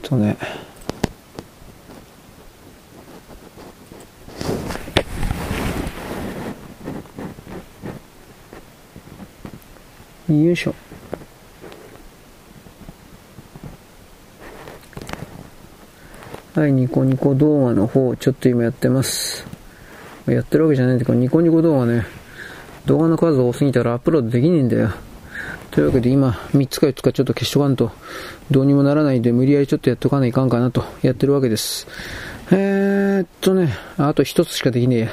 とね。よいしょ。はい、ニコニコ動画の方、ちょっと今やってます。やってるわけじゃないんだけど、ニコニコ動画ね、動画の数多すぎたらアップロードできねえんだよ。というわけで今、3つか4つかちょっと消しとかんと、どうにもならないんで、無理やりちょっとやっとかないかんかなと、やってるわけです。えー、っとね、あと1つしかできね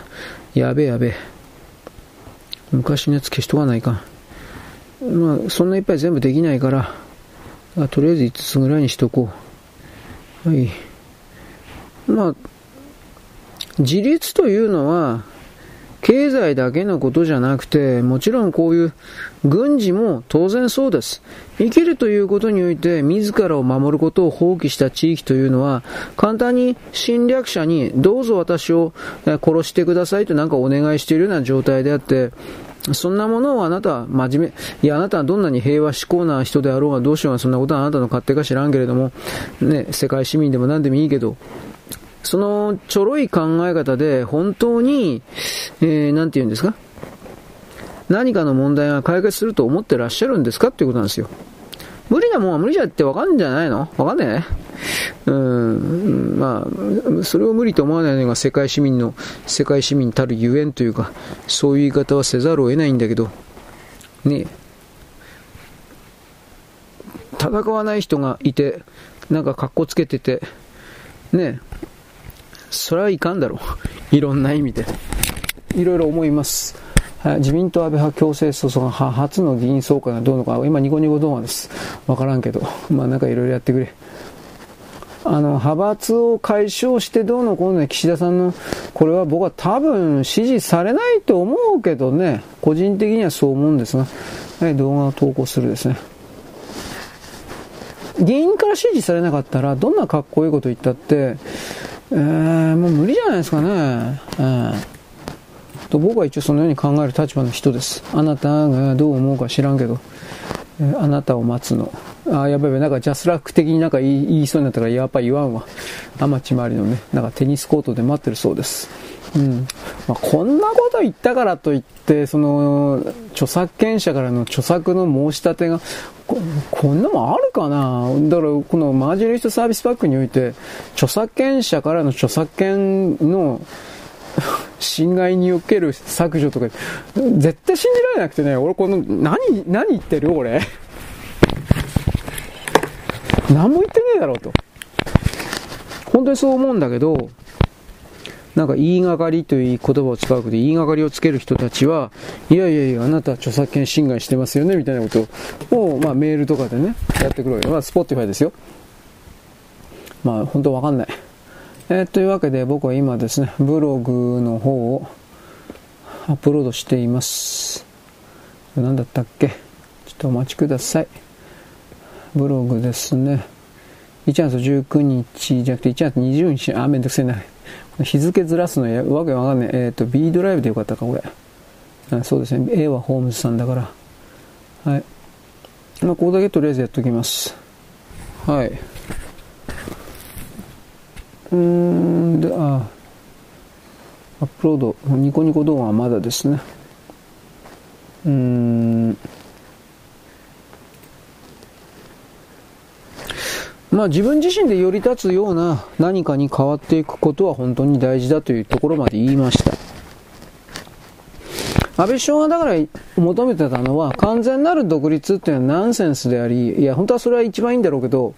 えや。やべえやべえ。昔のやつ消しとかないかん。まあ、そんないっぱい全部できないから、あとりあえず5つぐらいにしとこう。はい。まあ、自立というのは、経済だけのことじゃなくて、もちろんこういう軍事も当然そうです。生きるということにおいて自らを守ることを放棄した地域というのは、簡単に侵略者にどうぞ私を殺してくださいとなんかお願いしているような状態であって、そんなものをあなたは真面目、いやあなたはどんなに平和志向な人であろうがどうしようがそんなことはあなたの勝手か知らんけれども、ね、世界市民でも何でもいいけど、そのちょろい考え方で本当に、えー、なんて言うんですか？何かの問題が解決すると思ってらっしゃるんですかっていうことなんですよ。無理なもんは無理だってわかんじゃないの？わかんね。えうん、まあ、それを無理と思わないのが世界市民の、世界市民たるゆえんというか、そういう言い方はせざるを得ないんだけど、ね戦わない人がいて、なんか格好つけてて、ねそれはいかんだろう。いろんな意味で。いろいろ思います。自民党安倍派強制訴訟派初の議員総会がどうのか、今ニコニコ動画です。わからんけど。まあなんかいろいろやってくれ。あの、派閥を解消してどうのこうの、岸田さんの、これは僕は多分支持されないと思うけどね、個人的にはそう思うんですが、はい、動画を投稿するですね。議員から支持されなかったら、どんなかっこいいこと言ったって、え、もう無理じゃないですかね。えー、と僕は一応そのように考える立場の人です。あなたがどう思うか知らんけど、えー、あなたを待つの。あ、やばいやばい、なんかジャスラック的になんか言いそうになったから、やっぱ言わんわ。アマチマリのね、なんかテニスコートで待ってるそうです。うん。まあ、こんなこと言ったからといって、その、著作権者からの著作の申し立てが、ここんなもんあるかな？だから、このマージリストサービスパックにおいて、著作権者からの著作権の侵害における削除とか、絶対信じられなくてね、俺この、何、何言ってる？俺。何も言ってねえだろうと。本当にそう思うんだけど、なんか言いがかりという言葉を使うことで言いがかりをつける人たちは、いやいやいや、あなた著作権侵害してますよね、みたいなことを、まあメールとかでね、やってくるわけ。まあ、 Spotify ですよ。まあ、本当わかんない。えー、というわけで僕は今ですね、ブログの方をアップロードしています。何だったっけ？ちょっとお待ちください。ブログですね。1月19日じゃなくて1月20日、あ、めんどくせえな。日付ずらすのやわけわかんない。えっ、ー、と、B ドライブでよかったか、これ。あそうですね。A はホームズさんだから。はい。まあ、ここだけとりあえずやっときます。はい。うーん、で、あ、アップロード、ニコニコ動画はまだですね。うーん。まあ自分自身で寄り立つような何かに変わっていくことは本当に大事だというところまで言いました。安倍首相がだから求めてたのは完全なる独立っていうのはナンセンスであり、いや本当はそれは一番いいんだろうけど、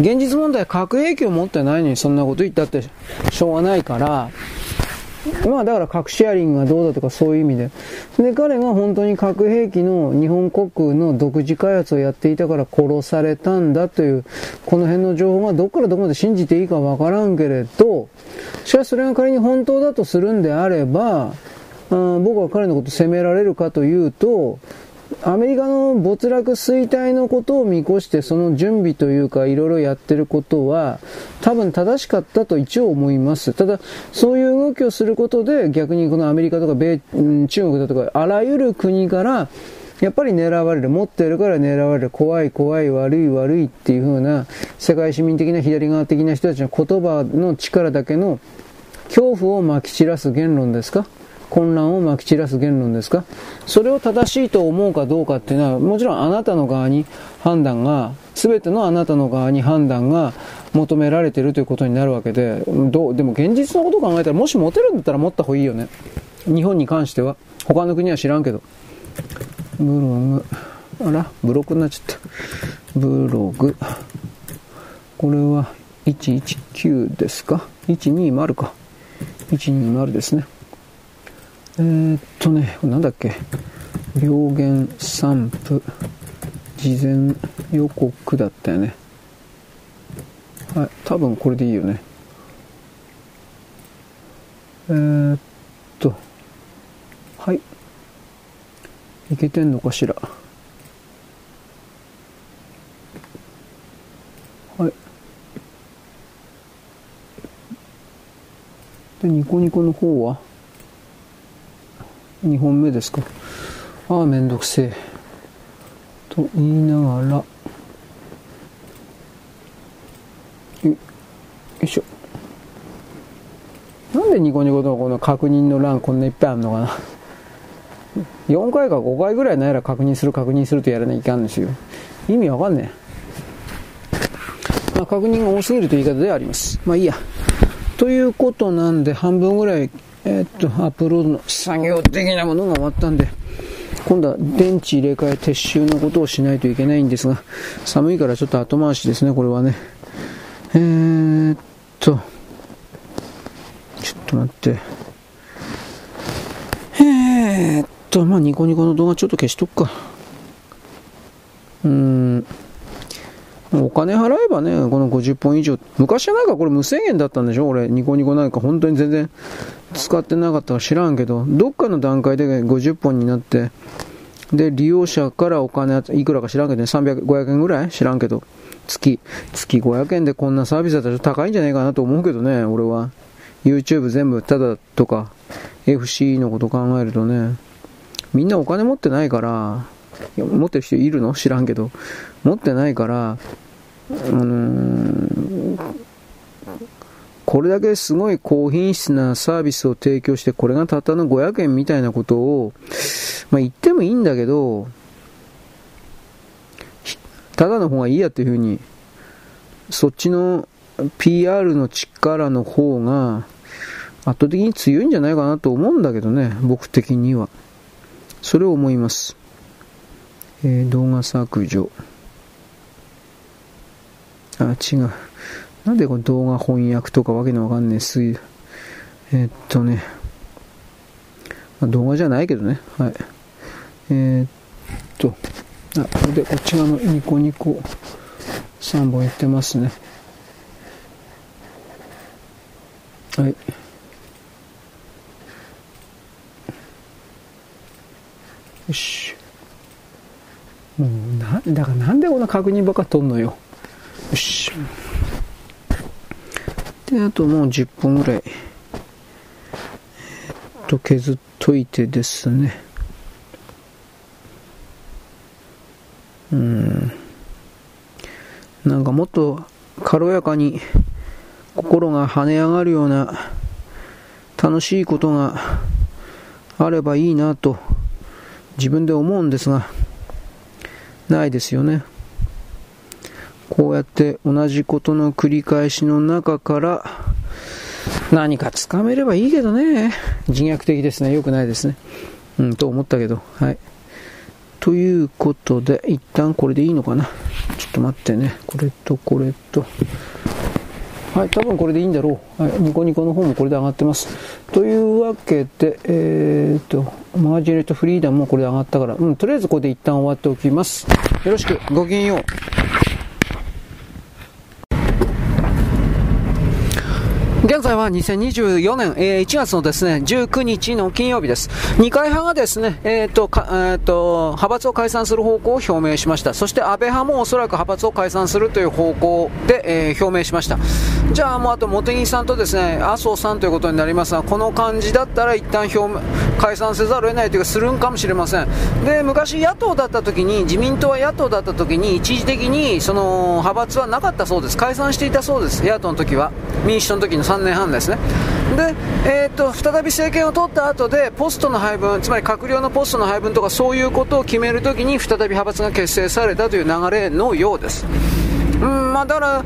現実問題核兵器を持ってないのにそんなこと言ったってしょうがないから、まあだから核シェアリングがどうだとかそういう意味で。で、彼が本当に核兵器の日本国の独自開発をやっていたから殺されたんだという、この辺の情報がどこからどこまで信じていいかわからんけれど、しかしそれが仮に本当だとするんであれば、あ僕は彼のことを責められるかというと、アメリカの没落衰退のことを見越してその準備というかいろいろやってることは多分正しかったと一応思います。ただそういう動きをすることで逆にこのアメリカとか米、中国だとかあらゆる国からやっぱり狙われる。持ってるから狙われる。怖い怖い悪い悪いっていう風な世界市民的な左側的な人たちの言葉の力だけの恐怖をまき散らす言論ですか？混乱をまき散らす言論ですか？それを正しいと思うかどうかっていうのは、もちろんあなたの側に判断が、すべてのあなたの側に判断が求められているということになるわけで、どう、でも現実のことを考えたら、もし持てるんだったら持った方がいいよね。日本に関しては。他の国は知らんけど。ブログ。あら、ブロックになっちゃった。ブログ。これは119ですか ?120 か。120ですね。えー、っとね、なんだっけ。病原散布、事前予告だったよね。はい、多分これでいいよね。えー、っと、はい。いけてんのかしら。はい。で、ニコニコの方は？2本目ですか。ああ、めんどくせえ。と言いながら、よいしょ。なんでニコニコのこの確認の欄こんないっぱいあるのかな。4回か5回ぐらいなら確認する確認するとやらないかんですよ。意味わかんねえ。まあ、確認が多すぎるという言い方ではあります。まあいいや。ということなんで半分ぐらいえー、っと、アップロードの作業的なものが終わったんで、今度は電池入れ替え撤収のことをしないといけないんですが、寒いからちょっと後回しですね、これはね。えー、っと、ちょっと待って。えー、っと、まあ、ニコニコの動画ちょっと消しとくか。うーん。お金払えばね、この50本以上。昔はなんかこれ無制限だったんでしょ？俺、ニコニコなんか本当に全然使ってなかったか知らんけど、どっかの段階で50本になって、で、利用者からお金、いくらか知らんけどね、300、500円ぐらい？知らんけど、月、月500円でこんなサービスだったら高いんじゃないかなと思うけどね、俺は。YouTube 全部ただとか、FC のこと考えるとね、みんなお金持ってないから、いや持ってる人いるの？知らんけど、持ってないから、あのー、これだけすごい高品質なサービスを提供して、これがたったの500円みたいなことを、まあ、言ってもいいんだけど、ただの方がいいやっていうふうに、そっちの PR の力の方が圧倒的に強いんじゃないかなと思うんだけどね、僕的には。それを思います。えー、動画削除。あ、違う。なんでこの動画翻訳とかわけのわかんねえすえー、っとね、まあ、動画じゃないけどね。はい。えー、っと、あ、これでこっち側のニコニコ3本いってますね。はい。よし。もう、な、だからなんでこんな確認ばっか取んのよ。よし。で、あともう10分ぐらい、え、っと、削っといてですね。うん。なんかもっと軽やかに心が跳ね上がるような楽しいことがあればいいなと自分で思うんですが、ないですよね。こうやって同じことの繰り返しの中から何かつかめればいいけどね。自虐的ですね。良くないですね。うん、と思ったけど。はい。ということで、一旦これでいいのかな。ちょっと待ってね。これとこれと。はい、多分これでいいんだろう。はい、ニコニコの方もこれで上がってます。というわけで、えー、っと、マージネットフリーダムもこれで上がったから、うん、とりあえずここで一旦終わっておきます。よろしく、ごきげんよう。現在は2024年、えー、1月のですね、19日の金曜日です。二階派がですね、えっ、ー、と、か、えー、と、派閥を解散する方向を表明しました。そして安倍派もおそらく派閥を解散するという方向で、えー、表明しました。じゃあもうあと茂木さんとですね、麻生さんということになりますが、この感じだったら一旦表明、解散せざるを得ないというか、するんかもしれません。で、昔野党だった時に、自民党は野党だった時に、一時的に、その、派閥はなかったそうです。解散していたそうです。野党の時は。民主党の時の3年半ですね。で、えー、っと、再び政権を取った後で、ポストの配分、つまり閣僚のポストの配分とかそういうことを決めるときに、再び派閥が結成されたという流れのようです。うん、まあ、だから、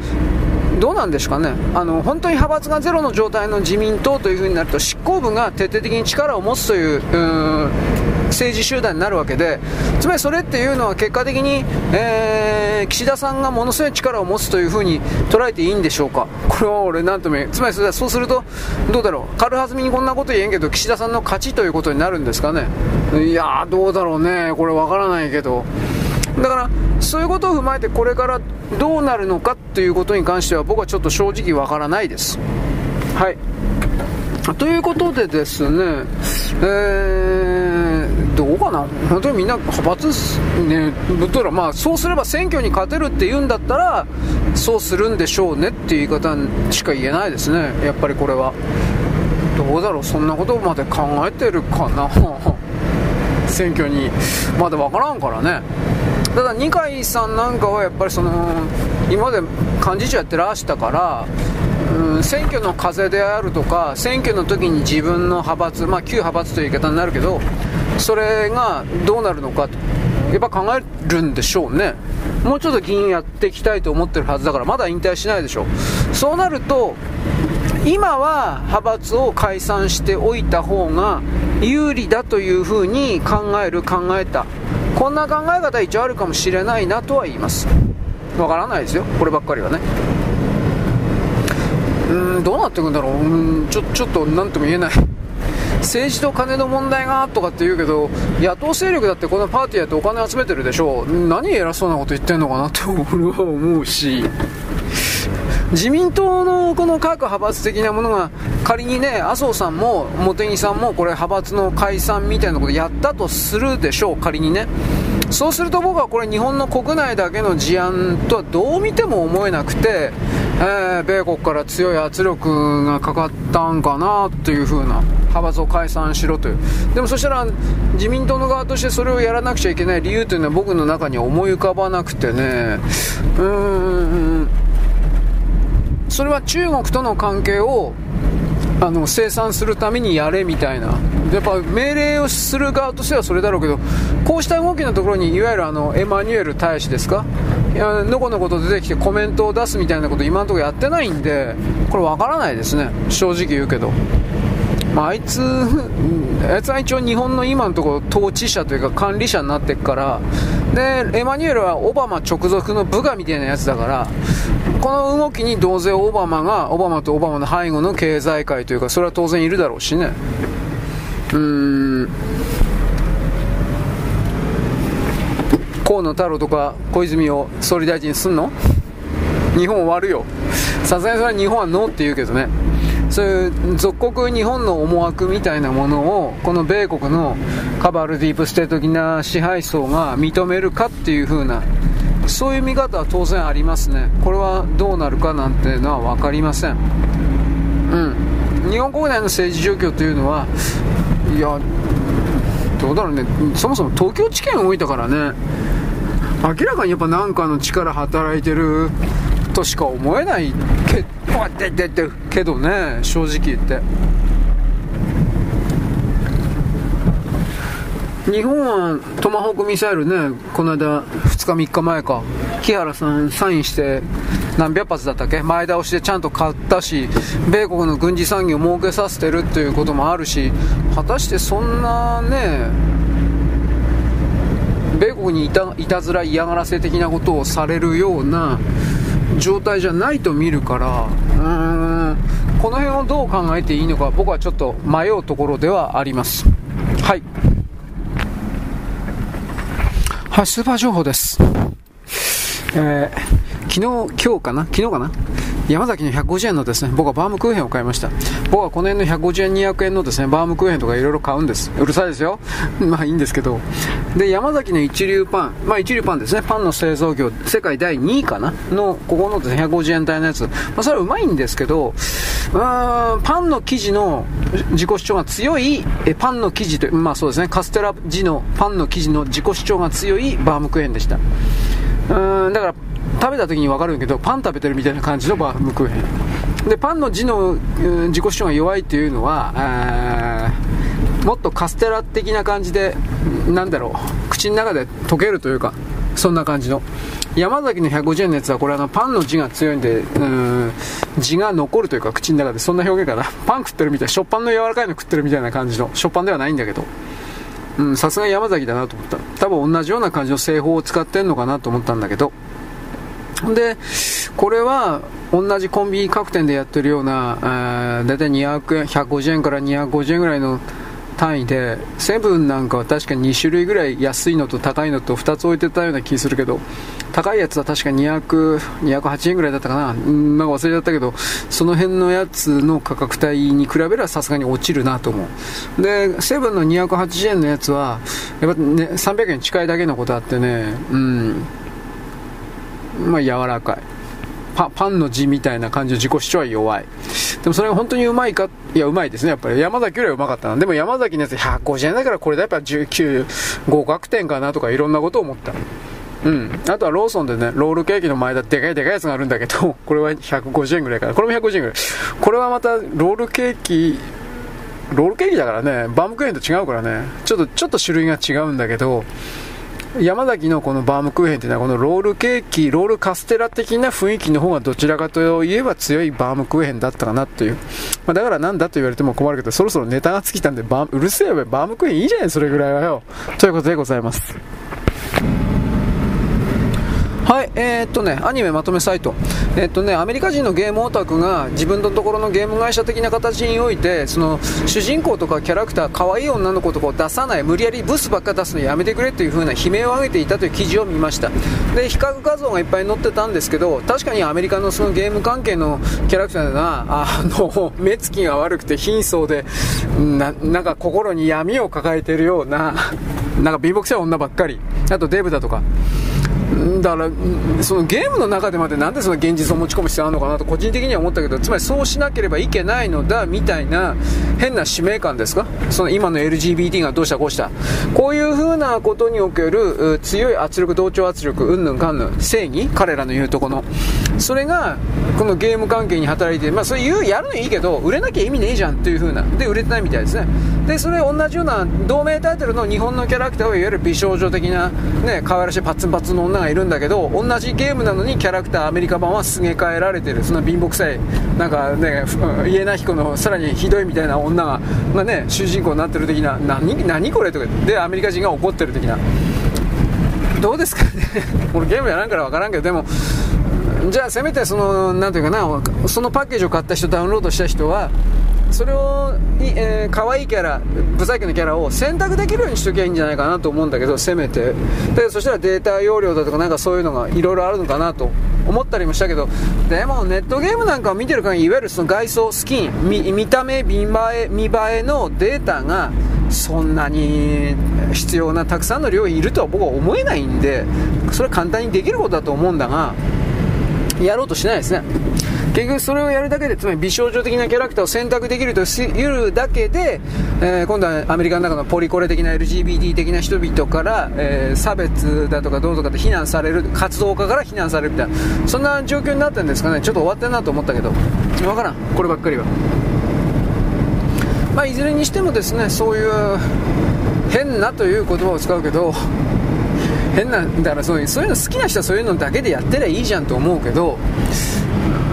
どうなんですかねあの本当に派閥がゼロの状態の自民党というふうになると執行部が徹底的に力を持つという政治集団になるわけでつまりそれっていうのは結果的に、えー、岸田さんがものすごい力を持つというふうに捉えていいんでしょうか。これは俺何とも言えつまりそうするとどうだろう。軽はずみにこんなこと言えんけど岸田さんの勝ちということになるんですかね。いやどうだろうね。これわからないけど。だからそういうことを踏まえてこれからどうなるのかということに関しては僕はちょっと正直わからないです。はい。ということでですね、え本当にみんな派閥ね、ぶっとら、まあ、そうすれば選挙に勝てるって言うんだったら、そうするんでしょうねっていう言い方しか言えないですね、やっぱりこれは。どうだろう、そんなことまで考えてるかな、選挙に、まだ分からんからね。ただ二階さんなんかはやっぱりその今まで幹事長やってらしたからうん選挙の風であるとか選挙の時に自分の派閥まあ旧派閥という言い方になるけどそれがどうなるのかとやっぱ考えるんでしょうね。もうちょっと議員やっていきたいと思ってるはずだからまだ引退しないでしょう。そうなると今は派閥を解散しておいた方が有利だというふうに考える考えた。こんな考え方一応あるかもしれないなとは言います。わからないですよ。こればっかりはね。うんどうなっていくんだろう。うんちょちょっと何とも言えない。政治と金の問題がとかって言うけど野党勢力だってこのパーティーやってお金集めてるでしょ。何偉そうなこと言ってんのかなって俺は思うし。自民党のこの各派閥的なものが仮にね麻生さんも茂木さんもこれ派閥の解散みたいなことやったとするでしょう。仮にね。そうすると僕はこれ日本の国内だけの事案とはどう見ても思えなくて、えー、米国から強い圧力がかかったんかなという風な派閥を解散しろという。でもそしたら自民党の側としてそれをやらなくちゃいけない理由というのは僕の中に思い浮かばなくてね。うーん。それは中国との関係をあの生産するためにやれみたいな。やっぱ命令をする側としてはそれだろうけどこうした動きのところにいわゆるあのエマニュエル大使ですか？いやのこのこと出てきてコメントを出すみたいなこと今のところやってないんでこれわからないですね正直言うけど、まあ、あいつ あいつは一応日本の今のところ統治者というか管理者になっていくからでエマニュエルはオバマ直属の部下みたいなやつだからこの動きに同然オバマが、オバマとオバマの背後の経済界というか、それは当然いるだろうしね。うーん。河野太郎とか小泉を総理大臣にすんの？日本終わるよ。さすがにそれは日本はノーって言うけどね。そういう属国日本の思惑みたいなものをこの米国のカバルディープステート的な支配層が認めるかっていう風なそういう見方は当然ありますね。これはどうなるかなんていうのは分かりません。うん。日本国内の政治状況というのはいやどうだろうね。そもそも東京地検動いたからね。明らかにやっぱ何かの力働いてるとしか思えないけけどね正直言って。日本はトマホークミサイルねこの間2日3日前か。木原さんサインして何百発だったっけ？前倒しでちゃんと買ったし米国の軍事産業を儲けさせてるっていうこともあるし果たしてそんなね米国にいたいたずら嫌がらせ的なことをされるような状態じゃないと見るからうーんこの辺をどう考えていいのか僕はちょっと迷うところではあります。はい。はいスーパー情報です。えー、昨日今日かな？昨日かな？山崎の150円のですね、僕はバームクーヘンを買いました。僕はこの辺の150円、200円のですね、バームクーヘンとかいろいろ買うんです。うるさいですよ。まあいいんですけど。で、山崎の一流パン、まあ一流パンですね、パンの製造業、世界第2位かな？の、ここのですね、150円台のやつ。まあそれはうまいんですけど、うーん、パンの生地の自己主張が強い、えパンの生地と、まあそうですね、カステラ地のパンの生地の自己主張が強いバームクーヘンでした。うーん、だから食べた時に分かるけどパン食べてるみたいな感じのバームクーヘン。でパンの字の、自己主張が弱いっていうのはもっとカステラ的な感じでなんだろう口の中で溶けるというかそんな感じの。山崎の150円のやつはこれあのパンの字が強いんでうん字が残るというか口の中でそんな表現かな。パン食ってるみたい食パンの柔らかいの食ってるみたいな感じの食パンではないんだけど。さすが山崎だなと思った。多分同じような感じの製法を使ってんのかなと思ったんだけど。で、これは同じコンビニ各店でやってるような、だいたい200円、150円から250円ぐらいの単位で、セブンなんかは確か2種類ぐらい安いのと高いのと2つ置いてたような気するけど、高いやつは確か200、208円ぐらいだったかな、なんか忘れちゃったけど、その辺のやつの価格帯に比べればさすがに落ちるなと思う。で、セブンの280円のやつは、やっぱね、300円近いだけのことあってね、うん。まあ、柔らかい。パパンの字みたいな感じの自己主張は弱い。でもそれが本当にうまいかいやうまいですね。やっぱり。山崎よりはうまかったな。でも山崎のやつ150円だからこれでやっぱ19合格点かなとかいろんなことを思った。うん、あとはローソンでね、ロールケーキの前だでかいでかいやつがあるんだけど、これは150円ぐらいかな。これも150円ぐらい。これはまた、ロールケーキ、ロールケーキだからね、バームクーヘンと違うからね、ちょっと、ちょっと種類が違うんだけど、山崎のこのバームクーヘンっていうのはこのロールケーキ、ロールカステラ的な雰囲気の方がどちらかといえば強いバームクーヘンだったかなという。まあ、だからなんだと言われても困るけど、そろそろネタが尽きたんで、バうるせえよ、バームクーヘンいいじゃない、それぐらいはよ。ということでございます。えー、っとね、アニメまとめサイト。えー、っとね、アメリカ人のゲームオタクが自分のところのゲーム会社的な形において、その主人公とかキャラクター、可愛い女の子とかを出さない、無理やりブスばっか出すのやめてくれという風な悲鳴を上げていたという記事を見ました。で、比較画像がいっぱい載ってたんですけど、確かにアメリカのそのゲーム関係のキャラクターが、あの、目つきが悪くて貧相で、ななんか心に闇を抱えているような、なんか貧乏くさい女ばっかり。あとデブだとか。だからそのゲームの中でまでなんでその現実を持ち込む必要があるのかなと個人的には思ったけどつまりそうしなければいけないのだみたいな変な使命感ですか？その今の LGBT がどうしたこうした。こういうふうなことにおける強い圧力同調圧力うんぬんかんぬん正義？彼らの言うとこの。それがこのゲーム関係に働いてまあそれ言うやるのいいけど売れなきゃ意味ねえじゃんっていう風な。で売れてないみたいですね。でそれ同じような同名タイトルの日本のキャラクターをいわゆる美少女的なね可愛らしいパツンパツンの女がいるんだけど同じゲームなのにキャラクターアメリカ版はすげ替えられてる。そんな貧乏くさいなんかね家な彦のさらにひどいみたいな女が、まあね、主人公になってる的な何何これとかでアメリカ人が怒ってる的な。どうですかね。これゲームやらんから分からんけどでもじゃあせめてその、なんていうかな、そのパッケージを買った人、ダウンロードした人は、それを、えー、可愛いキャラ、ブサイクのキャラを選択できるようにしときゃいいんじゃないかなと思うんだけど、せめて。で、そしたらデータ容量だとかなんかそういうのがいろいろあるのかなと思ったりもしたけど、でもネットゲームなんかを見てる限り、いわゆるその外装、スキン、見見た目、見栄え、見栄えのデータが、そんなに必要なたくさんの量いるとは僕は思えないんで、それは簡単にできることだと思うんだが、やろうとしないですね。結局それをやるだけで、つまり美少女的なキャラクターを選択できるというだけで、えー、今度はアメリカの中のポリコレ的な LGBT 的な人々から、えー、差別だとかどうとかって非難される、活動家から非難されるみたいな、そんな状況になってんですかね。ちょっと終わってんなと思ったけど、わからん。こればっかりは。まあ、いずれにしてもですね、そういう変なという言葉を使うけど、変な、だからそういうそういうの好きな人はそういうのだけでやってりゃいいじゃんと思うけど、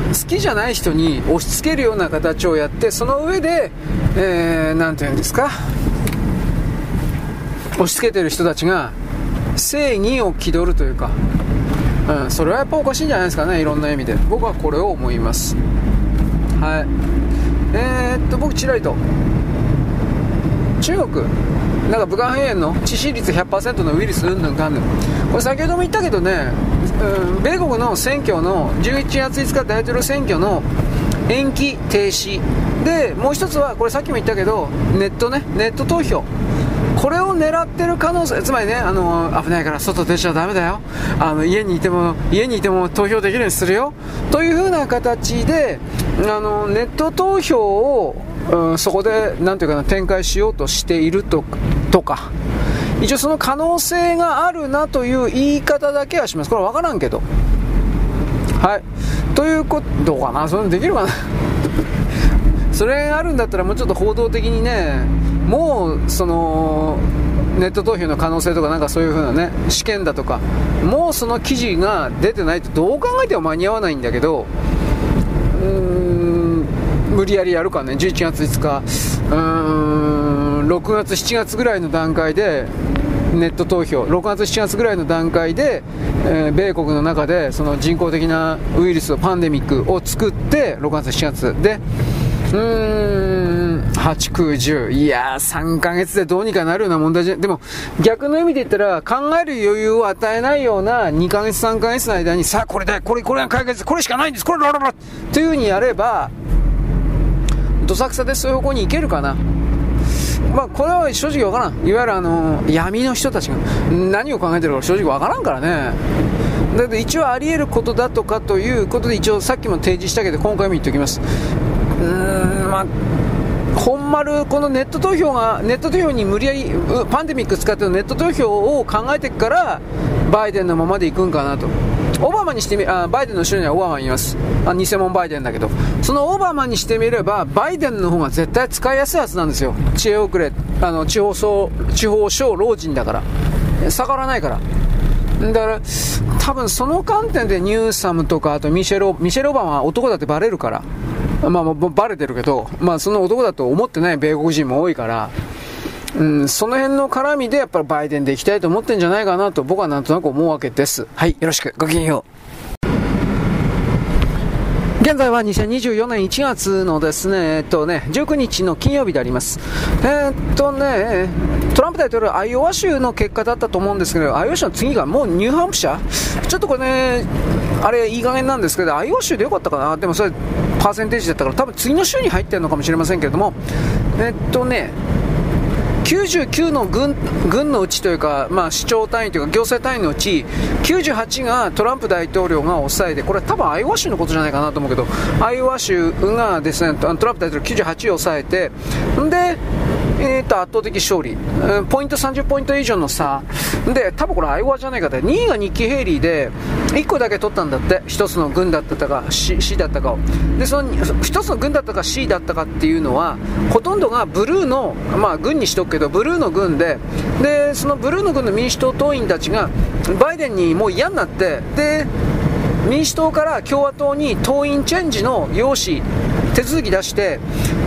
好きじゃない人に押し付けるような形をやってその上で、えー、て言うんですか？押し付けてる人たちが正義を気取るというか、うん、それはやっぱおかしいんじゃないですかねいろんな意味で。僕はこれを思います。はい。えー、っと僕ちらりと。中国？なんか武漢肺炎の致死率100%のウイルスうんぬんかんぬん。これ先ほども言ったけどね、うん、米国の選挙の11月5日大統領選挙の延期停止。でもう一つはこれさっきも言ったけどネットねネット投票。これを狙ってる可能性つまりねあの危ないから外出ちゃだめだよ。あの家にいても家にいても投票できるようにするよ。というふうな形であのネット投票をうん、そこでなんていうかな展開しようとしているととか。一応その可能性があるなという言い方だけはします。これは分からんけど。はい。ということどうかな。それできるかな。それがあるんだったらもうちょっと報道的にねもうそのネット投票の可能性とかなんかそういう風なね試験だとかもうその記事が出てないとどう考えても間に合わないんだけどうーん無理やりやるかね。11月5日。うーん6月7月ぐらいの段階でネット投票。6月7月ぐらいの段階で、えー、米国の中でその人工的なウイルスパンデミックを作って6月7月で。うーん、8、9、10。いやー、3ヶ月でどうにかなるような問題じゃ、でも、逆の意味で言ったら、考える余裕を与えないような2ヶ月、3ヶ月の間に、さあ、これだこれ、これが解決、これしかないんです、これ、ラララという風にやれば、どさくさでそういう方向に行けるかな。まあ、これは正直わからん。いわゆるあの、闇の人たちが何を考えてるか正直わからんからね。だけど一応あり得ることだとかということで一応さっきも提示したけど今回も言っておきます。うーん、まあ、本丸、このネット投票が、ネット投票に無理やり、パンデミック使ってのネット投票を考えてから、バイデンのままでいくんかなと。オバマにしてみ、あバイデンの後ろにはオバマいます。あ、偽物バイデンだけど。そのオバマにしてみれば、バイデンの方が絶対使いやすいはずなんですよ。知恵遅れ、あの、地方層、地方小老人だから。逆らないから。だから、多分その観点でニューサムとか、あとミシェル・ミシェル・オバマは男だってバレるから。まあ、バレてるけど、まあ、その男だと思ってない米国人も多いから、うん、その辺の絡みでやっぱりバイデンで行きたいと思ってんじゃないかなと僕はなんとなく思うわけです。はい、よろしく。ごきげんよう。現在は2024年1月のですね、えっとね、19日の金曜日であります。えー、っとね、トランプ大統領、アイオワ州の結果だったと思うんですけど、アイオワ州の次がもうニューハンプシャー？ちょっとこれね、あれいい加減なんですけど、アイオワ州でよかったかな？でもそれ、パーセンテージだったから、多分次の週に入ってるのかもしれませんけれども、えっとね、99の軍軍のうちというか、まあ、市長単位というか行政単位のうち98がトランプ大統領が抑えてこれは多分アイオワ州のことじゃないかなと思うけどアイオワ州がですねトランプ大統領98を抑えてでえー、と圧倒的勝利、ポイント30ポイント以上の差、で多分これ、アイオワじゃないかって、2位がニッキー・ヘイリーで、1個だけ取ったんだって、1つの軍だったか C, C だったかを、でその1つの軍だったか C だったかっていうのは、ほとんどがブルーの、まあ、軍にしとくけど、ブルーの軍で、でそのブルーの軍の民主党党員たちが、バイデンにもう嫌になって、で民主党から共和党に党員チェンジの用紙、手続き出して、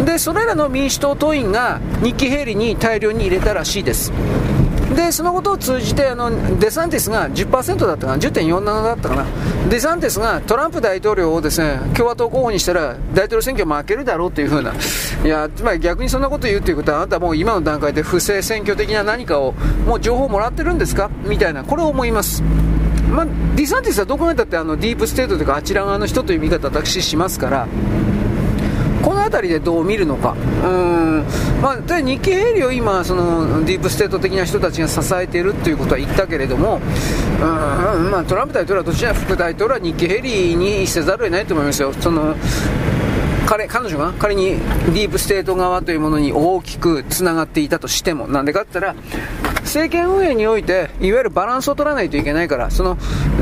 でそれらの民主党党員が日記ヘリに大量に入れたらしいです。で、そのことを通じて、あの、デサンティスが10%だったかな、10.47だったかな。デサンティスがトランプ大統領をですね、共和党候補にしたら、大統領選挙負けるだろうっていうふうな。いや、つまり逆にそんなこと言うっていうことは、あなたもう今の段階で不正選挙的な何かを、もう情報をもらってるんですか？みたいな、これを思います。まあ、ディサンティスはどこまでだってあのディープステートというかあちら側の人という見方私しますからこの辺りでどう見るのか、うん。まあ、ニッキー・ヘイリーを今そのディープステート的な人たちが支えているということは言ったけれども、うん。まあ、トランプ大統領はどちら副大統領はニッキー・ヘイリーにせざるを得ないと思いますよ。その彼彼女が仮にディープステート側というものに大きくつながっていたとしても、なんでかって言ったら、政権運営において、いわゆるバランスを取らないといけないから、その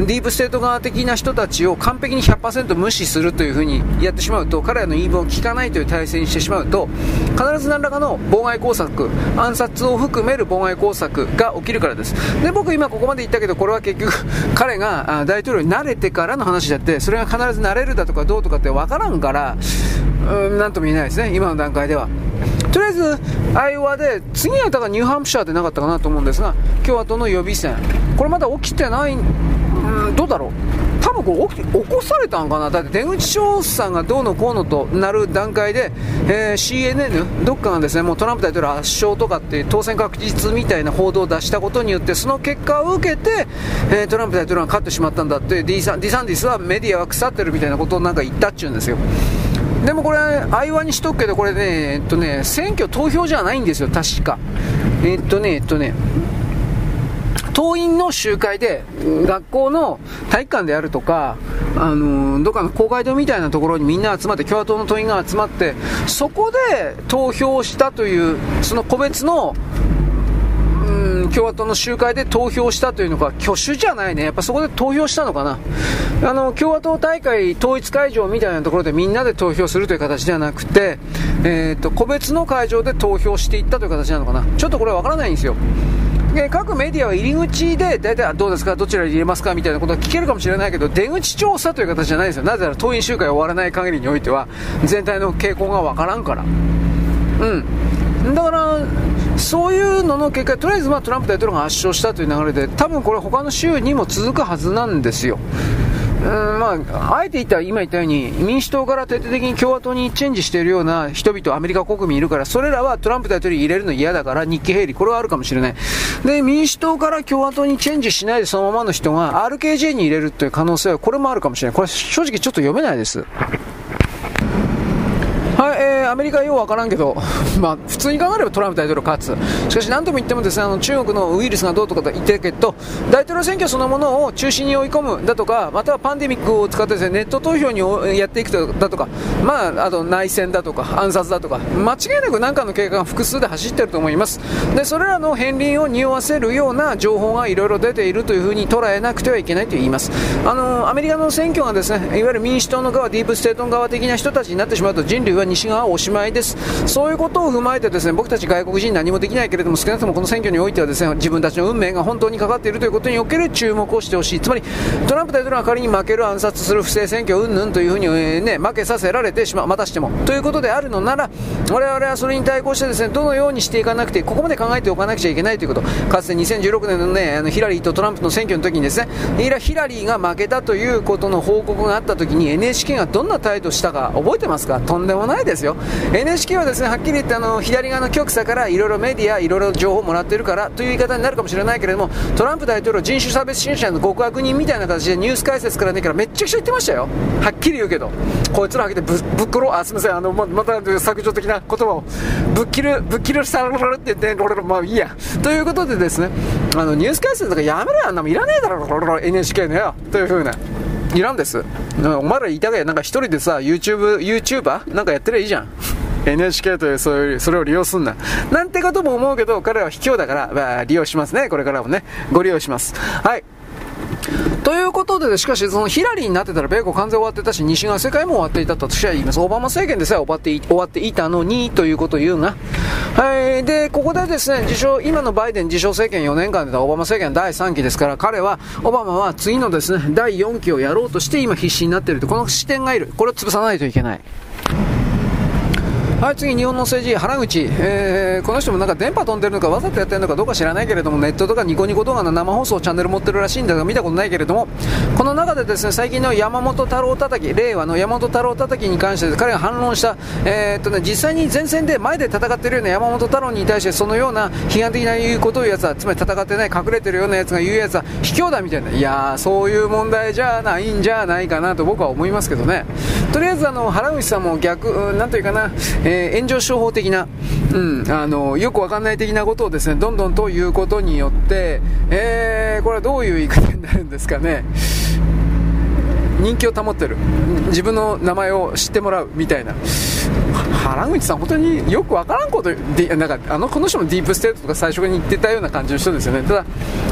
ディープステート側的な人たちを完璧に100%無視するというふうにやってしまうと、彼らの言い分を聞かないという体制にしてしまうと、必ず何らかの妨害工作、暗殺を含める妨害工作が起きるからです。で、僕今ここまで言ったけど、これは結局、彼が大統領に慣れてからの話だって、それが必ず慣れるだとかどうとかって分からんから、うん、なんとも言えないですね、今の段階では。とりあえず、アイオワで、次はだからニューハンプシャーでなかったかなと思うんですが、共和党の予備選、これまだ起きてない、うん、どうだろう？多分これ起起こされたんかな、だって出口調査がどうのこうのとなる段階で、えー、CNN、どっかがですねもうトランプ大統領圧勝とかって当選確実みたいな報道を出したことによって、その結果を受けて、えー、トランプ大統領が勝ってしまったんだって、ディサディサンディスはメディアは腐ってるみたいなことをなんか言ったっちゅうんですよ。でもこれ、アイワにしとくけど、これね、えっとね、選挙投票じゃないんですよ、確か。えっとね、えっとね、党員の集会で、学校の体育館であるとか、あのどっかの公会堂みたいなところにみんな集まって、共和党の党員が集まって、そこで投票したという、その個別の共和党の集会で投票したというのか、挙手じゃないね。やっぱそこで投票したのかな。あの、共和党大会統一会場みたいなところでみんなで投票するという形ではなくて、え、ー、と、個別の会場で投票していったという形なのかな。ちょっとこれわからないんですよ。各メディアは入り口で大体どうですか、どちらに入れますか？みたいなことは聞けるかもしれないけど、出口調査という形じゃないですよ。なぜなら党員集会が終わらない限りにおいては、全体の傾向がわからんから。うん。だから、そういうのの結果、とりあえずまあトランプ大統領が圧勝したという流れで、多分これ、他の州にも続くはずなんですよ。うんまあ、あえて言ったら今言ったように民主党から徹底的に共和党にチェンジしているような人々、アメリカ国民いるから、それらはトランプ大統領入れるの嫌だから、日記平利、これはあるかもしれない。で、民主党から共和党にチェンジしないでそのままの人が RKJ に入れるという可能性は、これもあるかもしれない。これ正直ちょっと読めないです。アメリカはようわからんけど、まあ、普通に考えればトランプ大統領勝つ。しかし何とも言ってもですね、あの中国のウイルスがどうとかと言ってるけど、大統領選挙そのものを中止に追い込むだとか、またはパンデミックを使ってですね、ネット投票にやっていくだとか、まあ、あと内戦だとか、暗殺だとか、間違いなく何かの計画が複数で走ってると思います。で、それらの片鱗を匂わせるような情報がいろいろ出ているというふうに捉えなくてはいけないと言います。あの、アメリカの選挙がですね、いわゆる民主党の側、ディープステートの側的な人たちになってしまうと人類は西側はおしまいです。そういうことを踏まえてですね僕たち外国人何もできないけれども少なくともこの選挙においてはですね自分たちの運命が本当にかかっているということにおける注目をしてほしい。つまりトランプ大統領が仮に負ける暗殺する不正選挙云々というふうに、えー、ね、負けさせられてしまうまたしてもということであるのなら我々はそれに対抗してですねどのようにしていかなくてここまで考えておかなくちゃいけないということ。かつて2016年のねあのヒラリーとトランプの選挙の時にですねヒラリーが負けたということの報告があった時に NHK がどんな態度したか覚えてますか？とんでもないですよ。NHK はですねはっきり言ってあの左側の極左からいろいろメディア、いろいろ情報をもらってるからという言い方になるかもしれないけれども、トランプ大統領、人種差別主義者の極悪人みたいな形でニュース解説からねからめっちゃくちゃ言ってましたよ、はっきり言うけど、こいつらあげてぶぶっ殺あすみません、あのままた削除的な言葉をぶっ切る、ぶっ切るさらって言って、俺まあいいや。ということでですね、あのニュース解説とかやめろよ、あんなもいらねえだろ、NHK のよ、というふうな。いらんです。お前ら言いたがや、なんか一人でさ、YouTube、YouTuber? なんかやってりゃいいじゃん。NHK というそういうそれを利用すんななんてことも思うけど彼は卑怯だから、まあ、利用しますねこれからもねご利用しますはいということで、しかし、そのヒラリーになってたら米国完全終わってたし、西側世界も終わっていたと私は言います。オバマ政権でさえ終わって終わっていたのに、ということを言うが。はい。で、ここでですね、自称、今のバイデン自称政権4年間でたオバマ政権第3期ですから、彼は、オバマは次のですね、第4期をやろうとして今必死になっていると、この視点がいる。これを潰さないといけない。はい、次、日本の政治、原口、えー、この人もなんか電波飛んでるのか、わざとやってるのかどうか知らないけれども、ネットとかニコニコ動画の生放送チャンネル持ってるらしいんだが、見たことないけれども、この中でですね、最近の山本太郎叩き、令和の山本太郎叩きに関して、彼が反論した、えー、っとね、実際に前線で前で戦ってるような山本太郎に対して、そのような批判的な言うことを言うやつは、つまり戦ってない、隠れてるようなやつが言うやつは、卑怯だみたいな、いやー、そういう問題じゃないんじゃないかなと僕は思いますけどね。とりあえずあの原口さんも逆、なんというかな、え炎上商法的な、うん、あのよくわかんない的なことをですねどんどんということによって、えー、これはどういう言い方になるんですかね。人気を保ってる自分の名前を知ってもらうみたいな原口さん、本当によくわからんことなんかあのこの人もディープステートとか最初に言ってたような感じの人ですよね、ただ、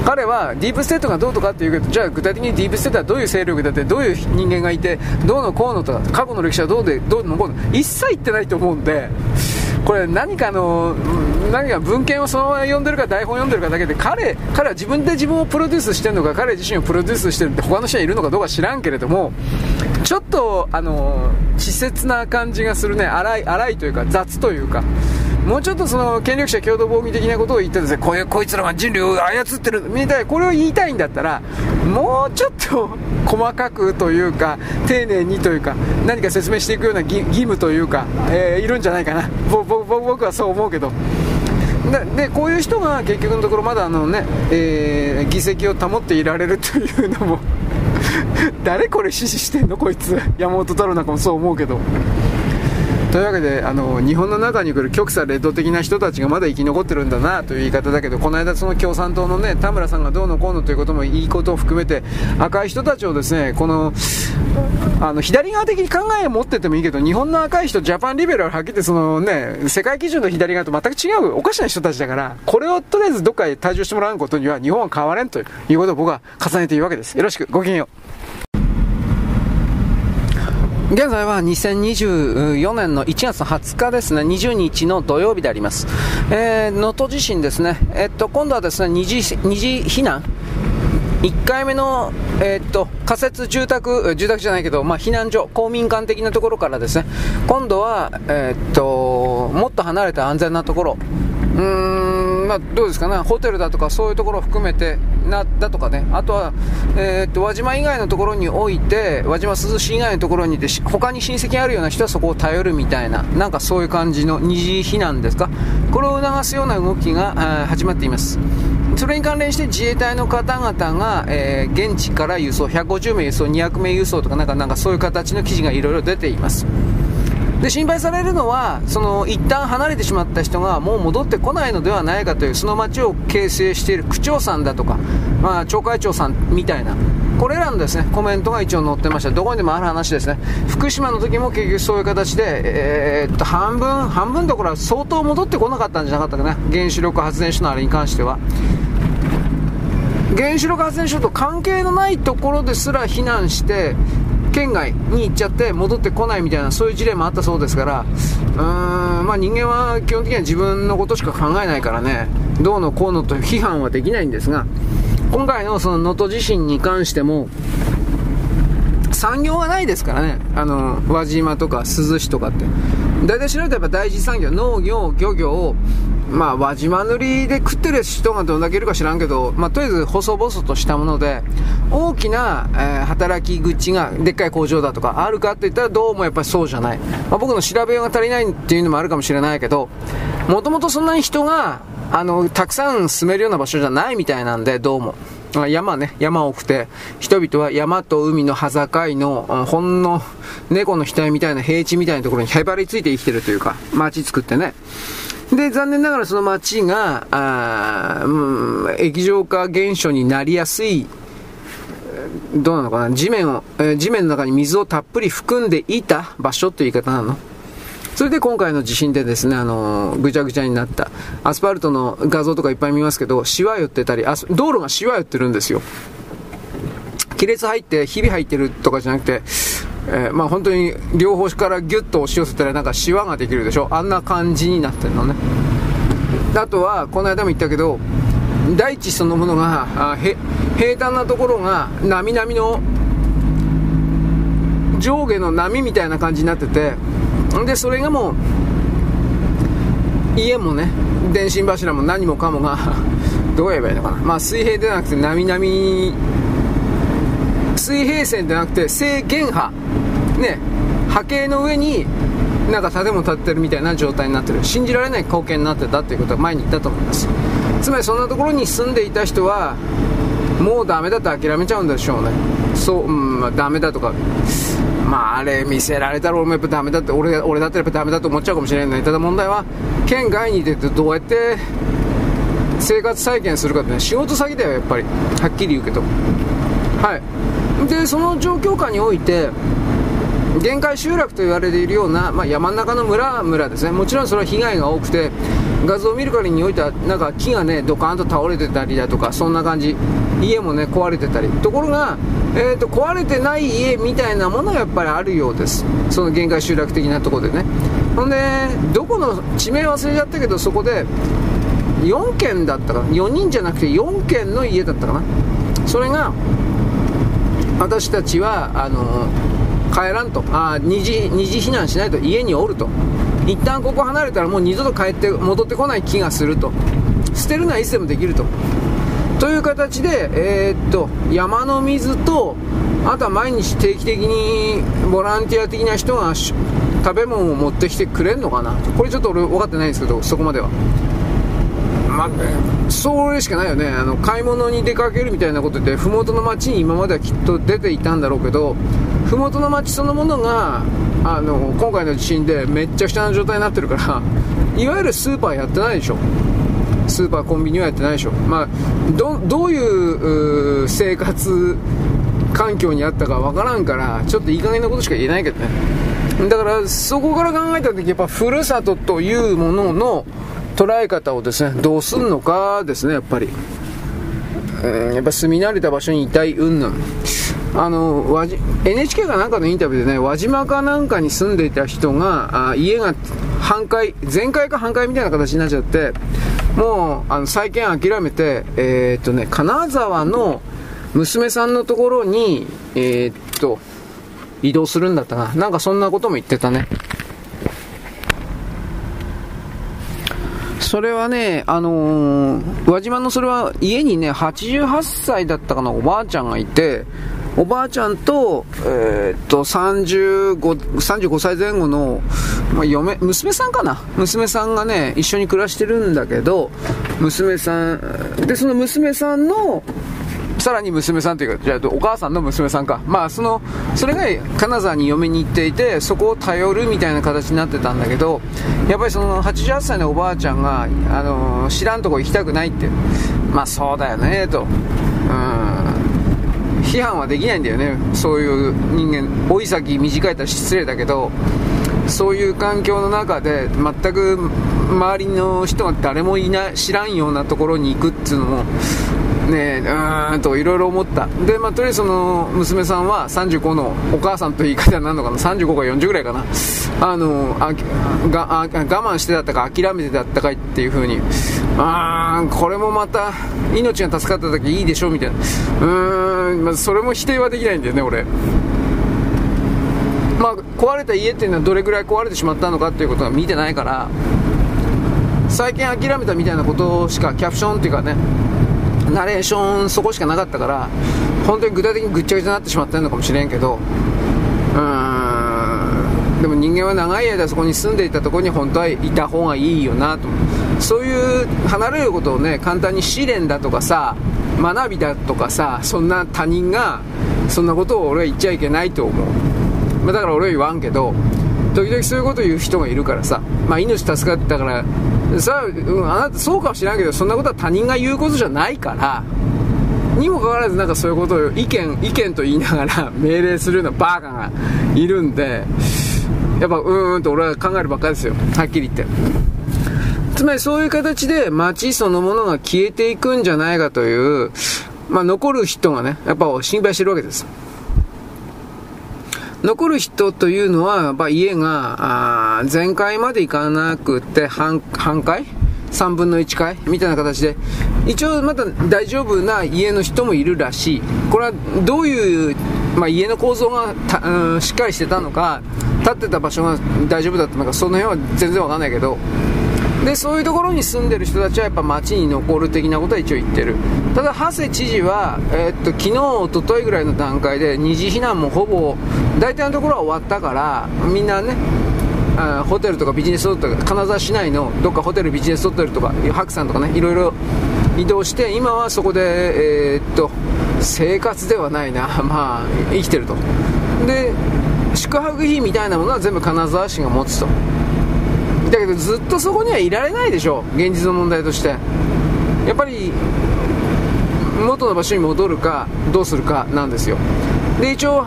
彼はディープステートがどうとかっていうけど、じゃあ具体的にディープステートはどういう勢力だって、どういう人間がいて、どうのこうのとか、過去の歴史はどうで、どうのこうの、一切言ってないと思うんで。これ何かの何か文献をそのまま読んでるか台本読んでるかだけで彼彼は自分で自分をプロデュースしてるのか彼自身をプロデュースしてるって他の人はいるのかどうか知らんけれどもちょっとあの稚拙な感じがするね。荒い荒いというか雑というか。もうちょっとその権力者共同防御的なことを言ってですねこいうこいつらが人類を操ってるみたいなこれを言いたいんだったらもうちょっと細かくというか丁寧にというか何か説明していくような義務というか、えー、いるんじゃないかな。僕はそう思うけど。でこういう人が結局のところまだあのね、えー、議席を保っていられるというのも 誰これ支持してんの？こいつ。山本太郎なんかもそう思うけど。というわけであの日本の中に来る極左レッド的な人たちがまだ生き残ってるんだなという言い方だけどこの間、その共産党の、ね、田村さんがどうのこうのということもいいことを含めて赤い人たちをですねこのあの左側的に考えを持っててもいいけど日本の赤い人、ジャパンリベラルはっきりその、ね、世界基準の左側と全く違うおかしな人たちだからこれをとりあえずどっかへ退場してもらうことには日本は変われんということを僕は重ねているわけです。よろしくごきげんよう現在は2024年の1月20日ですね、20日の土曜日であります。えー、能登地震ですね、えっと、今度はですね、二次、二次避難。1回目の、えー、っと仮設住宅、住宅じゃないけど、まあ、避難所、公民館的なところからですね、今度は、えー、っともっと離れた安全なところ、うーん、まあ、どうですかね、ホテルだとかそういうところを含めて、なだとかね、あとは、えー、っと輪島以外のところにおいて、輪島涼し以外のところにいて、他に親戚あるような人はそこを頼るみたいな、なんかそういう感じの二次避難ですか、これを促すような動きが始まっています。それに関連して自衛隊の方々が、えー、現地から輸送、150名輸送、200名輸送とかなんかなんかそういう形の記事がいろいろ出ています。で心配されるのはその一旦離れてしまった人がもう戻ってこないのではないかというその町を形成している区長さんだとか、まあ、町会長さんみたいなこれらのですねコメントが一応載ってました。どこにでもある話ですね。福島の時も結局そういう形で、えー、っと半分半分どころは相当戻ってこなかったんじゃなかったかな。原子力発電所のあれに関しては。原子力発電所と関係のないところですら避難して県外に行っちゃって戻ってこないみたいなそういう事例もあったそうですからうーん、まあ、人間は基本的には自分のことしか考えないからね。どうのこうのと批判はできないんですが今回のその能登地震に関しても産業がないですからね、あの輪島とか珠洲市とかって、大体調べたらやっぱ第一産業、農業、漁業、まあ、輪島塗りで食ってる人がどんだけいるか知らんけど、まあ、とりあえず細々としたもので、大きな、えー、働き口がでっかい工場だとかあるかって言ったらどうもやっぱりそうじゃない。まあ、僕の調べようが足りないっていうのもあるかもしれないけど、もともとそんなに人が、あの、たくさん住めるような場所じゃないみたいなんで、どうも。山ね、山多くて、人々は山と海の端境の、ほんの猫の額みたいな平地みたいなところにへばりついて生きてるというか、街作ってね。で、残念ながらその町が、あうん、液状化現象になりやすい、どうなのかな、地面を、えー、地面の中に水をたっぷり含んでいた場所という言い方なのそれで今回の地震でですね、あのー、ぐちゃぐちゃになった。アスファルトの画像とかいっぱい見ますけど、シワ寄ってたり、道路がシワ寄ってるんですよ。亀裂入って、ひび入ってるとかじゃなくて、えー、まあ本当に両方からギュッと押し寄せたらなんかシワができるでしょ？あんな感じになってるのね。あとはこの間も言ったけど大地そのものがあへ平坦なところがなみなみの上下の波みたいな感じになっててでそれがもう家もね電信柱も何もかもが どう言えばいいのかな、まあ、水平ではなくてなみなみ水平線ではなくて正弦波。ね波形の上になんか建物建ってるみたいな状態になってる。信じられない光景になってたっていうことは前に言ったと思います。つまりそんなところに住んでいた人はもうダメだと諦めちゃうんでしょうね。そう、うんまあ、ダメだとか。まああれ見せられたら俺もやっぱダメだって俺俺だったらやっぱダメだと思っちゃうかもしれない。ただ問題は県外に出てどうやって生活再建するかってね仕事先だよやっぱり。はっきり言うけど。はい。でその状況下において限界集落と言われているような、まあ、山の中の村々ですね。もちろんそれは被害が多くて画像を見る限りにおいてはなんか木がねドカーンと倒れてたりだとかそんな感じ。家もね壊れてたり。ところが、えーと、壊れてない家みたいなものがやっぱりあるようです。その限界集落的なところでね。ほんでどこの地名忘れちゃったけどそこで4軒だったかな。4人じゃなくて4軒の家だったかな。それが私たちはあの帰らんと。あ二次二次避難しないと。家におると。一旦ここ離れたらもう二度と帰って戻ってこない気がすると。捨てるのはいつでもできると。という形で、えー、っと山の水とあとは毎日定期的にボランティア的な人が食べ物を持ってきてくれんのかな。これちょっと俺分かってないんですけどそこまでは。まあ、それしかないよね。あの買い物に出かけるみたいなことで麓の町に今まではきっと出ていたんだろうけど麓の町そのものがあの今回の地震でめっちゃくちゃな状態になってるから いわゆるスーパーやってないでしょ。スーパーコンビニはやってないでしょ、まあ、どどういう生活環境にあったかわからんからちょっといい加減なことしか言えないけどね。だからそこから考えた時やっぱふるさとというものの捉え方をですねどうすんのかですねやっぱり、えー、やっぱ住み慣れた場所にいたい云々。あの NHK かなんかのインタビューでね輪島かなんかに住んでいた人があ家が半壊全壊か半壊みたいな形になっちゃってもうあの再建諦めてえー、っとね金沢の娘さんのところにえー、っと移動するんだったな。なんかそんなことも言ってたね。それはね、あのー、輪島のそれは家にね、88歳だったかな、おばあちゃんがいて、おばあちゃんと、えー、っと、35、35歳前後の、まあ、嫁、娘さんかな？娘さんがね、一緒に暮らしてるんだけど、娘さん、で、その娘さんの、さらに娘さんというか、じゃあお母さんの娘さんか。まあ、その、それが金沢に嫁に行っていて、そこを頼るみたいな形になってたんだけど、やっぱりその88歳のおばあちゃんが、あの、知らんとこ行きたくないって。まあ、そうだよね、と。批判はできないんだよね。そういう人間。老い先短いと失礼だけど、そういう環境の中で全く周りの人が誰もいない知らんようなところに行くっていうのもね、うーんといろいろ思った。で、まあ、とりあえずその娘さんは35のお母さんと言い方になるのかな、35か40ぐらいかな。あの、あが我慢してだったか諦めてだったかいっていう風に、あー、これもまた命が助かった時いいでしょみたいな。うーん、まあ、それも否定はできないんだよね、俺。まあ、壊れた家っていうのはどれぐらい壊れてしまったのかっていうことは見てないから、最近諦めたみたいなことしかキャプションっていうかね、ナレーションそこしかなかったから本当に具体的にぐっちゃぐちゃになってしまってるのかもしれんけどうん。でも人間は長い間そこに住んでいたところに本当はいた方がいいよなと。そういう離れることをね簡単に試練だとかさ学びだとかさそんな他人がそんなことを俺は言っちゃいけないと思う、まあ、だから俺は言わんけど時々そういうことを言う人がいるからさ、まあ、命助かったからさあ、うん、あなたそうかもしれないけどそんなことは他人が言うことじゃないからにもかかわらずなんかそういうことを意見意見と言いながら 命令するようなバーカがいるんでやっぱうーんと俺は考えるばっかりですよ。はっきり言って。つまりそういう形で街そのものが消えていくんじゃないかというまあ残る人がねやっぱ心配してるわけです。残る人というのは、やっぱ家が、全壊までいかなくて半、半壊 ?3 分の1回みたいな形で、一応まだ大丈夫な家の人もいるらしい。これはどういう、まあ、家の構造がうん、しっかりしてたのか、立ってた場所が大丈夫だったのか、その辺は全然わかんないけど、でそういうところに住んでる人たちはやっぱ街に残る的なことは一応言ってるただ長谷知事は、えー、っと昨日一昨日ぐらいの段階で二次避難もほぼ大体のところは終わったからみんなねあホテルとかビジネスホテル金沢市内のどっかホテルビジネスホテルとか白山とかねいろいろ移動して今はそこでえー、っと生活ではないな まあ生きてると。で宿泊費みたいなものは全部金沢市が持つと。だけどずっとそこにはいられないでしょ現実の問題として。やっぱり元の場所に戻るかどうするかなんですよ。で一応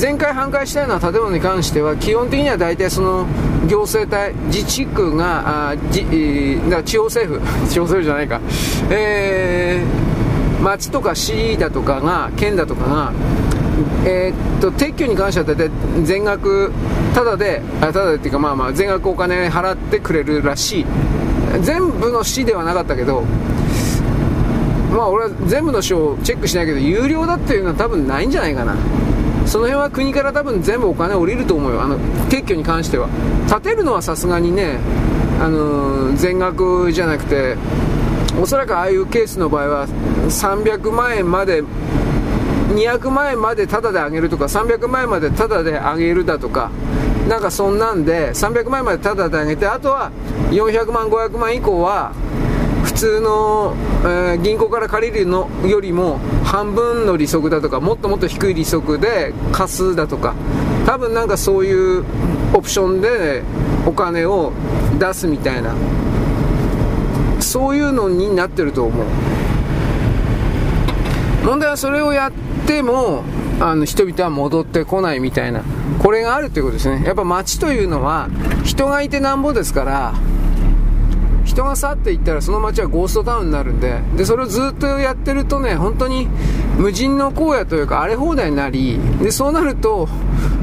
前回半壊したような建物に関しては基本的には大体その行政体自治区があじ、だ地方政府 地方政府じゃないか。えー、町とか市だとかが県だとかがえー、っと撤去に関しては大体全額ただでただでっていうかまあまあ全額お金払ってくれるらしい。全部の市ではなかったけどまあ俺は全部の市をチェックしないけど有料だっていうのは多分ないんじゃないかな。その辺は国から多分全部お金降りると思うよ。あの撤去に関しては。建てるのはさすがにねあのー、全額じゃなくておそらくああいうケースの場合は300万円まで200万円までタダであげるとか300万円までタダであげるだとかなんかそんなんで300万円までタダであげてあとは400万500万以降は普通の、えー、銀行から借りるのよりも半分の利息だとかもっともっと低い利息で貸すだとか多分なんかそういうオプションでお金を出すみたいなそういうのになってると思う。問題はそれをやってもあの人々は戻ってこないみたいなこれがあるということですね。やっぱ街というのは人がいてなんぼですから人が去っていったらその街はゴーストタウンになるんででそれをずっとやってるとね本当に無人の荒野というか荒れ放題になりでそうなると、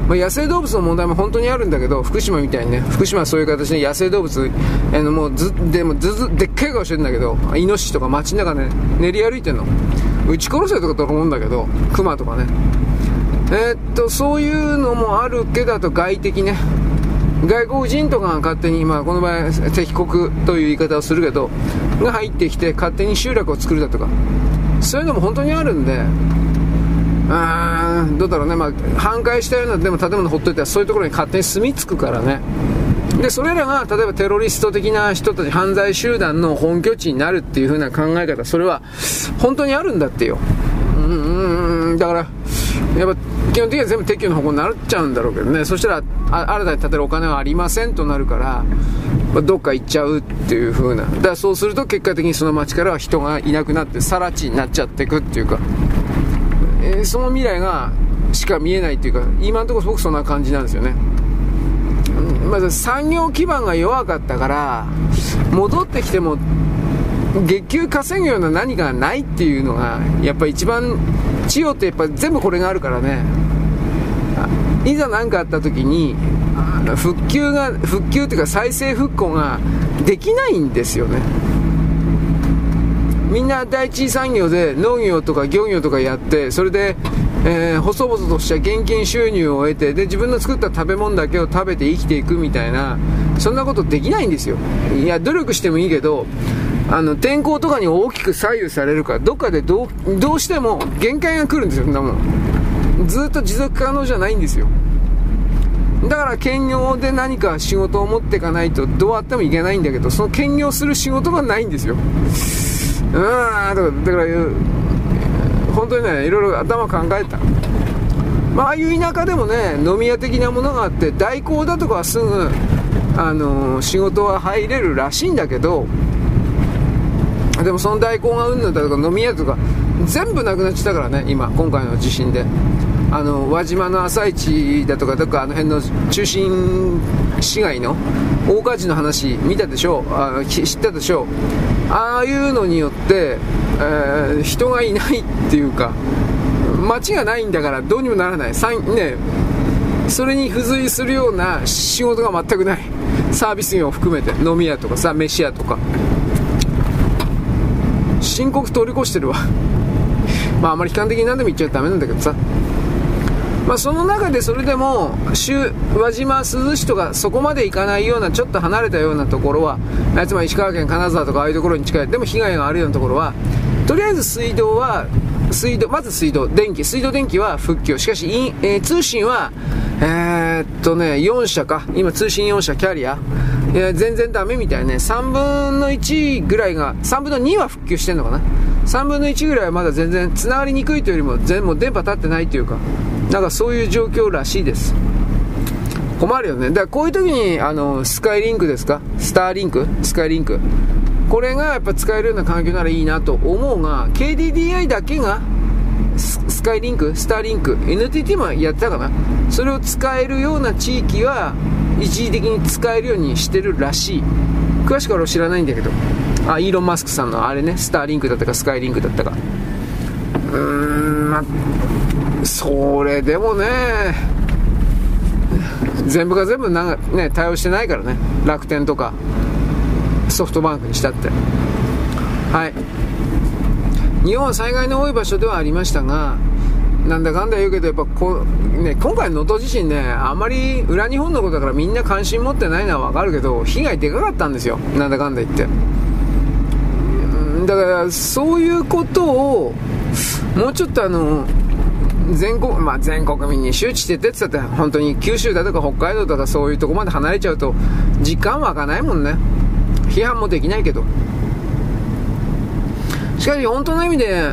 まあ、野生動物の問題も本当にあるんだけど福島みたいにね福島はそういう形で野生動物あのもうずでもずずでっかい顔してるんだけどイノシシとか街の中で、ね、練り歩いてるの。撃ち殺せとかと思うんだけどクマとかね。えー、っとそういうのもあるけどあと外敵ね外国人とかが勝手に、まあ、この場合敵国という言い方をするけどが入ってきて勝手に集落を作るだとか。そういうのも本当にあるんで。あーどうだろうね、まあ、半壊したようなでも建物ほっといたらそういうところに勝手に住み着くからね。でそれらが例えばテロリスト的な人たち犯罪集団の本拠地になるっていう風な考え方それは本当にあるんだってよ。うん。だからやっぱ基本的には全部撤去の方向になっちゃうんだろうけどね。そしたら新たに建てるお金はありませんとなるから、まあ、どっか行っちゃうっていう風な。だからそうすると結果的にその町からは人がいなくなって更地になっちゃっていくっていうか、えー、その未来がしか見えないっていうか今のところ僕そんな感じなんですよね。まず産業基盤が弱かったから戻ってきても月給稼ぐような何かがないっていうのがやっぱ一番千代ってやっぱ全部これがあるからね。いざ何かあった時に復旧が復旧っていうか再生復興ができないんですよね。みんな第一次産業で農業とか漁業とかやってそれで、えー、細々とした現金収入を得てで自分の作った食べ物だけを食べて生きていくみたいなそんなことできないんですよ。いや努力してもいいけどあの天候とかに大きく左右されるからどっかでどうどうしても限界が来るんですよそんなもん。ずっと持続可能じゃないんですよ。だから兼業で何か仕事を持っていかないとどうあってもいけないんだけどその兼業する仕事がないんですよ。うんだからだから本当にねいろいろ頭考えた。まあ、ああいう田舎でもね飲み屋的なものがあって代行だとかはすぐ、あの、仕事は入れるらしいんだけどでもその代行がうんぬんだとか飲み屋とか全部なくなっちゃったからね今今回の地震で。あの輪島の朝市だとかどっかあの辺の中心市街の大火事の話見たでしょあ知ったでしょう？ああいうのによって、えー、人がいないっていうか街がないんだからどうにもならない。ねそれに付随するような仕事が全くない。サービス業を含めて飲み屋とかさ飯屋とか。深刻通り越してるわ。まああまり悲観的に何でも言っちゃダメなんだけどさ。まあ、その中でそれでも宇和島、珠洲市とかそこまで行かないようなちょっと離れたようなところはつまり石川県金沢とかああいうところに近いでも被害があるようなところはとりあえず水道は水道まず水道電気。水道電気は復旧。しかし、えー、通信はえー、っとね4社か。今通信4社キャリア。いや全然ダメみたいね。3分の1ぐらいが3分の2は復旧してんのかな。3分の1ぐらいはまだ全然繋がりにくいというよりも全も電波立ってないというか。なんかそういう状況らしいです。困るよね。だからこういう時にあのスカイリンクですか？スターリンク？スカイリンク。これがやっぱ使えるような環境ならいいなと思うが KDDI だけがスカイリンクスターリンク NTT もやってたかな。それを使えるような地域は一時的に使えるようにしてるらしい。詳しくは俺知らないんだけど。あイーロン・マスクさんのあれね。スターリンクだったかスカイリンクだったか。うーんまあそれでもね全部が全部なんか、ね、対応してないからね。楽天とかソフトバンクにしたって。はい。日本は災害の多い場所ではありましたがなんだかんだ言うけど、やっぱこう、ね、今回の能登地震ね、あまり裏日本のことだからみんな関心持ってないのはわかるけど、被害でかかったんですよ。なんだかんだ言って。だから、そういうことを、もうちょっとあの、全国、まあ、全国民に周知してってって言ったって、本当に九州だとか北海道とかそういうとこまで離れちゃうと、時間湧かないもんね。批判もできないけど。しかし、本当の意味で、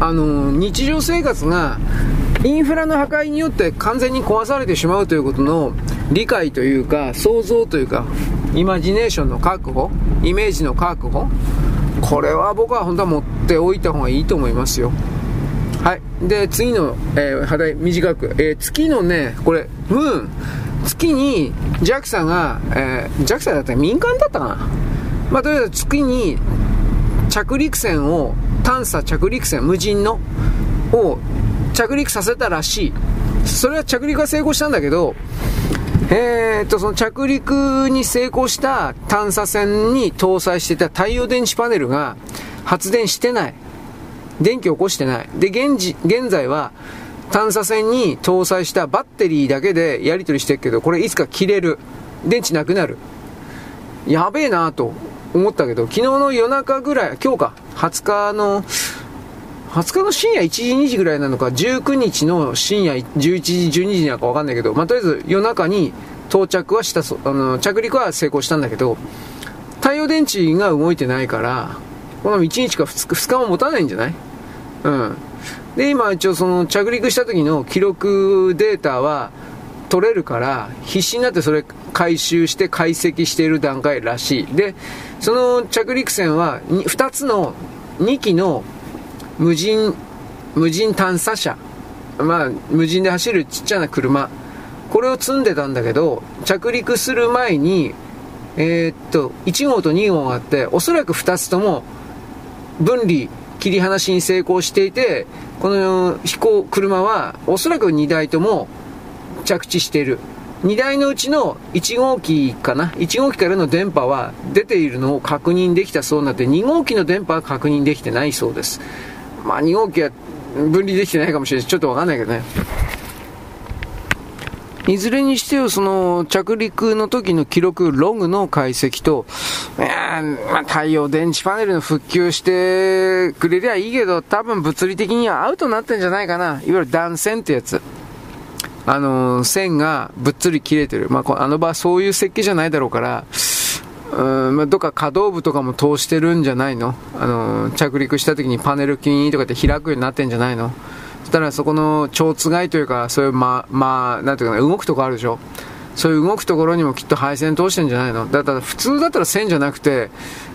あの日常生活がインフラの破壊によって完全に壊されてしまうということの理解というか想像というかイマジネーションの確保イメージの確保これは僕は本当は持っておいた方がいいと思いますよ。はい。で次の、えー、課題短く、えー、月のねこれムーン。月に JAXA が、えー、JAXA だったら民間だったかな。まあとりあえず月に着陸船を探査着陸船、無人の、を着陸させたらしい。それは着陸は成功したんだけど、えー、っと、その着陸に成功した探査船に搭載してた太陽電池パネルが発電してない。電気を起こしてない。で、現時、現在は探査船に搭載したバッテリーだけでやり取りしてるけど、これいつか切れる。電池なくなる。やべえなと思ったけど、昨日の夜中ぐらい、今日か、20日の、20日の深夜1時2時ぐらいなのか、19日の深夜11時12時なのかわかんないけど、まあ、とりあえず夜中に到着はした、あの、着陸は成功したんだけど、太陽電池が動いてないから、この1日か 2, 2日も持たないんじゃない？うん。で、今一応その着陸した時の記録データは取れるから、必死になってそれ回収して解析している段階らしい。で、その着陸船は 2, 2つの2機の無人、無人探査車、まあ、無人で走るちっちゃな車、これを積んでたんだけど、着陸する前に、えー、っと、1号と2号があって、おそらく2つとも分離、切り離しに成功していて、この飛行、車はおそらく2台とも着地している。2台のうちの1号機かな？1号機からの電波は出ているのを確認できたそうなって2号機の電波は確認できてないそうですまあ2号機は分離できてないかもしれないちょっとわかんないけどねいずれにしてよ、その着陸の時の記録、ログの解析と、えー、まあ、太陽電池パネルの復旧してくれりゃいいけど、多分物理的にはアウトになってんじゃないかな。いわゆる断線ってやつ。あのー、線がぶっつり切れてる。まあ、あの場はそういう設計じゃないだろうから、うん、まあ、どっか可動部とかも通してるんじゃないの？あのー、着陸した時にパネルキーとかって開くようになってんじゃないの？そしたらそこの蝶つがいというか、そういう、ま、まあ、なんていうかな、動くとこあるでしょ？そういう動くところにもきっと配線通してんじゃないの？だから普通だったら線じゃなくて、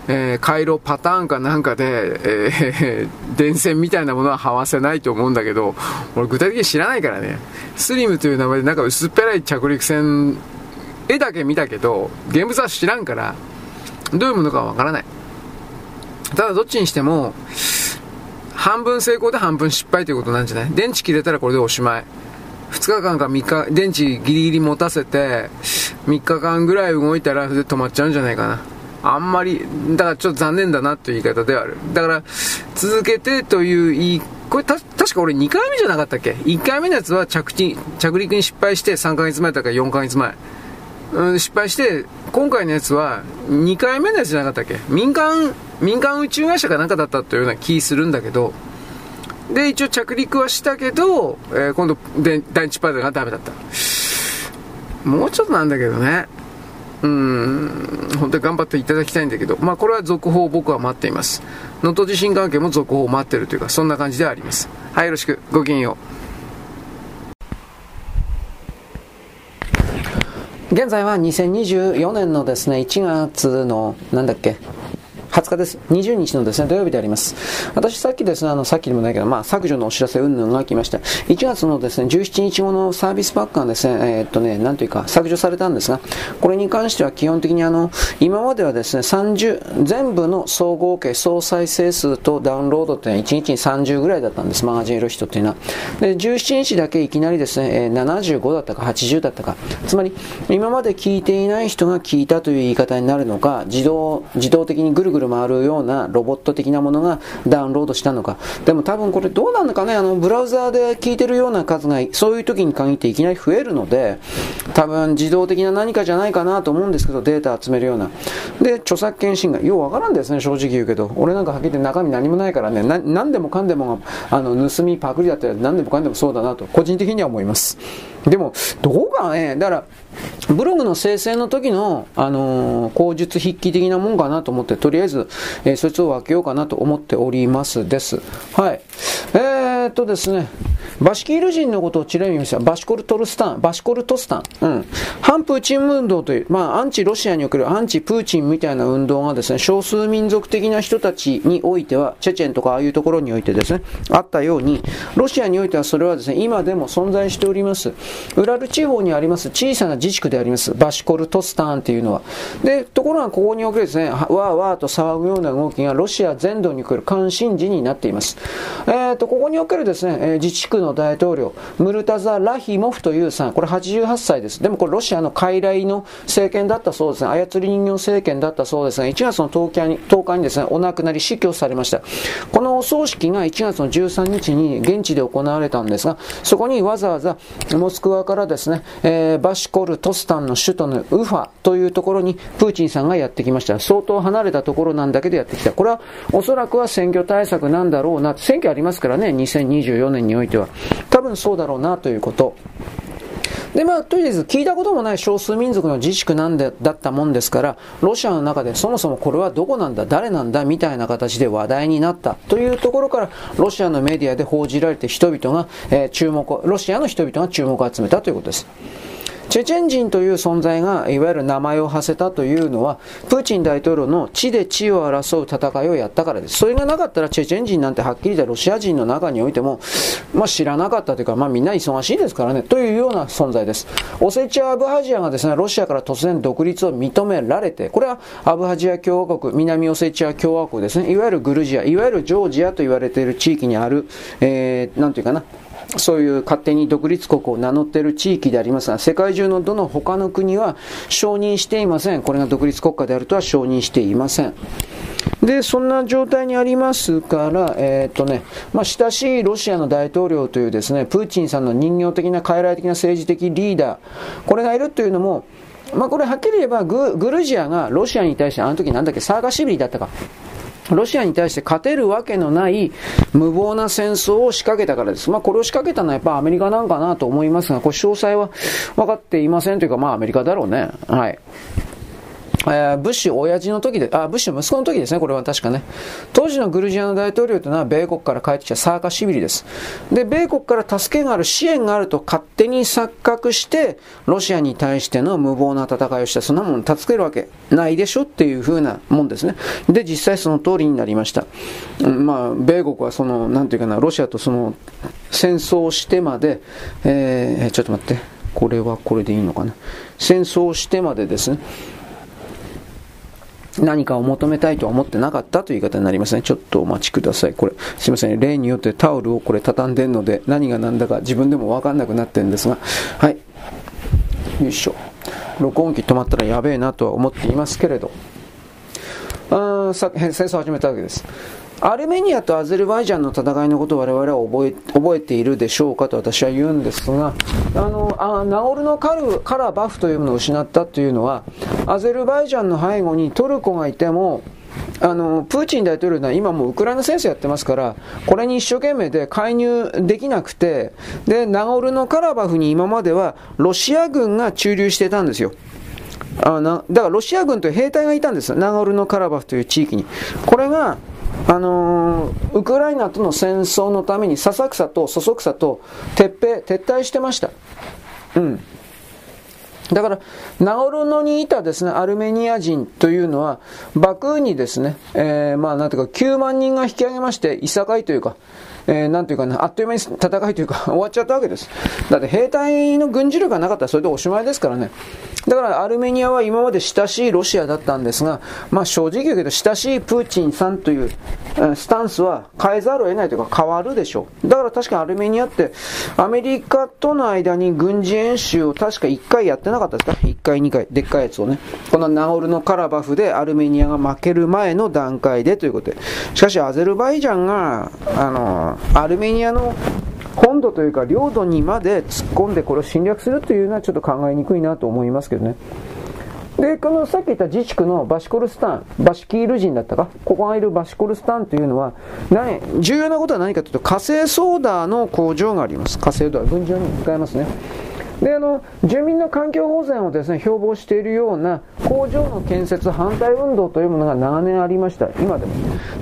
えー、回路パターンかなんかで、えー、電線みたいなものは這わせないと思うんだけど、俺具体的に知らないからね。スリムという名前でなんか薄っぺらい着陸船、絵だけ見たけど、現物は知らんから、どういうものかわからない。ただどっちにしても、半分成功で半分失敗ということなんじゃない？電池切れたらこれでおしまい。2日間か3日、電池ギリギリ持たせて、3日間ぐらい動いたらそれで止まっちゃうんじゃないかな。あんまり、だからちょっと残念だなという言い方ではある。だから、続けてという言い、これた、確か俺2回目じゃなかったっけ ?1 回目のやつは着地、着陸に失敗して3ヶ月前だか4ヶ月前。うん、失敗して、今回のやつは2回目のやつじゃなかったっけ？民間、民間宇宙会社かなんかだったというような気するんだけど、で、一応着陸はしたけど、えー、今度、で、第一パイロットがダメだった。もうちょっとなんだけどね。うん、本当に頑張っていただきたいんだけど、まあこれは続報を僕は待っています。能登地震関係も続報を待ってるというか、そんな感じではあります。はい、よろしく。ごきげんよう。現在は2024年のですね、1月の、なんだっけ、20日です。20日のですね、土曜日であります。私さっきですね、あの、さっきでもないけど、まあ、削除のお知らせ云々が来ました。1月のですね、17日後のサービスパックがですね、えー、っとね、なんというか、削除されたんですが、これに関しては基本的にあの、今まではですね、30、全部の総合計、総再生数とダウンロードって1日に30ぐらいだったんです、マガジンいる人っていうのは。で、17日だけいきなりですね、75だったか80だったか、つまり、今まで聞いていない人が聞いたという言い方になるのか、自動、自動的にぐるぐるる回るようなロボット的なものがダウンロードしたのか。でも多分これどうなのかね、あの、ブラウザーで聞いてるような数が、そういう時に限っていきなり増えるので、多分自動的な何かじゃないかなと思うんですけど、データ集めるような。で、著作権侵害。ようわからんですね、正直言うけど。俺なんかはっきり言って中身何もないからね、な何でもかんでもが、あの、盗みパクリだったら何でもかんでもそうだなと、個人的には思います。でも、どうかね、だから、ブログの生成の時の、あのー、口述筆記的なもんかなと思って、とりあえず、えー、そいつを分けようかなと思っておりますです。はい。えー、っとですね、バシキール人のことをちなみに見ました。バシコルトルスタン、バシコルトスタン。うん。反プーチン運動という、まあ、アンチロシアにおけるアンチプーチンみたいな運動がですね、少数民族的な人たちにおいては、チェチェンとかああいうところにおいてですね、あったように、ロシアにおいてはそれはですね、今でも存在しております。ウラル地方にあります小さな自治区であります。バシコルトスタンっていうのは。で、ところがここにおけるですね、わーわーと騒ぐような動きがロシア全土に来る関心事になっています。えっ、ー、と、ここにおけるですね、自治区の大統領、ムルタザ・ラヒモフというさん、これ88歳です。でもこれロシアの傀儡の政権だったそうですね。操り人形政権だったそうですが、1月の10日に ,10 日にですね、お亡くなり死去されました。このお葬式が1月の13日に現地で行われたんですが、そこにわざわざモスクワからですね、えー、バシコル・トスタンの首都のウファというところにプーチンさんがやってきました。相当離れたところなんだけどやってきた。これはおそらくは選挙対策なんだろうな。選挙ありますからね、2024年においては。多分そうだろうなということ。で、まあ、とりあえず聞いたこともない少数民族の自粛なんで、だったもんですから、ロシアの中でそもそもこれはどこなんだ、誰なんだ、みたいな形で話題になったというところから、ロシアのメディアで報じられて人々が、えー、注目、ロシアの人々が注目を集めたということです。チェチェン人という存在がいわゆる名前を馳せたというのは、プーチン大統領の地で地を争う戦いをやったからです。それがなかったらチェチェン人なんてはっきり言ったロシア人の中においても、まあ、知らなかったというか、まあ、みんな忙しいですからね、というような存在です。オセチア・アブハジアがですね、ロシアから突然独立を認められて、これはアブハジア共和国、南オセチア共和国ですね、いわゆるグルジア、いわゆるジョージアと言われている地域にある、えー、なんていうかな、そういう勝手に独立国を名乗っている地域でありますが、世界中のどの他の国は承認していません。これが独立国家であるとは承認していません。で、そんな状態にありますから、えー、っとね、まあ、親しいロシアの大統領というですね、プーチンさんの人形的な傀儡的な政治的リーダー、これがいるというのも、まあ、これはっきり言えばグ、グルジアがロシアに対してあの時なんだっけ、サーガシビリだったか。ロシアに対して勝てるわけのない無謀な戦争を仕掛けたからです。まあこれを仕掛けたのはやっぱアメリカなんかなと思いますが、これ詳細は分かっていませんというかまあアメリカだろうね。はい。えー、ブッシュ親父の時で、あ、ブッシュ息子の時ですね、これは確かね。当時のグルジアの大統領というのは米国から帰ってきたサーカシビリです。で、米国から助けがある、支援があると勝手に錯覚して、ロシアに対しての無謀な戦いをして、そんなもの助けるわけないでしょっていう風なもんですね。で、実際その通りになりました。うん、まあ、米国はその、なんていうかな、ロシアとその、戦争してまで、えー、ちょっと待って、これはこれでいいのかな。戦争してまでですね、何かを求めたいとは思ってなかったという言い方になりますね。ちょっとお待ちください。これ、すいません。例によってタオルをこれ畳んでるので、何が何だか自分でもわかんなくなってるんですが、はい。よいしょ。録音機止まったらやべえなとは思っていますけれど、あさ戦争を始めたわけです。アルメニアとアゼルバイジャンの戦いのことを我々は覚え覚えているでしょうかと私は言うんですが、あの、あナゴルノカルカラバフというものを失ったというのは、アゼルバイジャンの背後にトルコがいても、あの、プーチン大統領は今もうウクライナ戦争やってますから、これに一生懸命で介入できなくて、で、ナゴルノカラバフに今まではロシア軍が駐留してたんですよ。あなだからロシア軍という兵隊がいたんです、ナゴルノカラバフという地域に。これがあのー、ウクライナとの戦争のために、ささくさとそそくさと撤兵、撤退してました。うん。だから、ナゴルノにいたですね、アルメニア人というのは、バクーにですね、えー、まあ、なんていうか、9万人が引き上げまして、いさかいというか、えー、なんていうかな、あっという間に戦いというか 終わっちゃったわけです。だって兵隊の軍事力がなかったらそれでおしまいですからね。だからアルメニアは今まで親しいロシアだったんですが、まあ正直言うけど親しいプーチンさんというスタンスは変えざるを得ないというか変わるでしょう。だから確かにアルメニアってアメリカとの間に軍事演習を確か1回やってなかったですか ?1 回2回、でっかいやつをね。このナオルのカラバフでアルメニアが負ける前の段階でということで。しかしアゼルバイジャンが、あの、アルメニアの本土というか領土にまで突っ込んでこれを侵略するというのはちょっと考えにくいなと思いますけどね。で、このさっき言った自治区のバシコルスタン、バシキール人だったか、ここがいるバシコルスタンというのは、何重要なことは何かというと、火星ソーダの工場があります。火星ソーダ、軍事用に使えますね。であの住民の環境保全をですね標榜しているような工場の建設反対運動というものが長年ありました、今でも。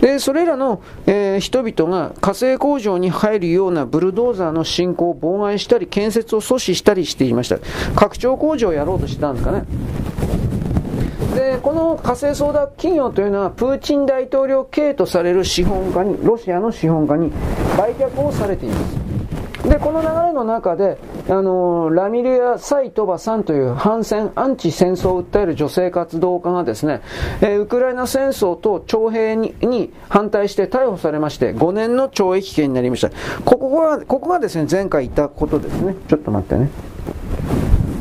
でそれらの、えー、人々が火星工場に入るようなブルドーザーの進行を妨害したり、建設を阻止したりしていました。拡張工場をやろうとしてたんですかね。でこの火星ソーダ企業というのはプーチン大統領系とされる資本家にロシアの資本家に売却をされていますで、この流れの中で、あのラミリア・サイトバさんという反戦、アンチ戦争を訴える女性活動家がですね、えー、ウクライナ戦争と徴兵にに反対して逮捕されまして、5年の懲役刑になりました。ここが、ここがですね、前回言ったことですね。ちょっと待ってね。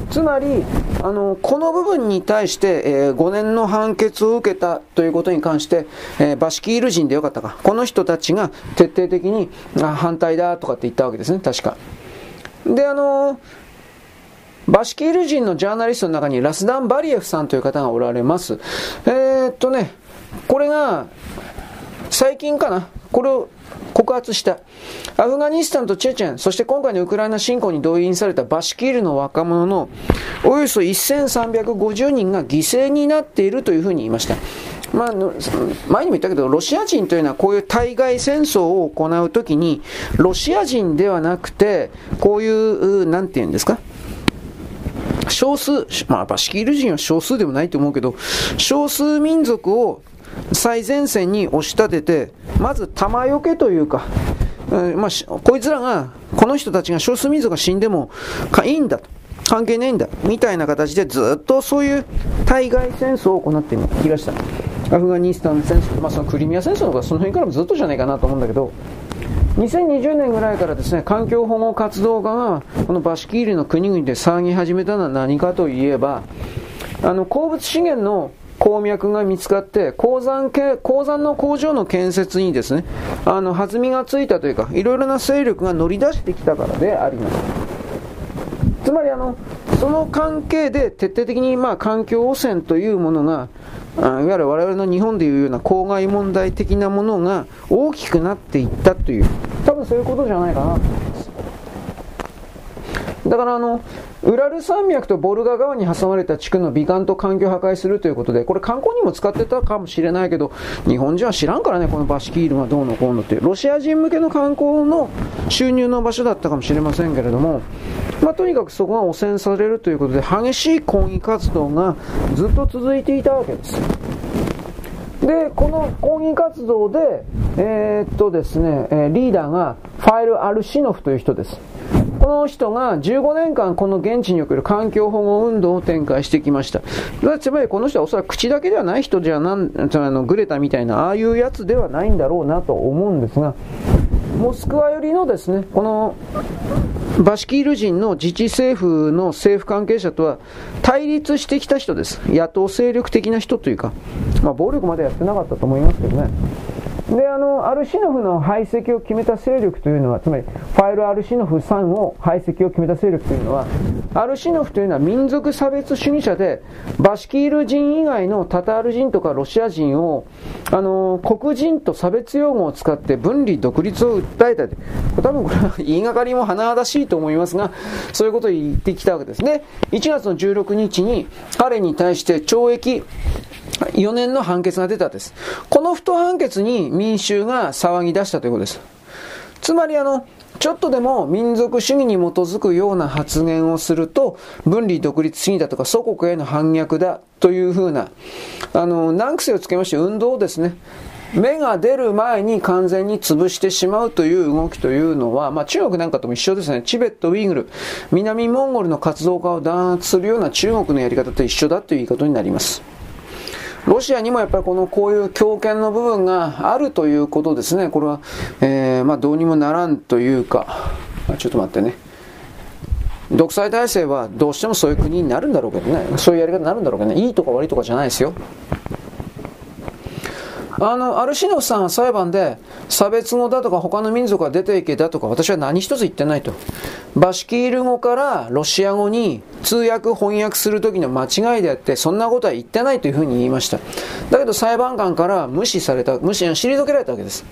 つまり、あの、この部分に対して、えー、5年の判決を受けたということに関して、えー、バシキール人でよかったか。この人たちが徹底的にあ反対だとかって言ったわけですね、確か。で、あのバシキール人のジャーナリストの中にラスダン・バリエフさんという方がおられます。えー、っとね、これが、最近かな。これを告発した。アフガニスタンとチェチェン、そして今回のウクライナ侵攻に動員されたバシキールの若者のおよそ1350人が犠牲になっているというふうに言いました。まあ、前にも言ったけど、ロシア人というのはこういう対外戦争を行うときに、ロシア人ではなくて、こういう、なんて言うんですか？少数、まあ、バシキール人は少数でもないと思うけど、少数民族を最前線に押し立てて、まず弾よけというか、まあ、こいつらが、この人たちが少数民族が死んでもいいんだと。関係ないんだ。みたいな形でずっとそういう対外戦争を行ってきました。アフガニスタン戦争、まあ、そのクリミア戦争とかその辺からもずっとじゃないかなと思うんだけど、2020年ぐらいからですね、環境保護活動家がこのバシキールの国々で騒ぎ始めたのは何かといえば、あの、鉱物資源の鉱脈が見つかって、鉱山系、鉱山の工場の建設にですね、あの、弾みがついたというか、いろいろな勢力が乗り出してきたからであります。つまりあの、その関係で徹底的にまあ環境汚染というものが、いわゆる我々の日本でいうような公害問題的なものが大きくなっていったという、多分そういうことじゃないかなと。だからあの、ウラル山脈とボルガ川に挟まれた地区の美観と環境破壊するということで、これ観光にも使ってたかもしれないけど、日本人は知らんからね、このバシキールがどうのこうのっていう、ロシア人向けの観光の収入の場所だったかもしれませんけれども、まあ、とにかくそこが汚染されるということで、激しい抗議活動がずっと続いていたわけです。で、この抗議活動で、えー、っとですね、リーダーがファイル・アルシノフという人です。この人が15年間この現地における環境保護運動を展開してきました。つまりこの人はおそらく口だけではない人じゃなん、あのグレタみたいなああいうやつではないんだろうなと思うんですが、モスクワ寄りのですね、このバシキール人の自治政府の政府関係者とは対立してきた人です。野党勢力的な人というか、まあ暴力までやってなかったと思いますけどね。で、あの、アルシノフの排斥を決めた勢力というのは、つまり、ファイル・アルシノフ3を排斥を決めた勢力というのは、アルシノフというのは民族差別主義者で、バシキール人以外のタタール人とかロシア人を、あの、黒人と差別用語を使って分離独立を訴えた。多分これは言いがかりも甚だしいと思いますが、そういうことを言ってきたわけですね。1月の16日に彼に対して懲役4年の判決が出たんです。この不当判決に民衆が騒ぎ出したということです。つまりあの、ちょっとでも民族主義に基づくような発言をすると、分離独立主義だとか祖国への反逆だというふうな、あの、難癖をつけまして運動をですね、芽が出る前に完全に潰してしまうという動きというのは、まあ中国なんかとも一緒ですね。チベット、ウイグル、南モンゴルの活動家を弾圧するような中国のやり方と一緒だという言い方になります。ロシアにもやっぱりこのこういう強権の部分があるということですね。これは、えー、まあどうにもならんというか、ちょっと待ってね。独裁体制はどうしてもそういう国になるんだろうけどね。そういうやり方になるんだろうけどね。いいとか悪いとかじゃないですよ。あの、アルシノフさんは裁判で、差別語だとか他の民族が出ていけだとか私は何一つ言ってないと。バシキール語からロシア語に通訳翻訳する時の間違いであって、そんなことは言ってないというふうに言いました。だけど裁判官から無視された、無視、退けられたわけです。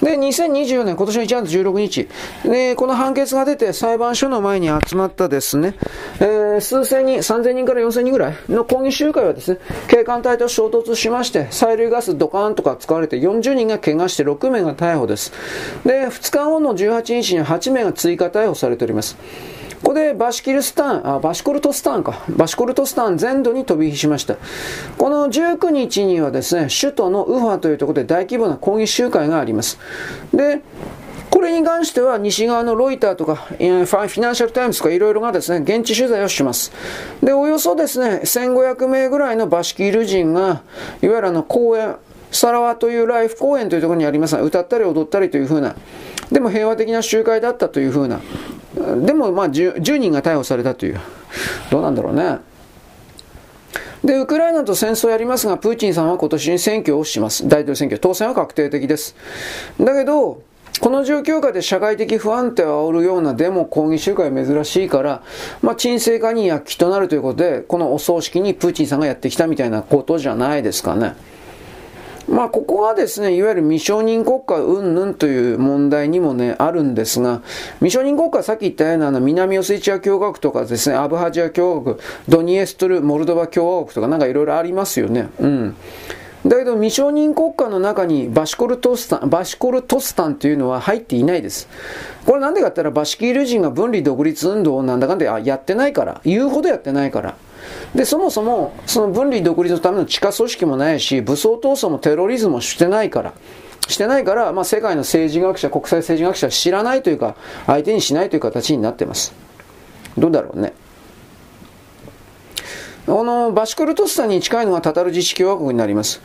で、2024年、今年の1月16日、で、この判決が出て裁判所の前に集まったですね、えー、数千人、3000人から4000人ぐらいの抗議集会はですね、警官隊と衝突しまして、催涙ガスドカーンとか使われて40人が怪我して6名が逮捕です。で、2日後の18日に8名が追加逮捕されております。ここでバシキルスタン、あ、バシコルトスタンか。バシコルトスタン全土に飛び火しました。この19日にはですね、首都のウファというところで大規模な抗議集会があります。で、これに関しては西側のロイターとか、フィナンシャルタイムズとかいろいろがですね、現地取材をします。で、およそですね、1500名ぐらいのバシキル人が、いわゆるあの公園、サラワというライフ公園というところにありますが、歌ったり踊ったりというふうな、でも平和的な集会だったというふうな、でもまあ 10, 10人が逮捕されたという、どうなんだろうね。で、ウクライナと戦争をやりますが、プーチンさんは今年に選挙をします。大統領選挙。当選は確定的です。だけど、この状況下で社会的不安定を煽るようなデモ、抗議集会は珍しいから、まあ、沈静化に躍起となるということで、このお葬式にプーチンさんがやってきたみたいなことじゃないですかね。まあ、ここがですね、いわゆる未承認国家云々という問題にもね、あるんですが、未承認国家さっき言ったようなあの南オセチア共和国とかですね、アブハジア共和国、ドニエストル、モルドバ共和国とかなんかいろいろありますよね。うん。だけど未承認国家の中にバシコルトスタン、バシコルトスタンというのは入っていないです。これなんでかって言ったらバシキール人が分離独立運動をなんだかんだやってないから、言うほどやってないから。で、そもそも、その分離独立のための地下組織もないし、武装闘争もテロリズムもしてないから、してないから、まあ、世界の政治学者、国際政治学者は知らないというか、相手にしないという形になってます。どうだろうね。あの、バシクルトスタンに近いのがタタル自治共和国になります。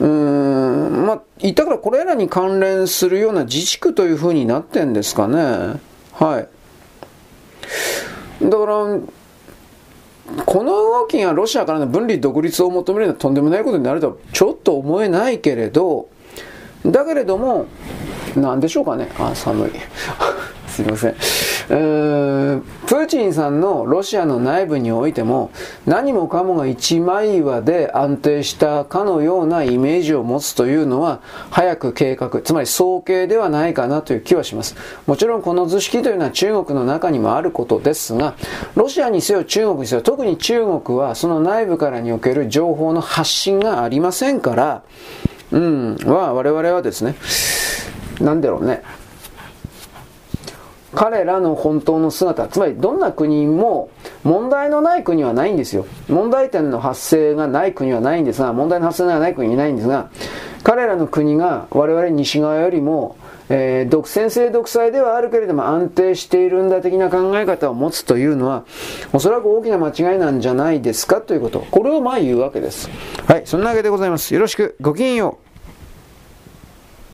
うーん、まあ、言ったからこれらに関連するような自治区というふうになってんですかね。はい。だから、この動きがロシアからの分離独立を求めるのはとんでもないことになるとはちょっと思えないけれど、だけれども、なんでしょうかね。あ、寒い。すいません。プーチンさんのロシアの内部においても何もかもが一枚岩で安定したかのようなイメージを持つというのは早く計画、つまり早計ではないかなという気はします。もちろんこの図式というのは中国の中にもあることですが、ロシアにせよ中国にせよ、特に中国はその内部からにおける情報の発信がありませんから、うん、は我々はですね、なんだろうね、彼らの本当の姿、つまりどんな国も問題のない国はないんですよ。問題点の発生がない国はないんですが、問題の発生がない国はいないんですが、彼らの国が我々西側よりも、えー、独占性独裁ではあるけれども安定しているんだ的な考え方を持つというのは、おそらく大きな間違いなんじゃないですかということ。これをまあ言うわけです。はい、そんなわけでございます。よろしく、ごきげんよう。